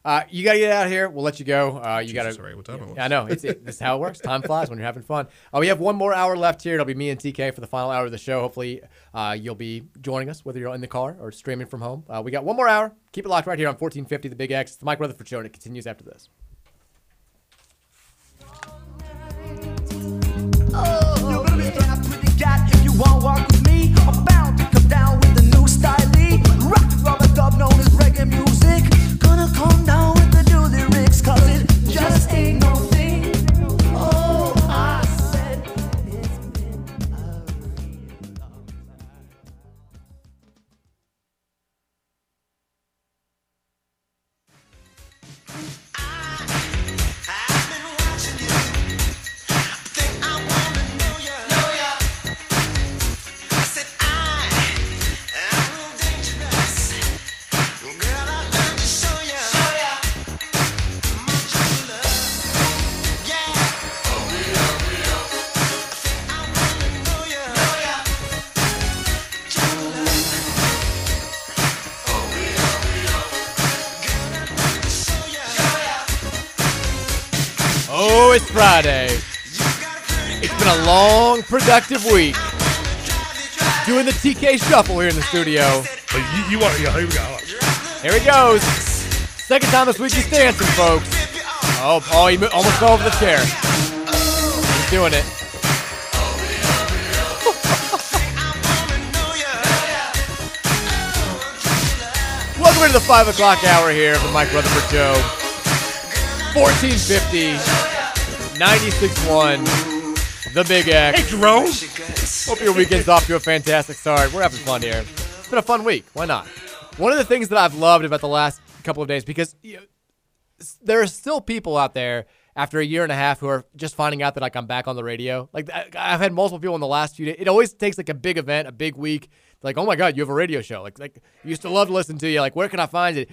Uh, you gotta get out of here. We'll let you go. Uh, you Jesus, gotta. right, what time it was. I know. It's it, this is how it works. Time flies when you're having fun. Uh, we have one more hour left here. It'll be me and TK for the final hour of the show. Hopefully, uh, you'll be joining us whether you're in the car or streaming from home. Uh, we got one more hour. Keep it locked right here on 1450 The Big X. It's the Mike Rutherford Show, and it continues after this. You style. Rock roll, a dub known as reggae music. Gonna come down Friday. It's been a long, productive week. Doing the TK shuffle here in the studio. But you, you want, yeah, here we go. Here he goes. Second time this week he's dancing, folks. Oh, oh, he mo- almost fell over the chair. He's doing it. Welcome into the 5 o'clock hour here for Mike Rutherford Show. 1450, 96.1, The Big X. Hey, Jerome. Hope your weekend's off to a fantastic start. We're having fun here. It's been a fun week. Why not? One of the things that I've loved about the last couple of days, because you know, there are still people out there after a year and a half who are just finding out that like I'm back on the radio. Like I've had multiple people in the last few days. It always takes like a big event, a big week. Like, oh my God, you have a radio show. Like, like used to love to listen to you. Like, where can I find it?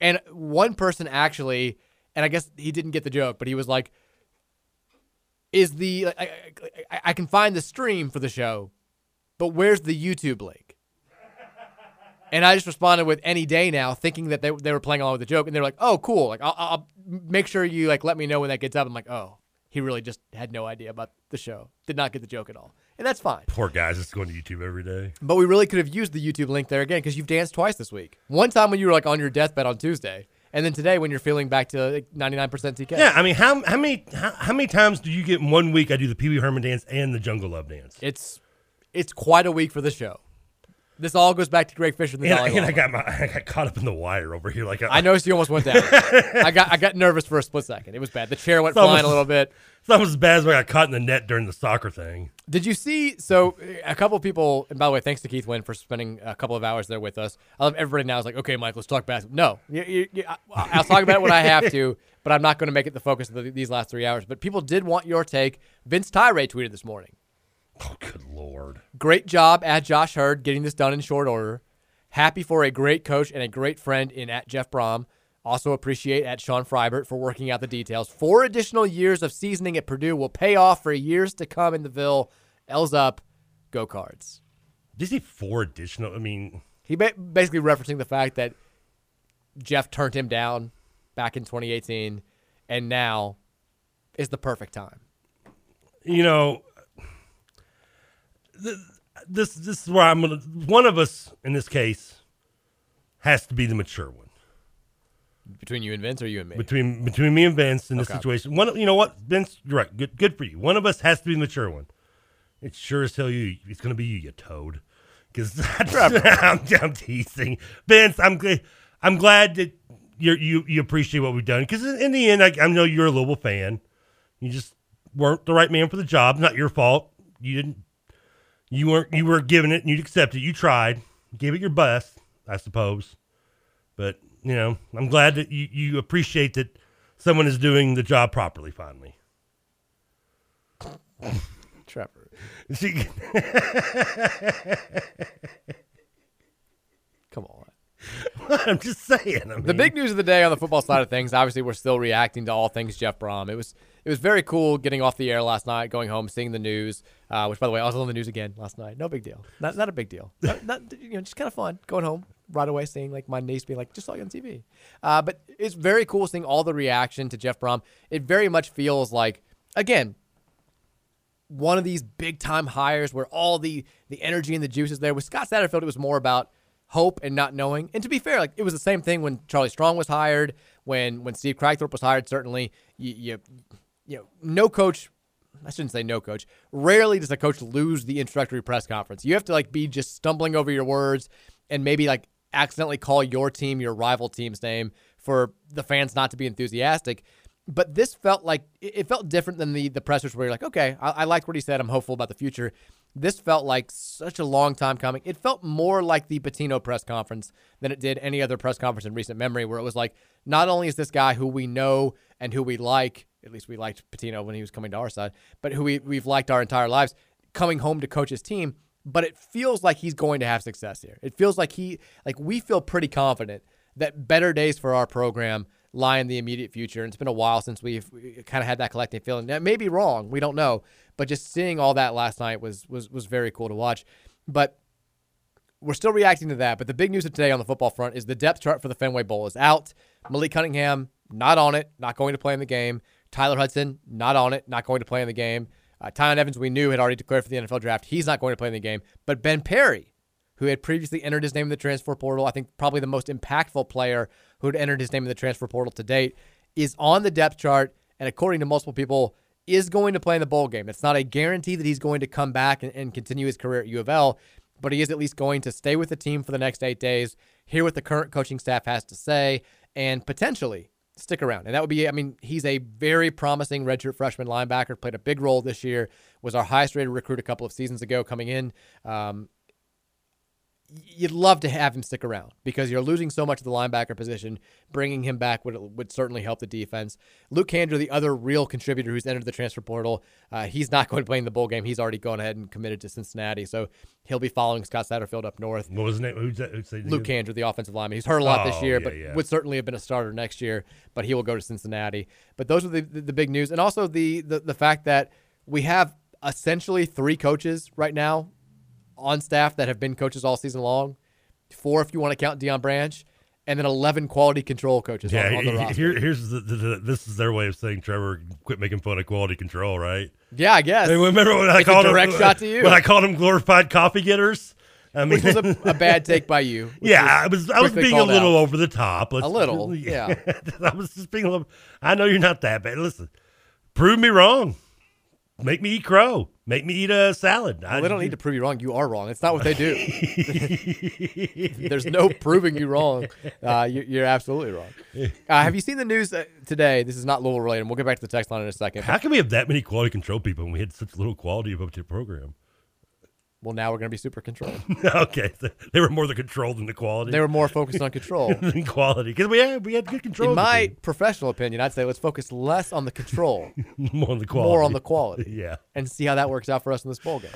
And one person actually, and I guess he didn't get the joke, but he was like, is the I, I, I can find the stream for the show, but where's the YouTube link? And I just responded with any day now, thinking that they, they were playing along with the joke, and they're like, "Oh, cool! Like, I'll, I'll make sure you like let me know when that gets up." I'm like, "Oh, he really just had no idea about the show, did not get the joke at all," and that's fine. Poor guys, it's going to YouTube every day. But we really could have used the YouTube link there again because you've danced twice this week. One time when you were like on your deathbed on Tuesday, and then today when you're feeling back to like, 99% TK. Yeah, I mean, how how many how, how many times do you get in one week? I do the Pee Wee Herman dance and the Jungle Love dance. It's it's quite a week for the show. This all goes back to Greg Fischer and the And, Dalai and I got my I got caught up in the wire over here. Like I noticed you almost went down. I got I got nervous for a split second. It was bad. The chair went flying a little bit. It's almost as bad as when I got caught in the net during the soccer thing. Did you see? So a couple of people, and by the way, thanks to Keith Wynn for spending a couple of hours there with us. I love everybody now is like, okay, Mike, let's talk basketball. No, you, you, I- I'll talk about it when I have to, but I'm not going to make it the focus of the, these last three hours. But people did want your take. Vince Tyree tweeted this morning. Oh, good lord! Great job at Josh Heird getting this done in short order. Happy for a great coach and a great friend in at Jeff Brohm. Also appreciate at Sean Frybert for working out the details. Four additional years of seasoning at Purdue will pay off for years to come in the Ville. L's up, go cards. Did he say four additional? I mean, He ba- basically referencing the fact that Jeff turned him down back in 2018, and now is the perfect time. you know, this this is where I'm gonna. One of us in this case has to be the mature one Between you and Vince, or you and me? between between me and Vince in this Okay. situation. One, you know what, Vince, you're right. Good, good for you. One of us has to be the mature one. It sure as hell you. It's gonna be you, you toad. Because I'm, I'm teasing, Vince. I'm glad. I'm glad that you you you appreciate what we've done. Because in, in the end, I, I know you're a Louisville fan. You just weren't the right man for the job. Not your fault. You didn't. You weren't. You were given it, and you accepted. It. You tried. Gave it your best, I suppose. But you know, I'm glad that you you appreciate that someone is doing the job properly. Finally. Trevor. She- Come on. I'm just saying. I The big news of the day on the football side of things, obviously, we're still reacting to all things Jeff Brohm. It was it was very cool getting off the air last night, going home, seeing the news. Uh, which, by the way, I was on the news again last night. No big deal. Not not a big deal. Not, not- you know, just kind of fun going home, right away seeing like my niece being like, just saw you on TV. Uh, but it's very cool seeing all the reaction to Jeff Brohm. It very much feels like, again, one of these big time hires where all the the energy and the juice is there. With Scott Satterfield, it was more about hope and not knowing. And to be fair, like it was the same thing when Charlie Strong was hired, when when Steve Kragthorpe was hired. Certainly, you you, you know, no coach. I shouldn't say no coach. Rarely does a coach lose the introductory press conference. You have to like be just stumbling over your words and maybe like accidentally call your team your rival team's name for the fans not to be enthusiastic. But this felt like it felt different than the the pressers where you're like, okay, I, I liked what he said. I'm hopeful about the future. This felt like such a long time coming. It felt more like the Pitino press conference than it did any other press conference in recent memory, where it was like, not only is this guy who we know and who we like, at least we liked Pitino when he was coming to our side, but who we, we've liked our entire lives, coming home to coach his team. But it feels like he's going to have success here. It feels like he, like we feel pretty confident that better days for our program lie in the immediate future. And it's been a while since we've kind of had that collective feeling. That may be wrong, we don't know, but just seeing all that last night was was was very cool to watch. But we're still reacting to that. But the big news of today on the football front is the depth chart for the Fenway Bowl is out. Malik Cunningham not on it, not going to play in the game. Tyler Hudson not on it, not going to play in the game. Uh, Evans, we knew had already declared for the NFL draft. He's not going to play in the game. But Ben Perry, who had previously entered his name in the transfer portal, I think probably the most impactful player who had entered his name in the transfer portal to date, is on the depth chart. And according to multiple people, is going to play in the bowl game. It's not a guarantee that he's going to come back and, and continue his career at U of L, but he is at least going to stay with the team for the next eight days, hear what the current coaching staff has to say, and potentially stick around. And that would be, I mean, he's a very promising redshirt freshman linebacker, played a big role this year, was our highest rated recruit a couple of seasons ago coming in. Um, you'd love to have him stick around because you're losing so much of the linebacker position. Bringing him back would would certainly help the defense. Luke Kandra, the other real contributor who's entered the transfer portal, uh, he's not going to play in the bowl game. He's already gone ahead and committed to Cincinnati, so he'll be following Scott Satterfield up north. What was his name? Who's that? Who's that Luke Kandra, the offensive lineman. He's hurt a lot this Oh, year, yeah, but yeah. would certainly have been a starter next year. But he will go to Cincinnati. But those are the the, the big news, and also the, the the fact that we have essentially three coaches right now on staff that have been coaches all season long. Four, if you want to count Deion Branch, and then eleven quality control coaches Yeah, on, on the he- roster. here, here's the, the, the- this is their way of saying Trevor quit making fun of quality control, right? Yeah, I guess. Hey, remember when I It's a called direct them, shot to you. when I called them glorified coffee getters? I mean, Which was a, a bad take by you. yeah, I was I was being a little out. over the top. Let's- A little, yeah. I was just being a little. I know you're not that bad. Listen, prove me wrong. Make me eat crow. Make me eat a salad. Well, they don't need to prove you wrong. You are wrong. It's not what they do. There's no proving you wrong. Uh, you, you're absolutely wrong. Uh, have you seen the news uh, today? This is not Louisville related. We'll get back to the text line in a second. How can we have that many quality control people when we had such little quality up to the program? Well, now we're going to be super controlled. okay, they were more the control than the quality. They were more focused on control. than quality because we had we had good control. In my team. professional opinion, I'd say let's focus less on the control, more on the quality. more on the quality. Yeah. and see how that works out for us in this bowl game.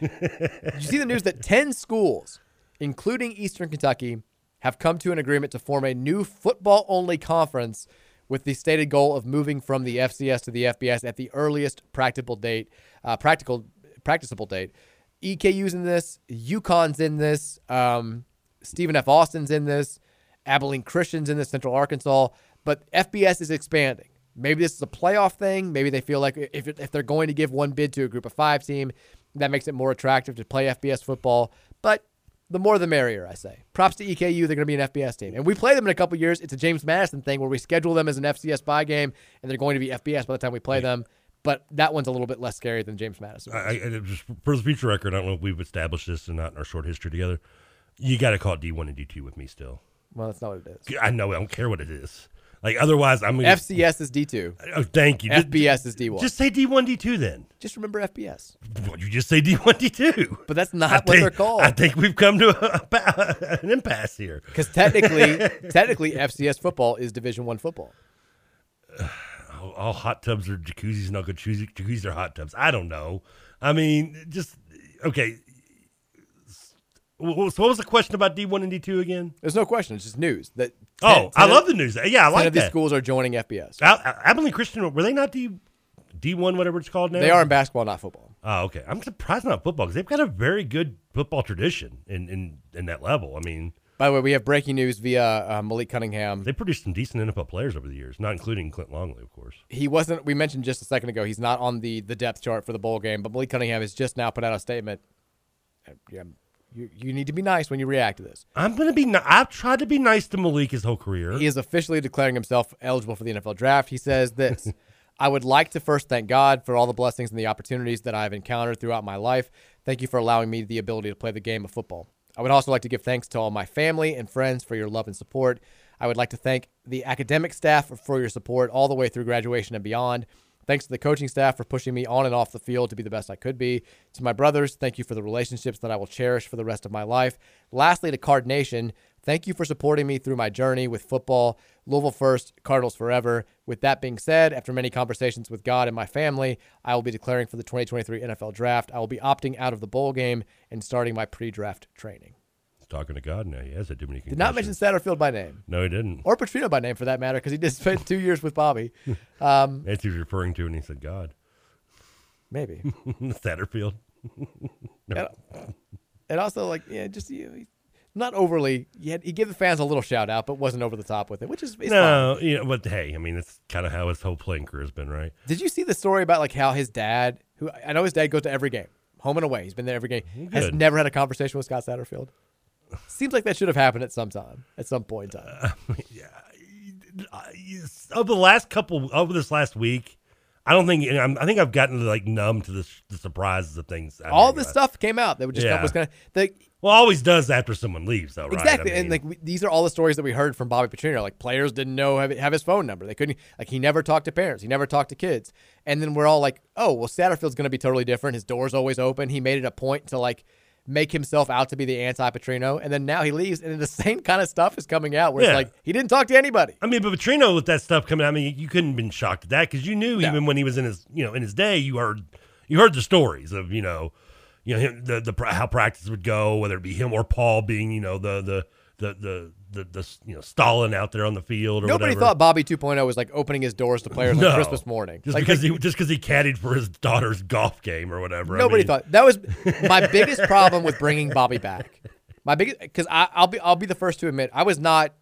Did you see the news that 10 schools, including Eastern Kentucky, have come to an agreement to form a new football only conference with the stated goal of moving from the FCS to the FBS at the earliest practicable date, uh, practical practicable date. EKU's in this, UConn's in this, um, Stephen F. Austin's in this, Abilene Christian's in this, Central Arkansas, but FBS is expanding. Maybe this is a playoff thing. Maybe they feel like if, if they're going to give one bid to a group of five team, that makes it more attractive to play FBS football. But the more the merrier, I say. Props to EKU. They're going to be an FBS team. And we play them in a couple years. It's a James Madison thing where we schedule them as an FCS bye game, and they're going to be FBS by the time we play them. But that one's a little bit less scary than James Madison. I, I, just for the future record, I don't know if we've established this and not in our short history together. You got to call it D one and D two with me still. Well, that's not what it is. I know. I don't care what it is. Like otherwise, I'm gonna, FCS is D2. Oh, thank you. FBS is D1. Just say D one D two then. Just remember FBS. Well, you just say D one D two. But that's not I what think- they're called. I think we've come to a, a- an impasse here. Because technically, technically, FCS football is Division One football. All, all hot tubs are jacuzzis and all good jacuzzis, jacuzzis are hot tubs. I don't know. I mean, just okay. So what was the question about D one and D two again? There's no question. It's just news that. Oh, I of- love the news. Yeah, I 10 like of these schools are joining FBS. Abilene Christian were they not D D one whatever it's called now? They are in basketball, not football. Oh, okay. I'm surprised not football because they've got a very good football tradition in in in that level. I mean, By the way, we have breaking news via uh, Malik Cunningham. They produced some decent NFL players over the years, not including Clint Longley, of course. He wasn't. We mentioned just a second ago. He's not on the the depth chart for the bowl game, but Malik Cunningham has just now put out a statement. Uh, Yeah, you, you need to be nice when you react to this. I'm gonna be. Ni- I've tried to be nice to Malik his whole career. He is officially declaring himself eligible for the NFL draft. He says this I would like to first thank God for all the blessings and the opportunities that I have encountered throughout my life. Thank you for allowing me the ability to play the game of football. I would also like to give thanks to all my family and friends for your love and support. I would like to thank the academic staff for your support all the way through graduation and beyond. Thanks to the coaching staff for pushing me on and off the field to be the best I could be. To my brothers, thank you for the relationships that I will cherish for the rest of my life. Lastly, to Card Nation, thank you for supporting me through my journey with football. Louisville first, Cardinals forever. With that being said, after many conversations with God and my family, I will be declaring for the 2023 NFL Draft. I will be opting out of the bowl game and starting my pre-draft training. He's talking to God now. He has a Dominican. Did not mention Satterfield by name. No, he didn't. Or Petrino by name, for that matter, because he did spend two years with Bobby. Um, That's who he was referring to, and he said God. Maybe Satterfield. and, and also, like, yeah, just you know, he- not overly. He, had, he gave the fans a little shout out, but wasn't over the top with it, which is no, fine. you know, but hey, I mean, it's kind of how his whole playing career has been, right? Did you see the story about like how his dad, who I know his dad goes to every game, home and away, he's been there every game, has never had a conversation with Scott Satterfield? Seems like that should have happened at some time, at some point in time. Uh, over the last couple, over this last week, I don't think I'm, I think I've gotten like numb to the, the surprises of things. I'm All this stuff came out that would just Yeah. was gonna the Well, always does after someone leaves, though, right? Exactly, I and like we, these are all the stories that we heard from Bobby Petrino. Like players didn't know have, have his phone number. They couldn't like he never talked to parents. He never talked to kids. And then we're all like, oh well, Satterfield's going to be totally different. His door's always open. He made it a point to like make himself out to be the anti Petrino, and then now he leaves, and the same kind of stuff is coming out where Yeah. it's like he didn't talk to anybody. I mean, but Petrino with that stuff coming out, I mean, you couldn't have been shocked at that because you knew even when he was in his, you know, in his day, you heard, you heard the stories of, you know, you know, him, the the how practice would go, whether it be him or Paul being, you know, the the the the the, the you know Stalin out there on the field or Nobody whatever. thought Bobby 2.0 was like opening his doors to players on Christmas morning. just Like, because like, he just because he caddied for his daughter's golf game or whatever. I Nobody mean, thought that was my biggest problem with bringing Bobby back. My biggest because I'll be I'll be the first to admit I was not.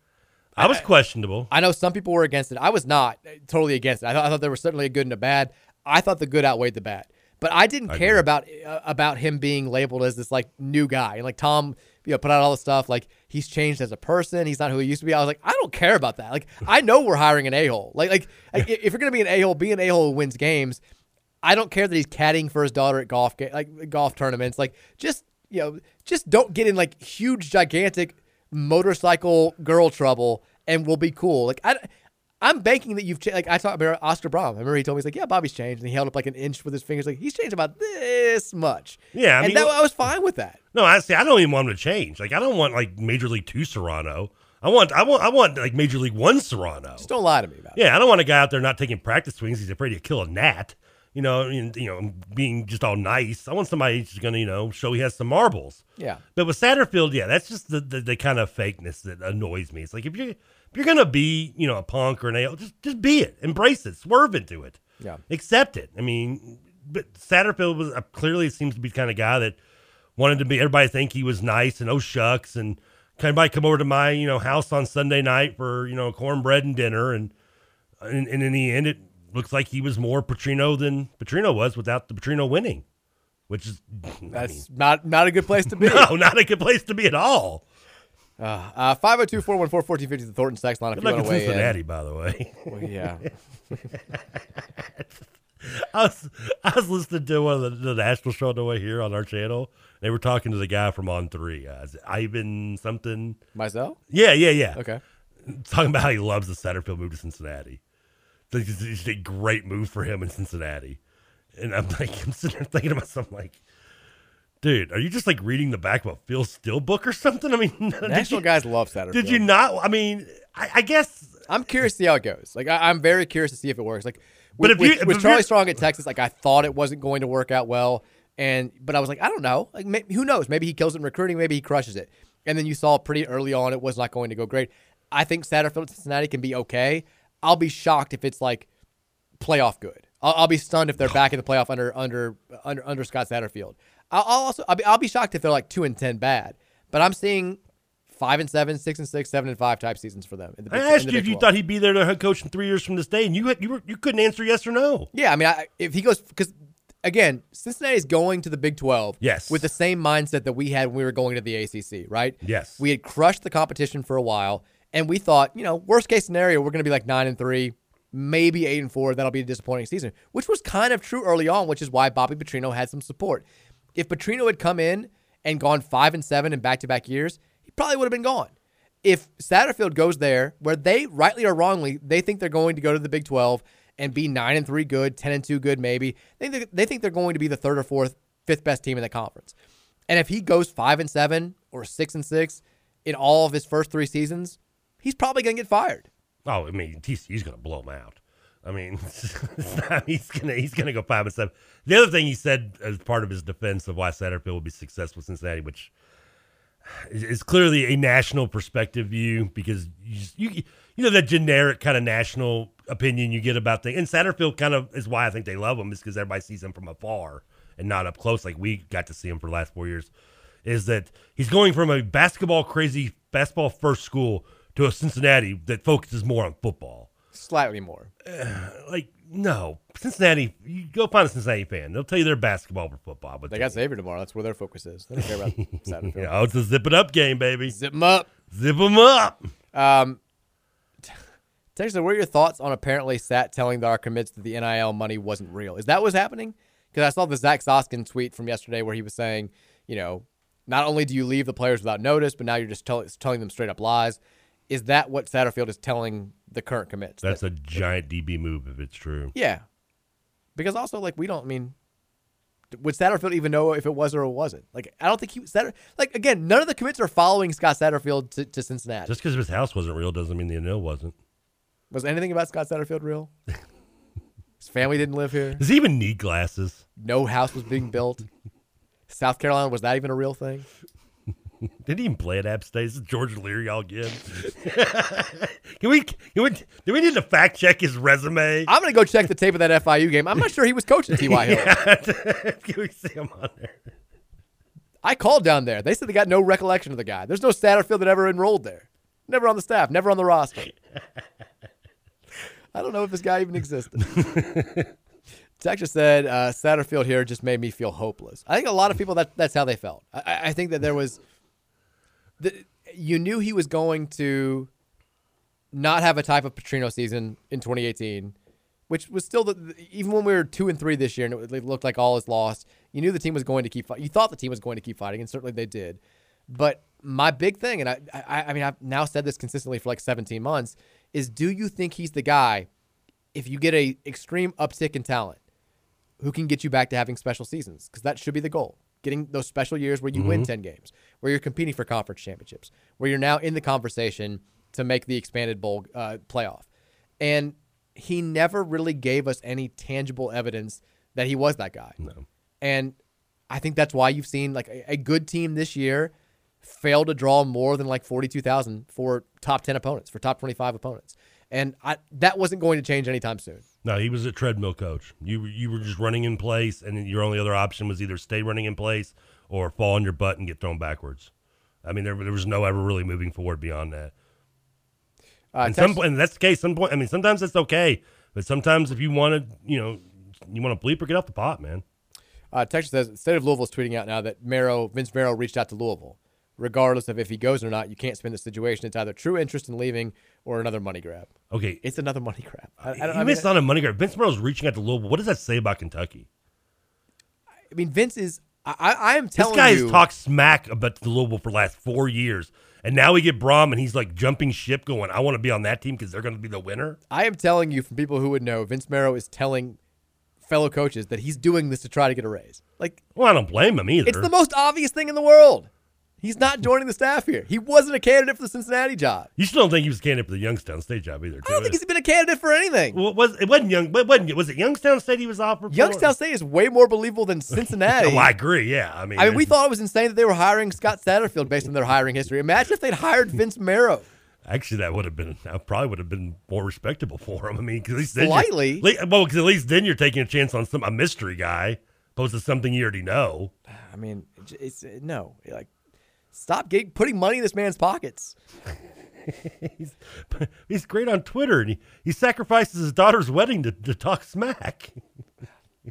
I was questionable. I know some people were against it. I was not totally against it. I thought, I thought there was certainly a good and a bad. I thought the good outweighed the bad, but I didn't I care agree. about uh, about him being labeled as this like new guy and like Tom. You know, put out all this stuff like he's changed as a person. He's not who he used to be. I was like, I don't care about that. Like, I know we're hiring an a hole. Like, like like, if you're gonna be an a hole, be an a hole who wins games. I don't care that he's caddying for his daughter at golf ga- like golf tournaments. Like just you know, just don't get in like huge, gigantic motorcycle girl trouble, and we'll be cool. Like I, I'm banking that you've changed. Like I talked about Oscar Braun. I remember he told me he's like, yeah, Bobby's changed, and he held up like an inch with his fingers. Like he's changed about this much. Yeah, I and that, I was fine with that. No, I see. I don't even want him to change. Like, I don't want like Major League Two Cerrano. I want, I want, I want like Major League One Cerrano. Just don't lie to me about Yeah, I don't want a guy out there not taking practice swings. He's afraid to kill a gnat. You know, and, you know, being just all nice. I want somebody who's going to, you know, show he has some marbles. Yeah. But with Satterfield, yeah, that's just the, the, the kind of fakeness that annoys me. It's like if you if you're gonna be, you know, a punk or an ale, just just be it, embrace it, swerve into it, Yeah. accept it. I mean, but Satterfield was uh, clearly seems to be the kind of guy that wanted to be everybody think he was nice and oh shucks and can everybody come over to my you know house on Sunday night for you know cornbread and dinner and and, and in the end it looks like he was more Petrino than Petrino was without the Petrino winning, which is That's not not a good place to be. no, not a good place to be at all. Uh, 502 414 1450 the Thornton sex line if Good you want to weigh in. Cincinnati, by the way. Well, yeah. I was I was listening to one of the, the national show on the way here on our channel. They were talking to the guy from On Three, uh, Ivan something. Myself? Yeah, yeah, yeah. Okay. Talking about how he loves the Satterfield move to Cincinnati. It's, a great move for him in Cincinnati. And I'm like, I'm sitting there thinking to myself, like, dude, are you just like reading the back of a Phil Steele book or something? I mean, National you- guys love Satterfield. Did you not? I mean, I, I guess I'm curious to see how it goes. Like I, I'm very curious to see if it works. Like But with, if you- with, if with Charlie Strong at Texas, like I thought it wasn't going to work out well, and but I was like, I don't know. Like may, who knows? Maybe he kills it in recruiting. Maybe he crushes it. And then you saw pretty early on it was not going to go great. I think Satterfield at Cincinnati can be okay. I'll be shocked if it's like playoff good. I'll, I'll be stunned if they're back in the playoff under under under under Scott Satterfield. I'll, also I'll be, I'll be shocked if they're like two and ten bad. But I'm seeing five and seven, six and six, seven and five type seasons for them. in the I Big- in asked you if you 12. thought he'd be there to head coach in three years from this day, and you had, you were, you couldn't answer yes or no. Yeah, I mean, I, if he goes because again, Cincinnati's going to the Big Twelve. Yes. with the same mindset that we had when we were going to the ACC, right? Yes. we had crushed the competition for a while, and we thought, you know, worst case scenario, we're going to be like nine and three, maybe eight and four. That'll be a disappointing season, which was kind of true early on, which is why Bobby Petrino had some support. If Petrino had come in and gone five and seven in back to back years, he probably would have been gone. If Satterfield goes there, where they rightly or wrongly, they think they're going to go to the Big 12 and be nine and three good, ten and two good, maybe. They think they think they're going to be the third or fourth, fifth best team in the conference. And if he goes five and seven or six and six in all of his first three seasons, he's probably going to get fired. Oh, I mean, TCU's going to blow him out. I mean, he's gonna he's gonna go five and seven. The other thing he said as part of his defense of why Satterfield will be successful Cincinnati, which is, is clearly a national perspective view, because you just- you you know that generic kind of national opinion you get about things. And Satterfield kind of is why I think they love him is because everybody sees him from afar and not up close, like we got to see him for the last four years. Is that he's going from a basketball crazy basketball first school to a Cincinnati that focuses more on football Slightly more. like no Cincinnati. You go find a Cincinnati fan; they'll tell you they're basketball over football. But They got Xavier tomorrow. That's where their focus is. They don't care about Satterfield. you know, it's a zip it up game, baby. Zip them up. Zip them up. Um, Texas, what are your thoughts on apparently Sat telling our commits that the NIL money wasn't real? Is that what's happening? Because I saw the Zach Soskin tweet from yesterday where he was saying, you know, not only do you leave the players without notice, but now you're just tell- telling them straight up lies. Is that what Satterfield is telling the current commits? That's That- a giant DB move if it's true. yeah. Because also, like, we don't I mean. Would Satterfield even know if it was or it wasn't? Like, I don't think he was Satter. Like, again, none of the commits are following Scott Satterfield to, to Cincinnati. Just because his house wasn't real doesn't mean the NIL wasn't. Was anything about Scott Satterfield real? His family didn't live here. Does he even need glasses? No house was being built. South Carolina was that even a real thing? Did he even play at App State? Is George Leary all again. can we? Can we? Do we need to fact check his resume? I'm gonna go check the tape of that FIU game. I'm not sure he was coaching T.Y. Hill. Yeah. can we see him on there? I called down there. They said they got no recollection of the guy. There's no Satterfield that ever enrolled there. Never on the staff. Never on the roster. I don't know if this guy even existed. Texas said uh, Satterfield here just made me feel hopeless. I think a lot of people that that's how they felt. I, I think that there was, the, you knew he was going to not have a type of Petrino season in 2018, which was still the even when we were two and three this year and it, looked like all is lost. You knew the team was going to keep. fight- You thought the team was going to keep fighting, and certainly they did. But my big thing, and I, I, I mean, I've now said this consistently for like 17 months, is do you think he's the guy if you get a extreme uptick in talent who can get you back to having special seasons? Because that should be the goal. Getting those special years where you win Mhm. 10 games, where you're competing for conference championships, where you're now in the conversation to make the expanded bowl uh, playoff. And he never really gave us any tangible evidence that he was that guy. No. And I think that's why you've seen like a, a good team this year fail to draw more than like 42,000 for top 10 opponents, for top 25 opponents. And I, that wasn't going to change anytime soon. No, he was a treadmill coach. You you were just running in place, and your only other option was either stay running in place or fall on your butt and get thrown backwards. I mean, there, there was no ever really moving forward beyond that. Uh, and some and that's the case. Some point, I mean, sometimes it's okay, but sometimes if you want to, you know, you want to bleep or get off the pot, man. Uh, Texas says state of Louisville is tweeting out now that Marrow, Vince Marrow reached out to Louisville. Regardless of if he goes or not, you can't spin the situation. It's either true interest in leaving or another money grab. Okay, It's another money grab. I, I, don't, he I, mean, missed on a money grab. Vince Marrow's reaching out to Louisville. What does that say about Kentucky? I mean, Vince is. I, I am This guy you. has talked smack about the Louisville for the last four years, and now we get Brohm, and he's like jumping ship, going, "I want to be on that team because they're going to be the winner." I am telling you from people who would know, Vince Marrow is telling fellow coaches that he's doing this to try to get a raise. Like, Well, I don't blame him either. it's the most obvious thing in the world. He's not joining the staff here. He wasn't a candidate for the Cincinnati job. You still don't think he was a candidate for the Youngstown State job either? I don't think he's been a candidate for anything. Well, it was it wasn't young? But wasn't was it Youngstown State he was offered? Youngstown State is way more believable than Cincinnati. well, I agree. Yeah, I mean, I mean, we thought it was insane that they were hiring Scott Satterfield based on their hiring history. Imagine if they'd hired Vince Marrow. Actually, that would have been that probably would have been more respectable for him. I mean, 'cause at least Slightly. well, because at least then you're taking a chance on some a mystery guy opposed to something you already know. I mean, it's no like Stop getting, putting money in this man's pockets. he's, he's great on Twitter, and he, he sacrifices his daughter's wedding to, to talk smack.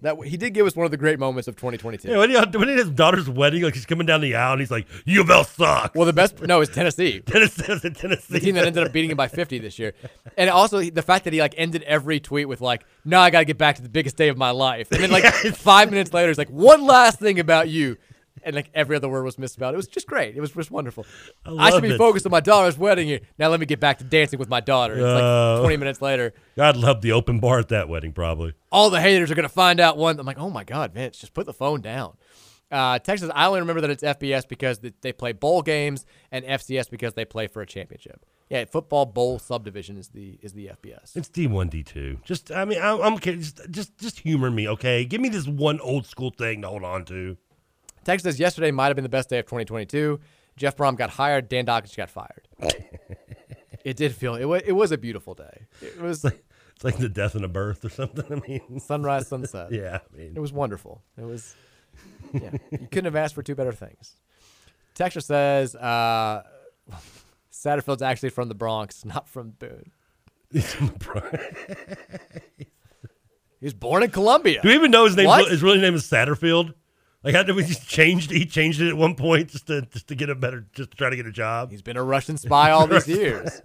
That he did give us one of the great moments of 2022. Yeah, when, he, uh, when he had his daughter's wedding, like he's coming down the aisle, and he's like, "U of L sucks." Well, the best no is Tennessee. Tennessee, Tennessee, the team that ended up beating him by 50 this year, and also the fact that he like ended every tweet with like, "No, I got to get back to the biggest day of my life," and then like five minutes later, he's like, "One last thing about you." And like every other word was misspelled. It was just great. It was just wonderful. I I, should be it. focused on my daughter's wedding here. Now let me get back to dancing with my daughter. It's Oh. like 20 minutes later. God love the open bar at that wedding, probably. all the haters are going to find out one. I'm like, oh my God, Vince, just put the phone down. Uh, Texas, I only remember that it's FBS because they play bowl games and FCS because they play for a championship. Yeah, football bowl subdivision is the is the FBS. It's D one, D two. Just, I mean, I, I'm okay. Just, just, just humor me, okay? Give me this one old school thing to hold on to. Texas says yesterday might have been the best day of 2022. Jeff Brohm got hired. Dan Dawkins got fired. it did feel it was it was a beautiful day. It was It's like the death and a birth or something. I mean, sunrise, sunset. Yeah, I mean, It was wonderful. It was, yeah, you couldn't have asked for two better things. Texture says, uh, Satterfield's actually from the Bronx, not from Boone. He's from the Bronx. he was born in Columbia. Do we even know his name? His real name is Satterfield. Like, how did we just changed? He changed it at one point just to just to get a better, just to try to get a job. He's been a Russian spy all these years.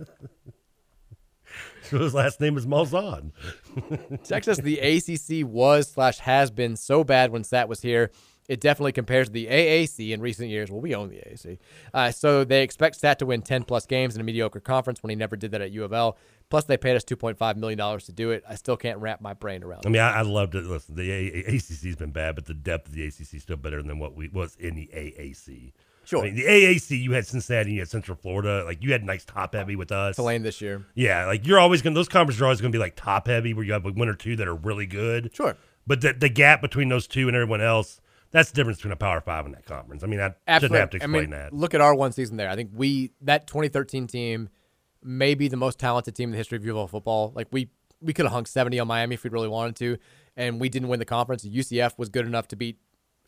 so his last name is Malzahn. Texas, the ACC was slash has been so bad when Sat was here. It definitely compares to the AAC in recent years. Well, we own the AAC. Uh, so they expect Sat to win 10 plus games in a mediocre conference when he never did that at U of L. Plus, they paid us $2.5 million to do it. I still can't wrap my brain around it. I mean, I, I loved it. Listen, the A- ACC's been bad, but the depth of the ACC is still better than what we was in the AAC. Sure. I mean, the AAC, you had Cincinnati, you had Central Florida. Like, you had nice top heavy with us. Tulane this year. Yeah, like you're always going to, those conferences are always going to be like top heavy where you have like one or two that are really good. Sure. But the, the gap between those two and everyone else, that's the difference between a power five and that conference. I mean, I Absolutely. shouldn't have to explain I mean, that. Look at our one season there. I think we that 2013 team may be the most talented team in the history of UofL football. Like we we could have hung 70 on Miami if we really wanted to, and we didn't win the conference. UCF was good enough to beat.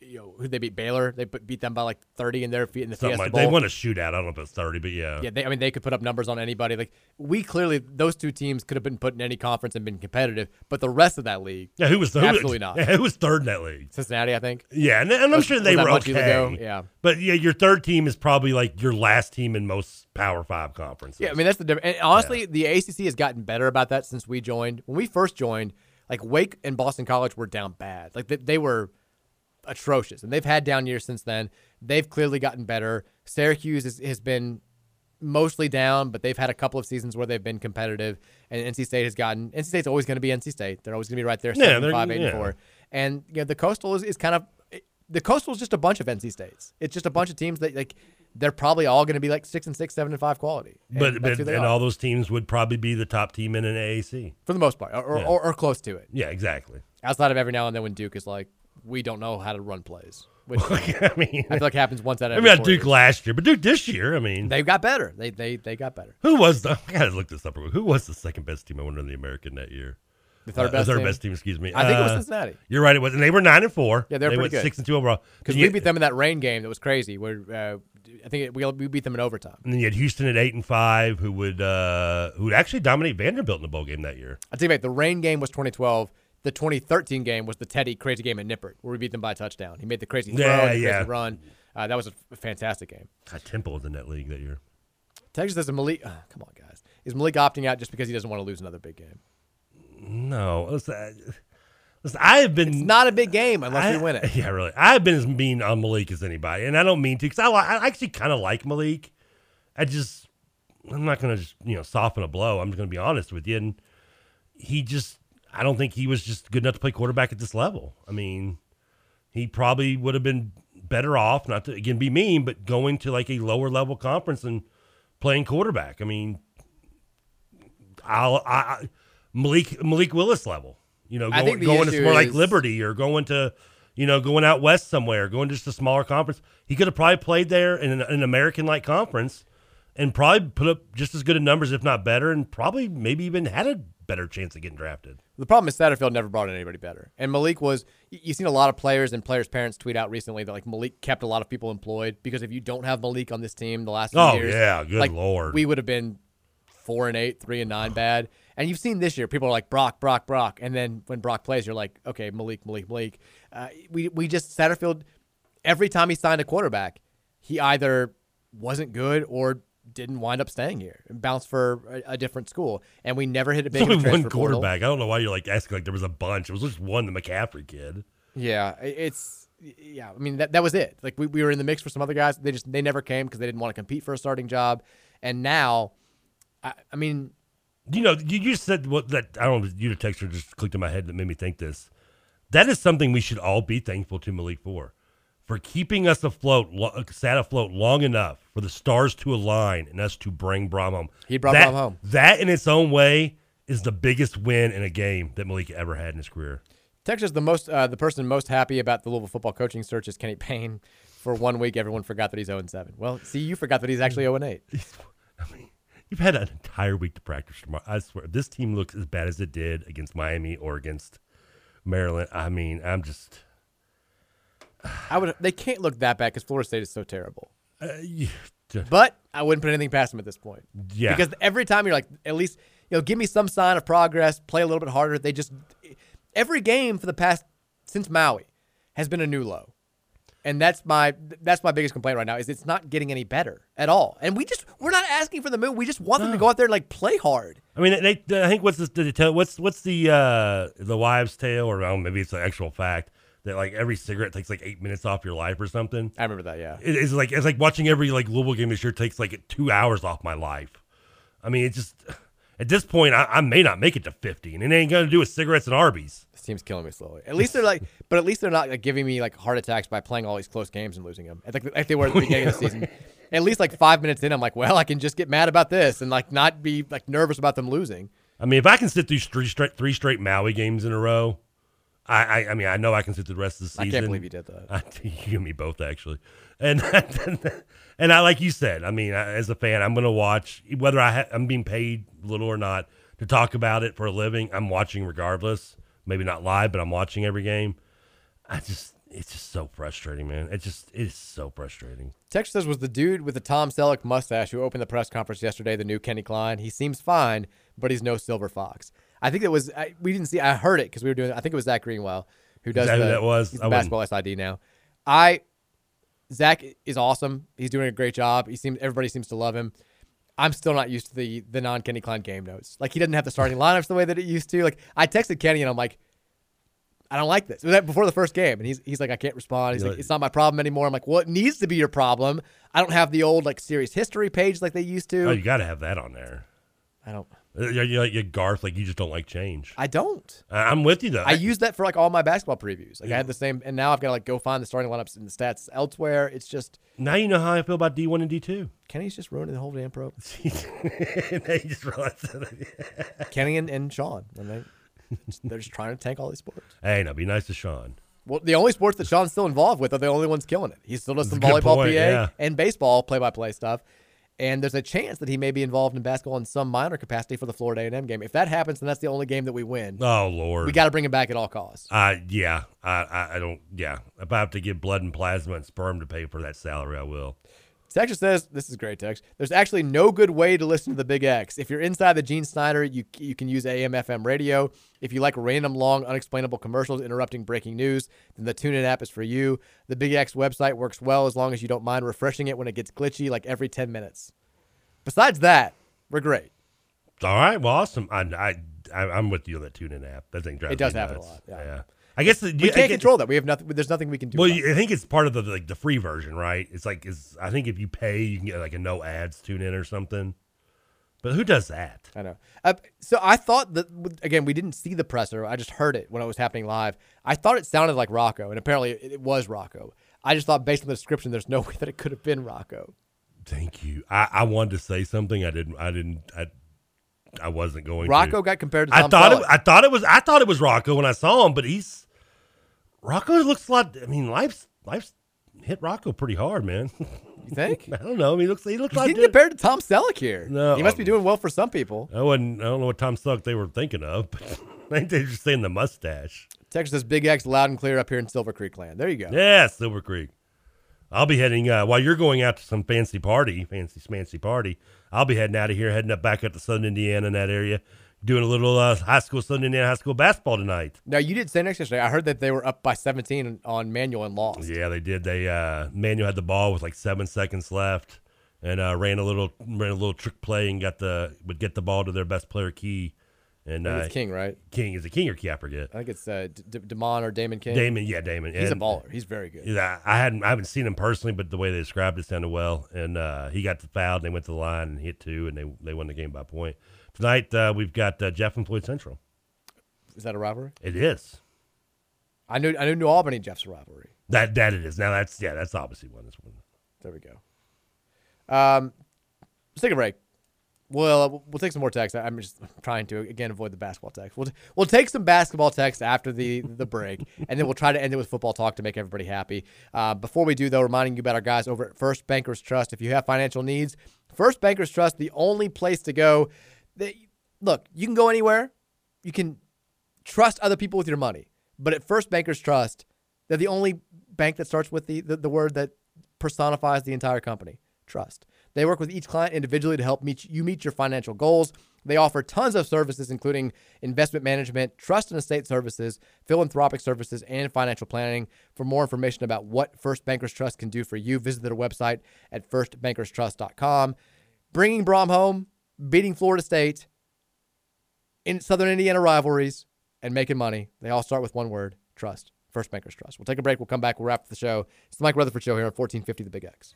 You know, who they beat Baylor. They beat them by like 30 in their feet in the Something Fiesta like, Bowl. they won a shootout. I don't know if it's 30, but yeah. Yeah, they, I mean, they could put up numbers on anybody. Like we clearly, those two teams could have been put in any conference and been competitive. But the rest of that league, Yeah, who was third? Absolutely not. Yeah, who was third in that league? Cincinnati, I think. Yeah, and, and I'm Was- sure they were okay. Yeah. but yeah, your third team is probably like your last team in most Power Five conferences. Yeah, I mean that's the difference. And honestly, the ACC has gotten better about that since we joined. When we first joined, like Wake and Boston College were down bad. Like they, they were atrocious, and they've had down years since then. They've clearly gotten better. Syracuse is, has been mostly down, but they've had a couple of seasons where they've been competitive. And NC State has gotten. NC State's always going to be NC State. They're always going to be right there, Yeah, seven, five, eight, yeah. and four. And you know the Coastal is, is kind of the Coastal is just a bunch of NC States. It's just a bunch of teams that like they're probably all going to be like six and six, seven and five quality. And but but and are. all those teams would probably be the top team in an AAC for the most part, or, or, Yeah. or, or close to it. Yeah, exactly. Outside of every now and then when Duke is like, we don't know how to run plays. Which I mean, I feel like happens once out of I every Duke years. last year, but Duke this year. I mean, They got better. They they they got better. who was the? I gotta look this up. real quick. Who was the second best team? I wonder in the American that year. The third Uh, best the third team? best team. Excuse me. I think it was Uh, Cincinnati. You're right. It was, and they were nine and four. Yeah, they were they pretty good. six and two overall. Because we beat them in that rain game that was crazy. Where uh, I think it, we we beat them in overtime. And then you had Houston at eight and five, who would uh, who would actually dominate Vanderbilt in the bowl game that year. I tell you, what, the rain game was 2012. The 2013 game was the Teddy crazy game at Nippert, where we beat them by a touchdown. He made the crazy throw, Yeah, the yeah. crazy run. Uh, that was a f- fantastic game. God, Temple in that league that year. Texas says Malik. Uh, come on, guys. Is Malik opting out just because he doesn't want to lose another big game? No, listen, I- listen, I have been It's not a big game unless I- we win it. Yeah, really. I've been as mean on Malik as anybody, and I don't mean to because I, li- I actually kind of like Malik. I just I'm not gonna just you know soften a blow. I'm just gonna be honest with you, and he just I don't think he was just good enough to play quarterback at this level. I mean, he probably would have been better off not to again be mean, but going to like a lower level conference and playing quarterback. I mean, I'll I, Malik Malik Willis level. You know, I going, think the going to more like Liberty or going to, you know, going out west somewhere, going to just a smaller conference. He could have probably played there in an, an American like conference and probably put up just as good of numbers, if not better, and probably maybe even had a better chance of getting drafted. The problem is Satterfield never brought in anybody better. And Malik was, you've seen a lot of players and players' parents tweet out recently that like Malik kept a lot of people employed because if you don't have Malik on this team the last few Oh, years, yeah, good like, lord. we would have been four and eight, three and nine bad. And you've seen this year, people are like Brock, Brock, Brock, and then when Brock plays, you're like, okay, Malik, Malik, Malik. Uh, we we just Satterfield. Every time he signed a quarterback, he either wasn't good or didn't wind up staying here and bounced for a, a different school. And we never hit a big There's in the only one transfer portal. quarterback. I don't know why you're like asking like there was a bunch. It was just one, the McCaffrey kid. Yeah, it's yeah. I mean that that was it. Like we, we were in the mix for some other guys. They just they never came because they didn't want to compete for a starting job. And now, I, I mean, You know, you you just said what that I don't know. You the texture just clicked in my head that made me think this. That is something we should all be thankful to Malik for, for keeping us afloat, lo- sat afloat long enough for the stars to align and us to bring Brohm home. He brought that, Brohm home. That in its own way is the biggest win in a game that Malik ever had in his career. Texas the most uh, the person most happy about the Louisville football coaching search is Kenny Payne. For one week, everyone forgot that he's zero and seven. Well, see, you forgot that he's actually zero and eight. You've had an entire week to practice tomorrow. I swear, this team looks as bad as it did against Miami or against Maryland. I mean, I'm just. I would. They can't look that bad because Florida State is so terrible. Uh, yeah, But I wouldn't put anything past them at this point. Yeah. Because every time you're like, at least you know, give me some sign of progress. Play a little bit harder. They just every game for the past since Maui has been a new low, and that's my that's my biggest complaint right now is it's not getting any better at all. And we just we're not asking for the moon. We just want them to go out there and like play hard. I mean, they, I think what's the, the what's what's the uh, the wives' tale, or oh, maybe it's an actual fact that like every cigarette takes like eight minutes off your life or something. I remember that. Yeah. It- it's like it's like watching every like Louisville game this year takes like two hours off my life. I mean, it just at this point I, I may not make it to fifty, and it ain't gonna do with cigarettes and Arby's. This team's killing me slowly. At least they're like, but at least they're not like giving me like heart attacks by playing all these close games and losing them. Like, like they were at the beginning of the season. At least like five minutes in, I'm like, well, I can just get mad about this and like not be like nervous about them losing. I mean, if I can sit through three straight three straight Maui games in a row, I I, I mean I know I can sit through the rest of the season. I can't believe you did that. I, you and me both actually, and and I like you said. I mean, I, as a fan, I'm going to watch whether I ha- I'm being paid little or not to talk about it for a living. I'm watching regardless. Maybe not live, but I'm watching every game. I just it's just so frustrating, man. It just it is so frustrating. Texas says was the dude with the Tom Selleck mustache who opened the press conference yesterday. The new Kenny Klein. He seems fine, but he's no silver fox. I think it was. I, we didn't see. I heard it because we were doing. I think it was Zach Greenwell who does that who that was? he's I the wouldn't- basketball SID now. I Zach is awesome. He's doing a great job. He seems everybody seems to love him. I'm still not used to the the non Kenny Klein game notes. Like he doesn't have the starting lineups the way that it used to. Like I texted Kenny and I'm like, I don't like this. Was that before the first game, and he's he's like, I can't respond. He's You're like, it's not my problem anymore. I'm like, well, it needs to be your problem. I don't have the old like serious history page like they used to. Oh, you got to have that on there. I don't. You're, like you're Garth, like you just don't like change. I don't. I- I'm with you though. I use that for like all my basketball previews. Like I had the same, and now I've got to like go find the starting lineups and the stats elsewhere. It's just now you know how I feel about D1 and D2. Kenny's just ruining the whole damn pro. just realized that. Kenny and, and Sean, and they they're just trying to tank all these sports. Hey, now be nice to Sean. Well, the only sports that Sean's still involved with are the only ones killing it. He still does some volleyball point, PA yeah. and baseball play-by-play stuff. And there's a chance that he may be involved in basketball in some minor capacity for the Florida A&M game. If that happens, then that's the only game that we win. Oh Lord, We got to bring him back at all costs. Uh, yeah, I, I, I don't. Yeah, if I have to give blood and plasma and sperm to pay for that salary, I will. Texas says, this is great text. There's actually no good way to listen to the Big X. If you're inside the Gene Snyder, you you can use AM FM radio. If you like random, long, unexplainable commercials interrupting breaking news, then the TuneIn app is for you. The Big X website works well as long as you don't mind refreshing it when it gets glitchy, like every 10 minutes. Besides that, we're great. All right, well, awesome. I, I, I I'm with you on that TuneIn app. That thing drives It does happen a lot, yeah. I guess the, We can't guess- control that. We have nothing. There's nothing we can do. Well, I think it's part of the like the free version, right? It's like is I think if you pay, you can get like a no ads tune in or something. But who does that? I know. Uh, so I thought that again, we didn't see the presser. I just heard it when it was happening live. I thought it sounded like Rocco, and apparently it, it was Rocco. I just thought, based on the description, there's no way that it could have been Rocco. Thank you. I, I wanted to say something. I didn't. I didn't. I, I wasn't going. To Rocco to. got compared to I Tom thought. It, I thought it was. I thought it was Rocco when I saw him, but he's Rocco looks a lot. I mean, life's life's hit Rocco pretty hard, man. You think? I don't know. I mean, he looks he looks He's like getting compared to Tom Selleck here. No. he must be doing well for some people. I wouldn't. I don't know what Tom Selleck they were thinking of, but I think they're just saying the mustache. Texas says Big X loud and clear up here in Silver Creek land. There you go. Yeah, Silver Creek. I'll be heading uh, while you're going out to some fancy party, fancy smancy party. I'll be heading out of here, heading up back up to Southern Indiana in that area, doing a little uh, high school Southern Indiana high school basketball tonight. Now you did say next yesterday. I heard that they were up by 17 on Manual and lost. Yeah, they did. They uh, Manual had the ball with like seven seconds left, and uh, ran a little ran a little trick play and got the would get the ball to their best player Key. And uh, King, right? King is it King or Key? I forget. I think it's uh, D- Damon or Damon King. Damon, yeah, Damon. He's And- a baller. He's very good. Yeah, I hadn't I haven't seen him personally, but the way they described it sounded well. And uh, he got the foul, and they went to the line and hit two, and they they won the game by a point. Tonight uh, we've got uh, Jeff and Floyd Central. Is that a rivalry? It is I knew I knew New Albany Jeff's a rivalry. that that it is. Now that's yeah, that's obviously one. That's one. There we go. Um, let's take a break. Well, we'll take some more text. I'm just trying to again avoid the basketball text. We'll we'll take some basketball text after the the break, and then we'll try to end it with football talk to make everybody happy. Uh, before we do, though, reminding you about our guys over at First Bankers Trust. If you have financial needs, First Bankers Trust, the only place to go. Look, you can go anywhere. You can trust other people with your money, but at First Bankers Trust, they're the only bank that starts with the, the, the word that personifies the entire company trust. They work with each client individually to help meet you meet your financial goals. They offer tons of services, including investment management, trust and estate services, philanthropic services, and financial planning. For more information about what First Bankers Trust can do for you, visit their website at firstbankerstrust.com. Bringing Brohm home, beating Florida State in Southern Indiana rivalries, and making money. They all start with one word trust. First Bankers Trust. We'll take a break. We'll come back. We'll wrap the show. It's the Mike Rutherford Show here on 1450 The Big X.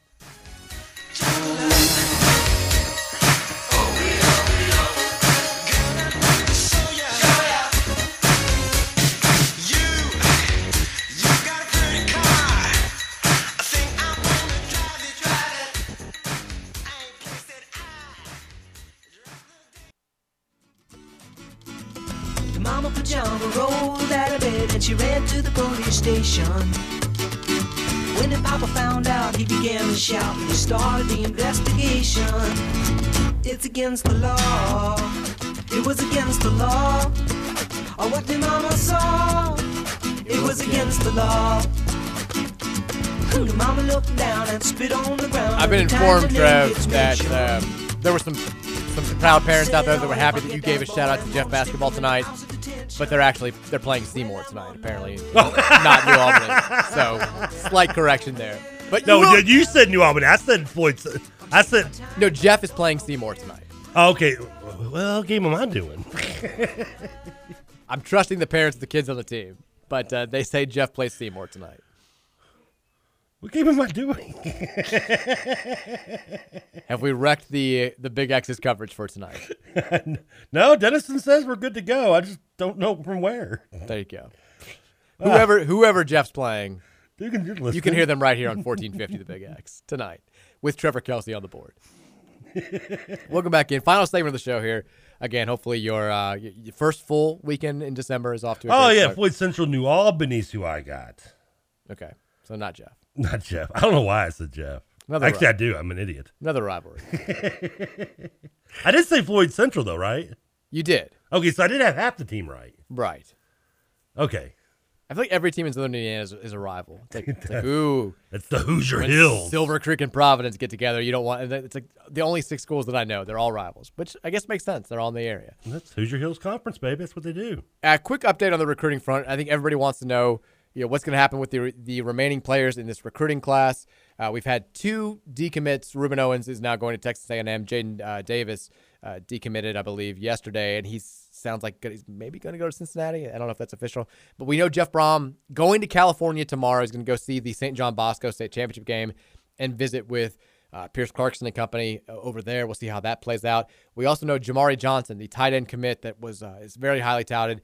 The mama pajama rolled out of bed and she ran to the police station. When the papa found out, he began to shout he started the investigation. It's against the law. It was against the law. Or what the mama saw. It was against the law. The mama looked down and spit on the ground. I've been informed, the name gets Trev, that um, there were some some proud parents out there that were happy that you gave a shout out to Jeff basketball tonight, but they're actually they're playing Seymour tonight apparently, not New Albany. So slight correction there. But No, you, will- you said New Albany. I said Floyd. I said no. Jeff is playing Seymour tonight. oh, okay. Well, what game am I doing? I'm trusting the parents of the kids on the team, but uh, they say Jeff plays Seymour tonight. What game am I doing? Have we wrecked the the Big X's coverage for tonight? no, Dennison says we're good to go. I just don't know from where. There you go. Whoever whoever Jeff's playing, you can, you can hear them right here on 1450 The Big X tonight with Trevor Kelsey on the board. Welcome back in. Final segment of the show here. Again, hopefully your, uh, your first full weekend in December is off to a Oh yeah, start. Floyd Central New Albany's who I got. Okay, so not Jeff. Not Jeff. I don't know why I said Jeff. Another Actually, ri- I do. I'm an idiot. Another rivalry. I did say Floyd Central though, right? You did. Okay, so I did have half the team right. Right. Okay. I feel like every team in Southern Indiana is, is a rival. It's like, it's like ooh, It's the Hoosier Hills. Silver Creek and Providence get together. You don't want. It's like the only six schools that I know. They're all rivals, which I guess makes sense. They're all in the area. That's Hoosier Hills Conference, baby. That's what they do. A quick update on the recruiting front. I think everybody wants to know, you know, what's going to happen with the the remaining players in this recruiting class. Uh, we've had two decommits. Rueben Owens is now going to Texas A&M. Jaden uh, Davis uh, decommitted, I believe, yesterday, and he sounds like he's maybe going to go to Cincinnati. I don't know if that's official, but we know Jeff Brohm going to California tomorrow. is going to go see the St. John Bosco State Championship game and visit with uh, Pierce Clarkson and company uh, over there. We'll see how that plays out. We also know Jamari Johnson, the tight end commit that was uh, is very highly touted.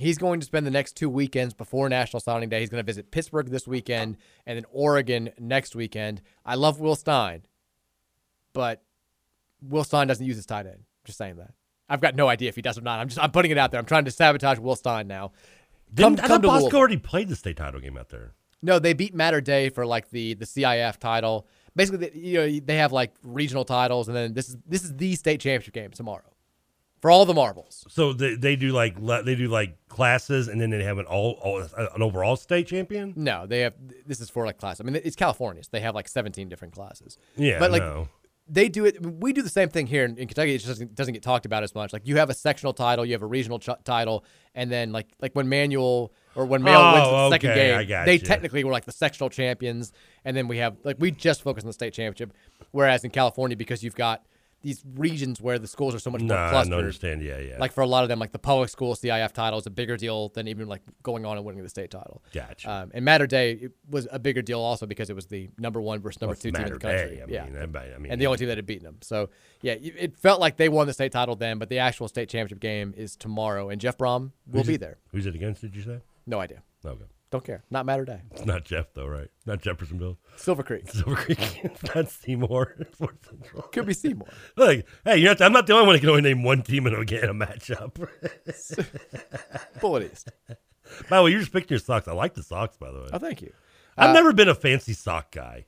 He's going to spend the next two weekends before National Signing Day. He's going to visit Pittsburgh this weekend and then Oregon next weekend. I love Will Stein, but Will Stein doesn't use his tight end. Just saying that. I've got no idea if he does or not. I'm just I'm putting it out there. I'm trying to sabotage Will Stein now. Didn't, I thought Bosco Louisville. already played the state title game out there. No, they beat Mater Dei for like the the CIF title, basically, they, you know, they have like regional titles, and then this is this is the state championship game tomorrow for all the marbles. So they, they do like they do like classes, and then they have an all, all an overall state champion. No, they have. This is for like class. I mean, it's California, so they have like 17 different classes. Yeah, but like no. they do it. We do the same thing here in, in Kentucky. It just doesn't, doesn't get talked about as much. Like you have a sectional title, you have a regional ch- title, and then like like when Manual or when Mail Oh, wins the oh, second game, they you. technically were like the sectional champions, and then we have like we just focus on the state championship. Whereas in California, because you've got these regions where the schools are so much more Nah, I clustered. don't understand. Yeah, yeah. Like for a lot of them, like the public school CIF title is a bigger deal than even like going on and winning the state title. Gotcha. Um, and Mater Dei it was a bigger deal also because it was the number one versus number two team in the country. Day, I yeah, mean, everybody- I mean, and the only team that had beaten them. So yeah, it it felt like they won the state title then, but the actual state championship game is tomorrow, and Jeff Brohm will Who's be it- there. Who's it against? Did you say? No idea. Okay. Don't care. Not Mater Dei. It's not Jeff though, right? Not Jeffersonville. Silver Creek. Silver Creek. It's not Seymour. Central. Could be Seymour. Look, hey, you're not, I'm not the only one that can only name one team in a, in a matchup. Bullitt East. By the way, you're just picking your socks. I like the socks, by the way. Oh, thank you. I've Uh, never been a fancy sock guy.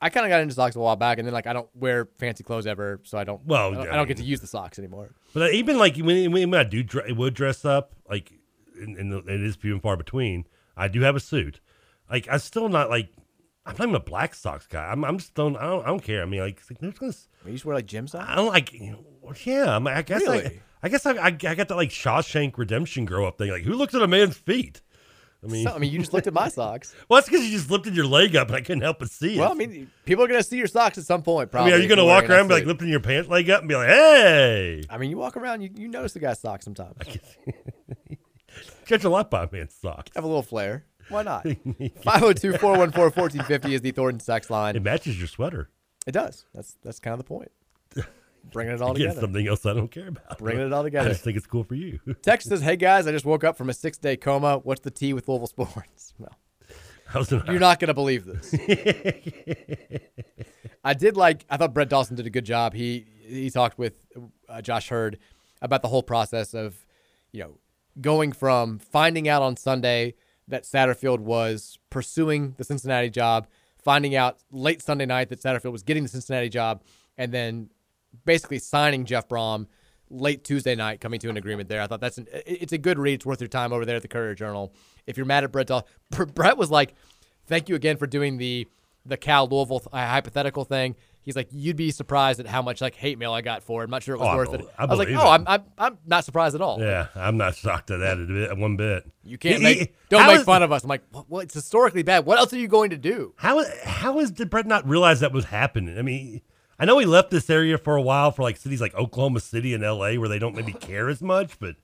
I kind of got into socks a while back, and then like I don't wear fancy clothes ever, so I don't. Well, I don't, I I don't get to use the socks anymore. But uh, even like when, when I do dre- would dress up, like, and, and it is few and far between. I do have a suit. Like, I'm still not like, I'm not even a black socks guy. I'm, I'm just don't, I don't, I don't care. I mean, like, who's gonna, You just wear like gym socks. I don't like, you know, yeah. I'm, I guess, I, Really? I guess I, I, I got that like Shawshank Redemption grow up thing. Like, who looks at a man's feet? I mean, So, I mean, you just looked at my socks. well, that's because you just lifted your leg up and I couldn't help but see it. Well, I mean, people are gonna see your socks at some point. I Probably. mean, are you going to walk around and be like lifting your pants leg up and be like, hey? I mean, you walk around, you, you notice the guy's socks sometimes. Catch a lot by a man's socks. Have a little flair. Why not? 502 414 1450 is the Thornton sex line. It matches your sweater. It does. That's that's kind of the point. Bringing it all Again, together. something else I don't care about. Bringing it all together. I just think it's cool for you. Text says, "Hey guys, I just woke up from a six day coma. What's the tea with Louisville sports?" Well, you're not gonna believe this. I did like. I thought Brett Dawson did a good job. He he talked with uh, Josh Heird about the whole process of, you know, going from finding out on Sunday that Satterfield was pursuing the Cincinnati job, finding out late Sunday night that Satterfield was getting the Cincinnati job, and then basically signing Jeff Brohm late Tuesday night, coming to an agreement there. I thought that's an, it's a good read. It's worth your time over there at the Courier Journal. If you're mad at Brett, Brett was like, "Thank you again for doing the the Cal Louisville uh, hypothetical thing." He's like, "You'd be surprised at how much like hate mail I got for it. I'm not sure it was Oh, worth bel- it." I I, was like, "Oh, it. I'm, I'm I'm not surprised at all. Yeah, I'm not shocked at that bit, one bit. You can't He- make he- don't make is- fun of us." I'm like, well, it's historically bad. What else are you going to do?" How how is did Brett not realize that was happening? I mean, I know he left this area for a while for like cities like Oklahoma City and L.A. where they don't maybe care as much, but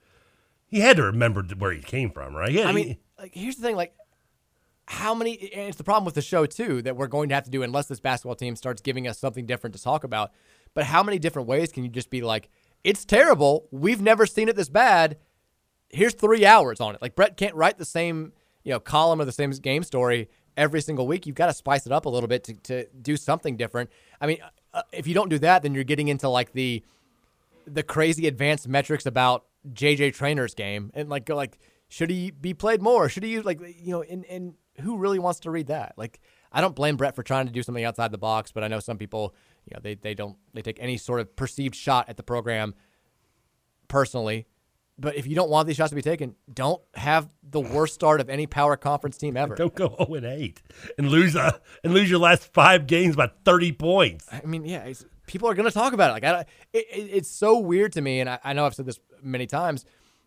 he had to remember where he came from, right? Yeah, I mean, like here's the thing, like how many it's the problem with the show too that we're going to have to do unless this basketball team starts giving us something different to talk about. But how many different ways can you just be like, it's terrible. We've never seen it this bad. Here's three hours on it. Like Brett can't write the same, you know, column or the same game story every single week. You've got to spice it up a little bit to, to do something different. I mean, uh, if you don't do that, then you're getting into like the the crazy advanced metrics about JJ Traynor's game and like like should he be played more? Should he use like you know and and who really wants to read that? Like I don't blame Brett for trying to do something outside the box, but I know some people you know they they don't they take any sort of perceived shot at the program personally. But if you don't want these shots to be taken, don't have the worst start of any power conference team ever. don't go 0 and 8 and lose uh, and lose your last five games by 30 points. I mean, yeah, it's, people are going to talk about it. Like, I, it, it's so weird to me, and I, I know I've said this many times,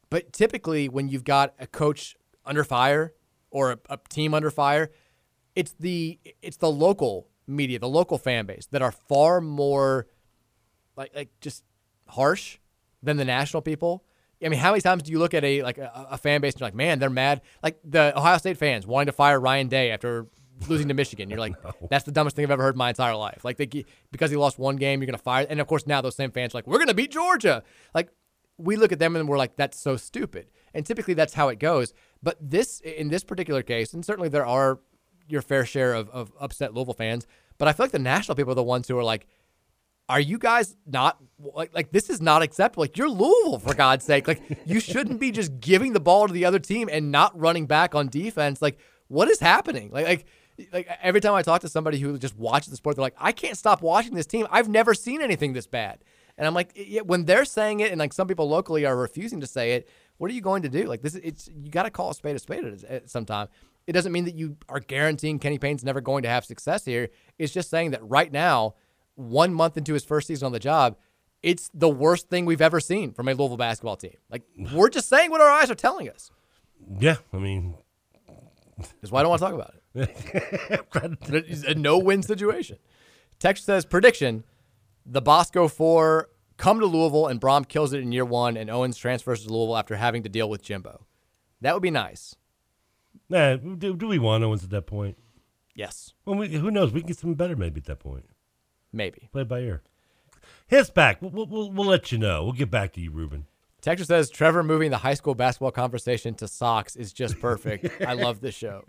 but typically when you've got a coach under fire or a, a team under fire, it's the it's the local media, the local fan base that are far more like like just harsh than the national people. I mean, how many times do you look at a like a, a fan base and you're like, man, they're mad? Like the Ohio State fans wanting to fire Ryan Day after losing to Michigan. You're like, that's the dumbest thing I've ever heard in my entire life. Like they because he lost one game, you're gonna fire. And of course now those same fans are like, we're gonna beat Georgia. Like we look at them and we're like, that's so stupid. And typically that's how it goes. But this in this particular case, and certainly there are your fair share of, of upset Louisville fans, but I feel like the national people are the ones who are like, are you guys not like like this is not acceptable? Like you're Louisville for God's sake. Like you shouldn't be just giving the ball to the other team and not running back on defense. Like what is happening? Like like like every time I talk to somebody who just watches the sport, they're like, I can't stop watching this team. I've never seen anything this bad. And I'm like, when they're saying it, and like some people locally are refusing to say it, what are you going to do? Like this, it's you got to call a spade a spade at, at some time. It doesn't mean that you are guaranteeing Kenny Payne's never going to have success here. It's just saying that right now, one month into his first season on the job, it's the worst thing we've ever seen from a Louisville basketball team. Like we're just saying what our eyes are telling us. Yeah, I mean, That's why I don't want to talk about it. it's a no-win situation. Text says prediction: the Bosco Four come to Louisville and Brohm kills it in year one, and Owens transfers to Louisville after having to deal with Jimbo. That would be nice. nah, do, do we want Owens at that point? Yes, Well, we, who knows? We can get something better maybe at that point. maybe. Play by ear. His back. We'll, we'll, we'll, we'll let you know. We'll get back to you, Rueben. Texture says Trevor moving the high school basketball conversation to socks is just perfect. I love this show.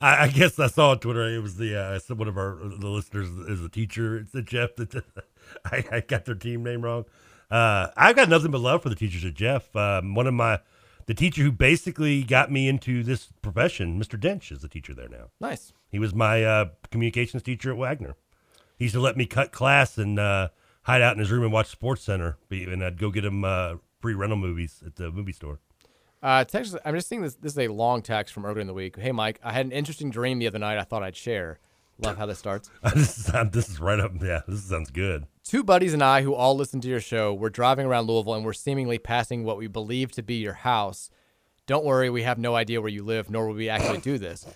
I, I guess I saw on Twitter it was the uh, one of our the listeners is a teacher. It's the Jeff that I, I got their team name wrong. Uh, I've got nothing but love for the teachers at Jeff. Um, one of my the teacher who basically got me into this profession, Mr. Dench, is the teacher there now. Nice. He was my uh, communications teacher at Wagner. He used to let me cut class and uh, hide out in his room and watch Sports Center, and I'd go get him uh, free rental movies at the movie store. Uh, text, I'm just seeing this. This is a long text from earlier in the week. Hey, Mike, I had an interesting dream the other night. I thought I'd share. Love how this starts. this, is, this is right up. Yeah, this sounds good. Two buddies and I, who all listen to your show, were driving around Louisville and were seemingly passing what we believe to be your house. Don't worry, we have no idea where you live, nor will we actually do this.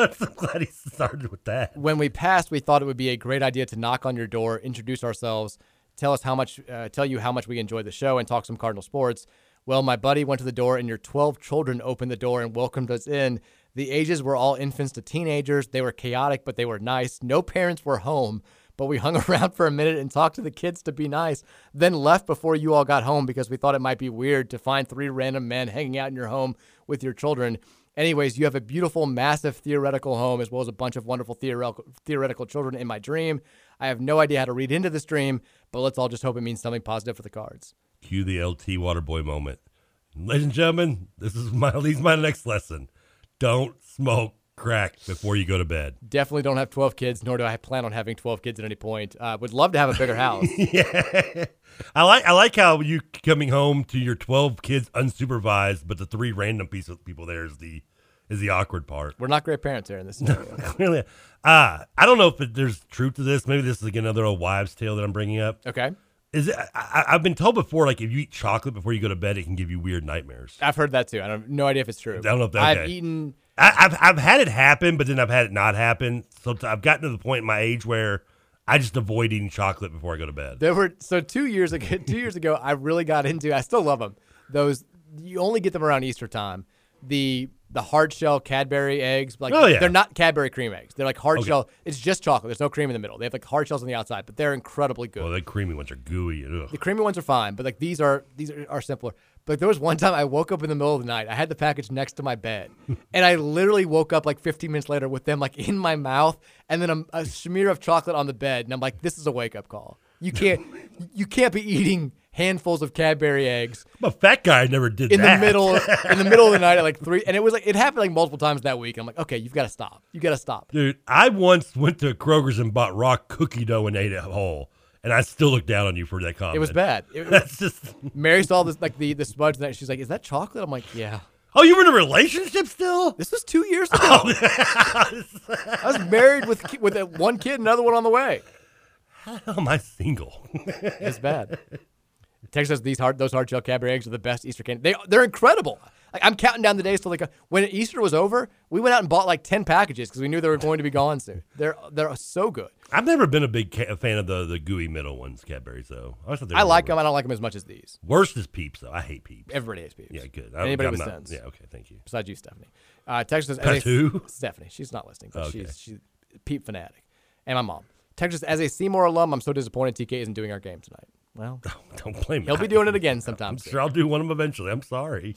I'm so glad he started with that. When we passed, we thought it would be a great idea to knock on your door, introduce ourselves, tell us how much, uh, tell you how much we enjoy the show, and talk some Cardinal sports. Well, my buddy went to the door, and your 12 children opened the door and welcomed us in. The ages were all infants to teenagers. They were chaotic, but they were nice. No parents were home, but we hung around for a minute and talked to the kids to be nice, then left before you all got home because we thought it might be weird to find three random men hanging out in your home with your children. Anyways, you have a beautiful, massive theoretical home as well as a bunch of wonderful theoretical, theoretical children in my dream. I have no idea how to read into this dream, but let's all just hope it means something positive for the cards. Cue the LT Waterboy moment. Ladies and gentlemen, this is my leads my next lesson. Don't smoke crack before you go to bed. Definitely don't have 12 kids, nor do I plan on having 12 kids at any point. Uh, would love to have a bigger house. yeah. I like I like how you coming home to your 12 kids unsupervised, but the three random piece of people there is the is the awkward part. We're not great parents here in this scenario. Clearly, uh, I don't know if there's truth to this. Maybe this is like another old wives' tale that I'm bringing up. Okay. Is it? I, I've been told before, like if you eat chocolate before you go to bed, it can give you weird nightmares. I've heard that too. I have no idea if it's true. I don't know if that. I've eaten. I, I've I've had it happen, but then I've had it not happen. So I've gotten to the point in my age where I just avoid eating chocolate before I go to bed. There were so two years ago. Two years ago, I really got into. I still love them. Those you only get them around Easter time. The the hard shell Cadbury eggs, like Oh, yeah. they're not Cadbury cream eggs. They're like hard Okay. shell. It's just chocolate. There's no cream in the middle. They have like hard shells on the outside, but they're incredibly good. Well, the creamy ones are gooey. Ugh. The creamy ones are fine, but like these are these are, are simpler. But there was one time I woke up in the middle of the night. I had the package next to my bed, and I literally woke up like 15 minutes later with them like in my mouth, and then a, a smear of chocolate on the bed, and I'm like, this is a wake up call. You can't you can't be eating handfuls of Cadbury eggs I'm a fat guy. Never did in that. the middle in the middle of the night at like three, and it was like it happened like multiple times that week. I'm like, okay, you've got to stop. You got to stop. Dude, I once went to Kroger's and bought raw cookie dough and ate it whole, and I still look down on you for that comment. It was bad. It, That's just. Mary saw this like the the smudge and she's like, "Is that chocolate?" I'm like, "Yeah." Oh, you were in a relationship still? This was two years ago. Oh, I was married with with one kid, another one on the way. How am I single? It's bad. Texas says these hard those hard shell Cadbury eggs are the best Easter candy. They they're incredible. Like, I'm counting down the days till like a, when Easter was over, we went out and bought like ten packages because we knew they were going to be gone soon. They're they're so good. I've never been a big ca- fan of the, the gooey middle ones, Cadbury's though. I, I like them. I don't like them as much as these. Worst is Peeps though. I hate Peeps. Everybody hates Peeps. Yeah, good. I- Anybody I'm with not- sense. Yeah, okay, thank you. Besides you, Stephanie. Uh, Texas says as a-? Stephanie. She's not listening, but Okay. she's she's Peep fanatic, and my mom. Texas as a Seymour alum, I'm so disappointed TK isn't doing our game tonight. Well, Don't blame me. he'll be doing it again sometimes. I'm soon. sure I'll do one of them eventually. I'm sorry.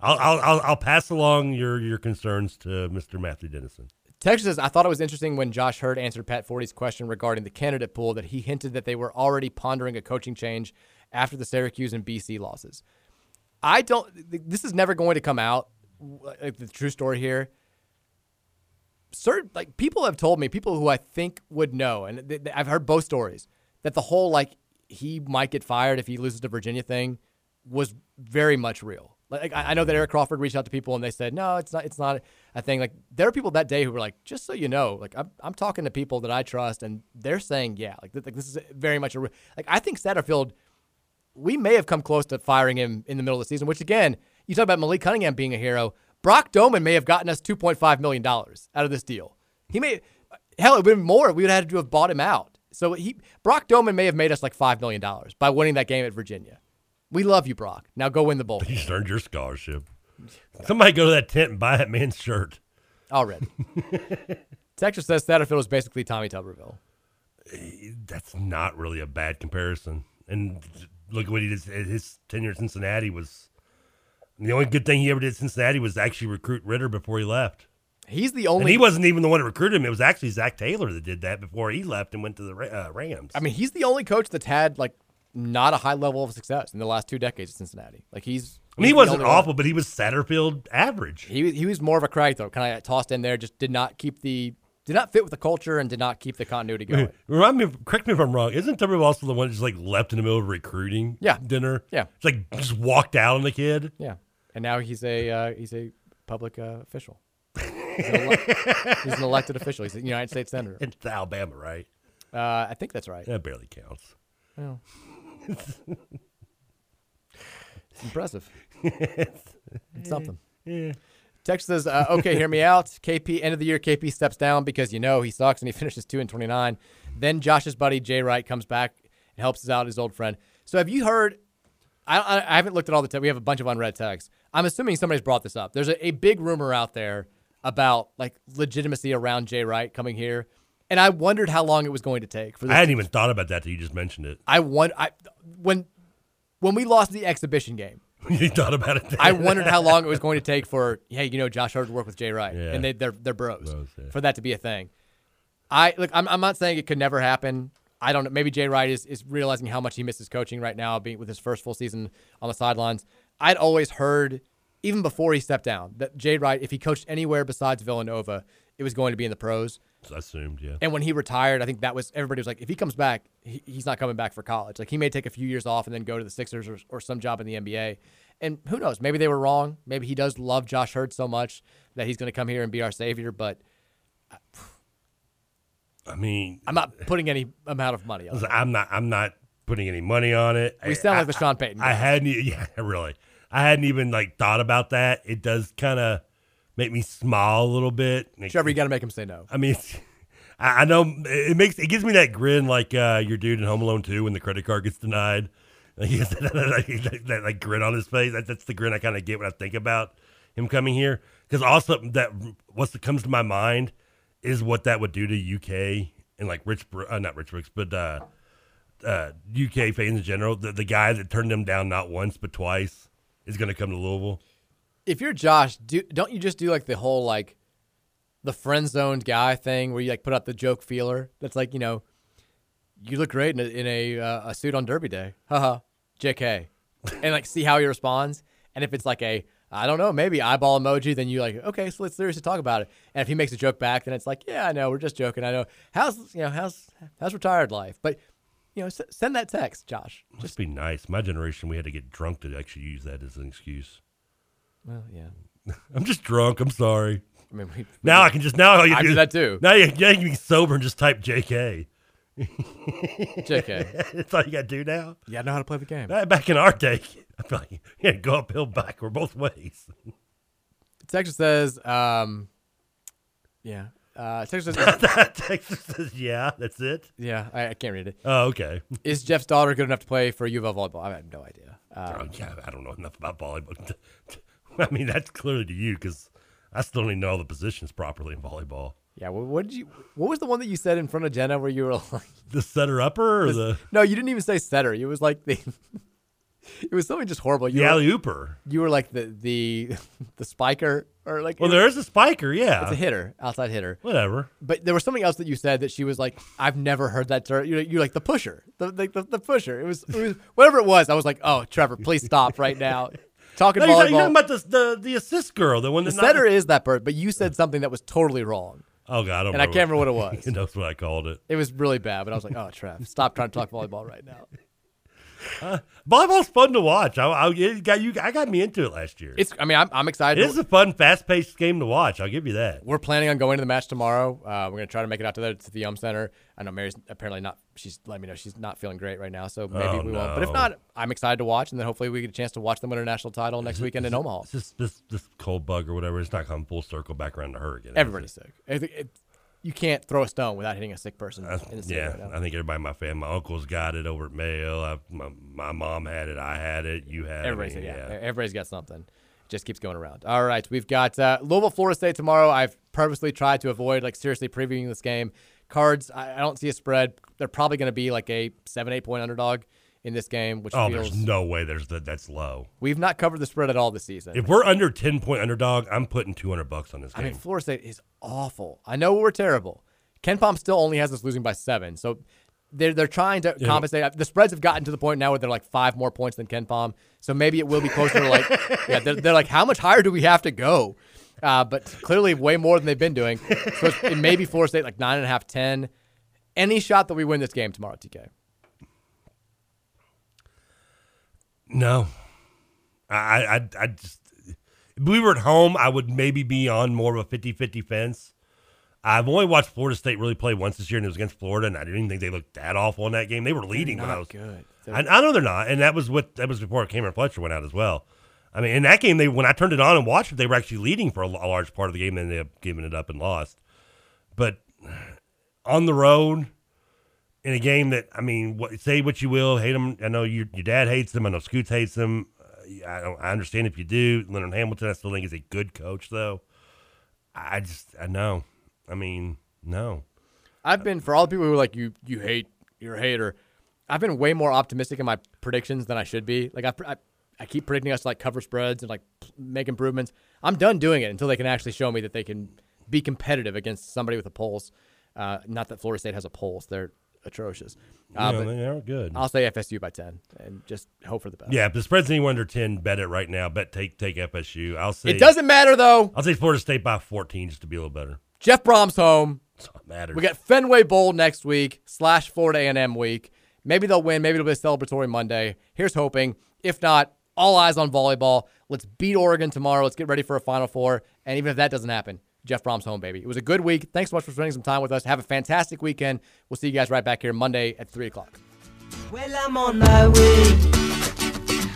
I'll I'll I'll, I'll pass along your your concerns to Mr. Matthew Dennison. Texas says, I thought it was interesting when Josh Heird answered Pat Forde's question regarding the candidate pool that he hinted that they were already pondering a coaching change after the Syracuse and BC losses. I don't, this is never going to come out, uh, like the true story here. certain like people have told me, people who I think would know, and th- th- I've heard both stories that the whole like he might get fired if he loses to Virginia thing was very much real. Like I, I know that Eric Crawford reached out to people and they said no, it's not. It's not a thing. Like there are people that day who were like, just so you know, like I'm, I'm talking to people that I trust and they're saying yeah, like, th- like this is very much a re- like I think Satterfield. We may have come close to firing him in the middle of the season, which again, you talk about Malik Cunningham being a hero. Brock Domann may have gotten us $2.5 million out of this deal. He may, hell, it would have been more. We would have had to have bought him out. So he, Brock Domann may have made us like $5 million by winning that game at Virginia. We love you, Brock. Now go win the bowl. He's earned your scholarship. Somebody go to that tent and buy that man's shirt. Already. Texas says Satterfield is basically Tommy Tuberville. That's not really a bad comparison. And look at what he did. His tenure at Cincinnati was the only good thing he ever did at Cincinnati was actually recruit Ridder before he left. He's the only. And he wasn't even the one that recruited him. It was actually Zach Taylor that did that before he left and went to the uh, Rams. I mean, he's the only coach that's had like not a high level of success in the last two decades at Cincinnati. Like he's. I mean, he he's wasn't only one. awful, but he was Satterfield average. He he was more of a crack though, kind of tossed in there. Just did not keep the did not fit with the culture and did not keep the continuity going. Remind me, correct me if I'm wrong. Isn't Tuberville also the one that just like left in the middle of recruiting Yeah. dinner? Yeah. It's like just walked out on the kid. Yeah, and now he's a uh, he's a public uh, official. He's an, ele- he's an elected official. He's a United States senator. It's Alabama, right? Uh, I think that's right. That barely counts. Well, it's impressive. It's something. Yeah. Text says, uh, "Okay, hear me out. KP end of the year. KP steps down because you know he sucks and he finishes two and twenty nine. Then Josh's buddy Jay Wright comes back and helps us out, his old friend. So have you heard? I, I, I haven't looked at all the. Te- we have a bunch of unread texts. I'm assuming somebody's brought this up. There's a, a big rumor out there about like legitimacy around Jay Wright coming here, and I wondered how long it was going to take for. I hadn't even thought about that till you just mentioned it. I won. I when when we lost the exhibition game. you thought about it. I wondered how long it was going to take for hey, you know, Josh Heird to work with Jay Wright, Yeah. and they they're they're bros, Bros, yeah. for that to be a thing. I look, I'm I'm not saying it could never happen. I don't know. Maybe Jay Wright is, is realizing how much he misses coaching right now, being with his first full season on the sidelines. I'd always heard, even before he stepped down, that Jay Wright, if he coached anywhere besides Villanova, it was going to be in the pros. I assumed, yeah. And when he retired, I think that was everybody was like, if he comes back, he, he's not coming back for college. Like he may take a few years off and then go to the Sixers or, or some job in the NBA. And who knows? Maybe they were wrong. Maybe he does love Josh Heird so much that he's going to come here and be our savior. But I mean, I'm not putting any amount of money on it. I'm not. I'm not putting any money on it. We I- sound like the Sean Payton I hadn't. Yeah, really. I hadn't even like thought about that. It does kind of make me smile a little bit. Trevor, you got to make him say no. I mean, I I know it makes it gives me that grin like uh, your dude in Home Alone 2 when the credit card gets denied. Like, he has that, that, that, like grin on his face. That, that's the grin I kind of get when I think about him coming here. Because also that what comes to my mind is what that would do to UK and like Rich, uh, not Rich Brooks, but uh, uh, UK fans in general. The, the guy that turned them down not once but twice is going to come to Louisville. If you're Josh, do, don't you just do like the whole like the friend zoned guy thing where you like put out the joke feeler? That's like you know, you look great in a, in a, uh, a suit on Derby Day. Haha, JK, and like see how he responds. And if it's like a I don't know, maybe eyeball emoji, then you like okay, so let's seriously talk about it. And if he makes a joke back, then it's like yeah, I know, we're just joking. I know how's you know how's how's retired life, but you know, s- send that text, Josh. Just be nice. My generation, we had to get drunk to actually use that as an excuse. Well, yeah. I'm just drunk. I'm sorry. I mean, we- now I can just now you I do that too. Now you, yeah, you can be sober and just type JK. JK. That's all you got to do now. Yeah, I know how to play the game. Back back in our day, I feel like yeah, go uphill, backward, both ways. Texas says, um, yeah. Uh, Texas says, yeah, that's it. yeah, I, I can't read it. Oh, okay. Is Jeff's daughter good enough to play for U of L volleyball? I have no idea. Oh, Um, yeah, I don't know enough about volleyball. I mean, that's clearly to you because I still don't even know all the positions properly in volleyball. yeah. What, what did you? What was the one that you said in front of Jenna where you were like, The setter upper or the no, you didn't even say setter. It was like the. it was something just horrible. You the were, alley ooper? you were like the the the spiker or like. Well, there is a spiker, yeah. It's a hitter, outside hitter. Whatever. But there was something else that you said that she was like, I've never heard that term. You're, you're like the pusher, the, the, the, the pusher. It was, it was whatever it was. I was like, oh, Trevor, please stop right now. Talking No, you're, talking- about the, the the assist girl, the one the setter is that bird, but you said something that was totally wrong. Oh God, I don't and I can't remember what it was. That's what I called it. It was really bad, but I was like, "Oh, Trev, stop trying to talk volleyball right now." Uh, volleyball's fun to watch. I, I got you. I got me into it last year. It's. I mean, I'm, I'm excited. It is a fun, fast-paced game to watch. I'll give you that. We're planning on going to the match tomorrow. Uh, we're gonna try to make it out to the to the Yum Center. I know Mary's apparently not. She's letting me know she's not feeling great right now, so maybe Oh, we won't. But if not, I'm excited to watch, and then hopefully we get a chance to watch them win a national title next weekend in Omaha. It's just this this cold bug or whatever. It's not coming full circle back around to her again. Everybody's sick. I think it- you can't throw a stone without hitting a sick person in the Yeah, right. I think everybody in my family, my uncle's got it over at Mayo. I, my, my mom had it. I had it. You had Everybody's it. Mean, yeah. Everybody's got something. It Just keeps going around. All right, we've got uh, Louisville, Florida State tomorrow. I've purposely tried to avoid like seriously previewing this game. Cards, I, I don't see a spread. They're probably going to be like a seven, eight point underdog in this game, which Oh, feels there's no way. There's that. That's low. we've not covered the spread at all this season. If we're under ten point underdog, I'm putting two hundred bucks on this game. I mean, Florida State is awful. I know we're terrible. KenPom still only has us losing by seven, so they're they're trying to Yeah. compensate. The spreads have gotten to the point now where they're like five more points than KenPom, so maybe it will be closer to like yeah. They're, they're like, how much higher do we have to go? Uh, but clearly, way more than they've been doing. So it may be Florida State like nine and a half, ten. Any shot that we win this game tomorrow, TK? No, I, I, I just. If we were at home, I would maybe be on more of a 50-50 fence. I've only watched Florida State really play once this year, and it was against Florida, and I didn't even think they looked that awful in that game. They were leading when I was good. I, I know they're not, and that was what that was before Cameron Fletcher went out as well. I mean, in that game, they when I turned it on and watched it, they were actually leading for a, a large part of the game, then they ended up giving it up and lost. But on the road in a game that I mean, what, say what you will, hate them. I know your your dad hates them. I know Scoots hates them. Uh, I don't. I understand if you do. Leonard Hamilton, I still think is a good coach, though. I just, I know. I mean, no. I've been for all the people who are like you, you hate, you're a hater. I've been way more optimistic in my predictions than I should be. Like I, I, I keep predicting us to like cover spreads and like make improvements. I'm done doing it until they can actually show me that they can be competitive against somebody with a pulse. Uh, not that Florida State has a pulse; they're atrocious. Uh, Yeah, they are good. I'll say FSU by ten and just hope for the best. Yeah, if the spread's anywhere under ten, bet it right now. Bet take take FSU. I'll say It doesn't matter though. I'll say Florida State by fourteen just to be a little better. Jeff Brohm's home. matters. We got Fenway Bowl next week slash Florida A&M week. Maybe they'll win. Maybe it'll be a celebratory Monday. Here's hoping. If not, all eyes on volleyball. Let's beat Oregon tomorrow. Let's get ready for a Final Four. And even if that doesn't happen, Jeff Brohm's home, baby. It was a good week. Thanks so much for spending some time with us. Have a fantastic weekend. We'll see you guys right back here Monday at 3 o'clock. Well, I'm on my way.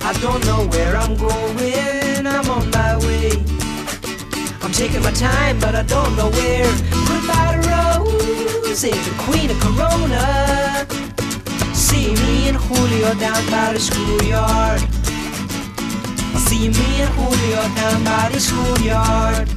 I don't know where I'm going. I'm on my way. I'm taking my time, but I don't know where. Goodbye to Rose, the queen of Corona. See me and Julio down by the schoolyard. See me and Julio down by the schoolyard.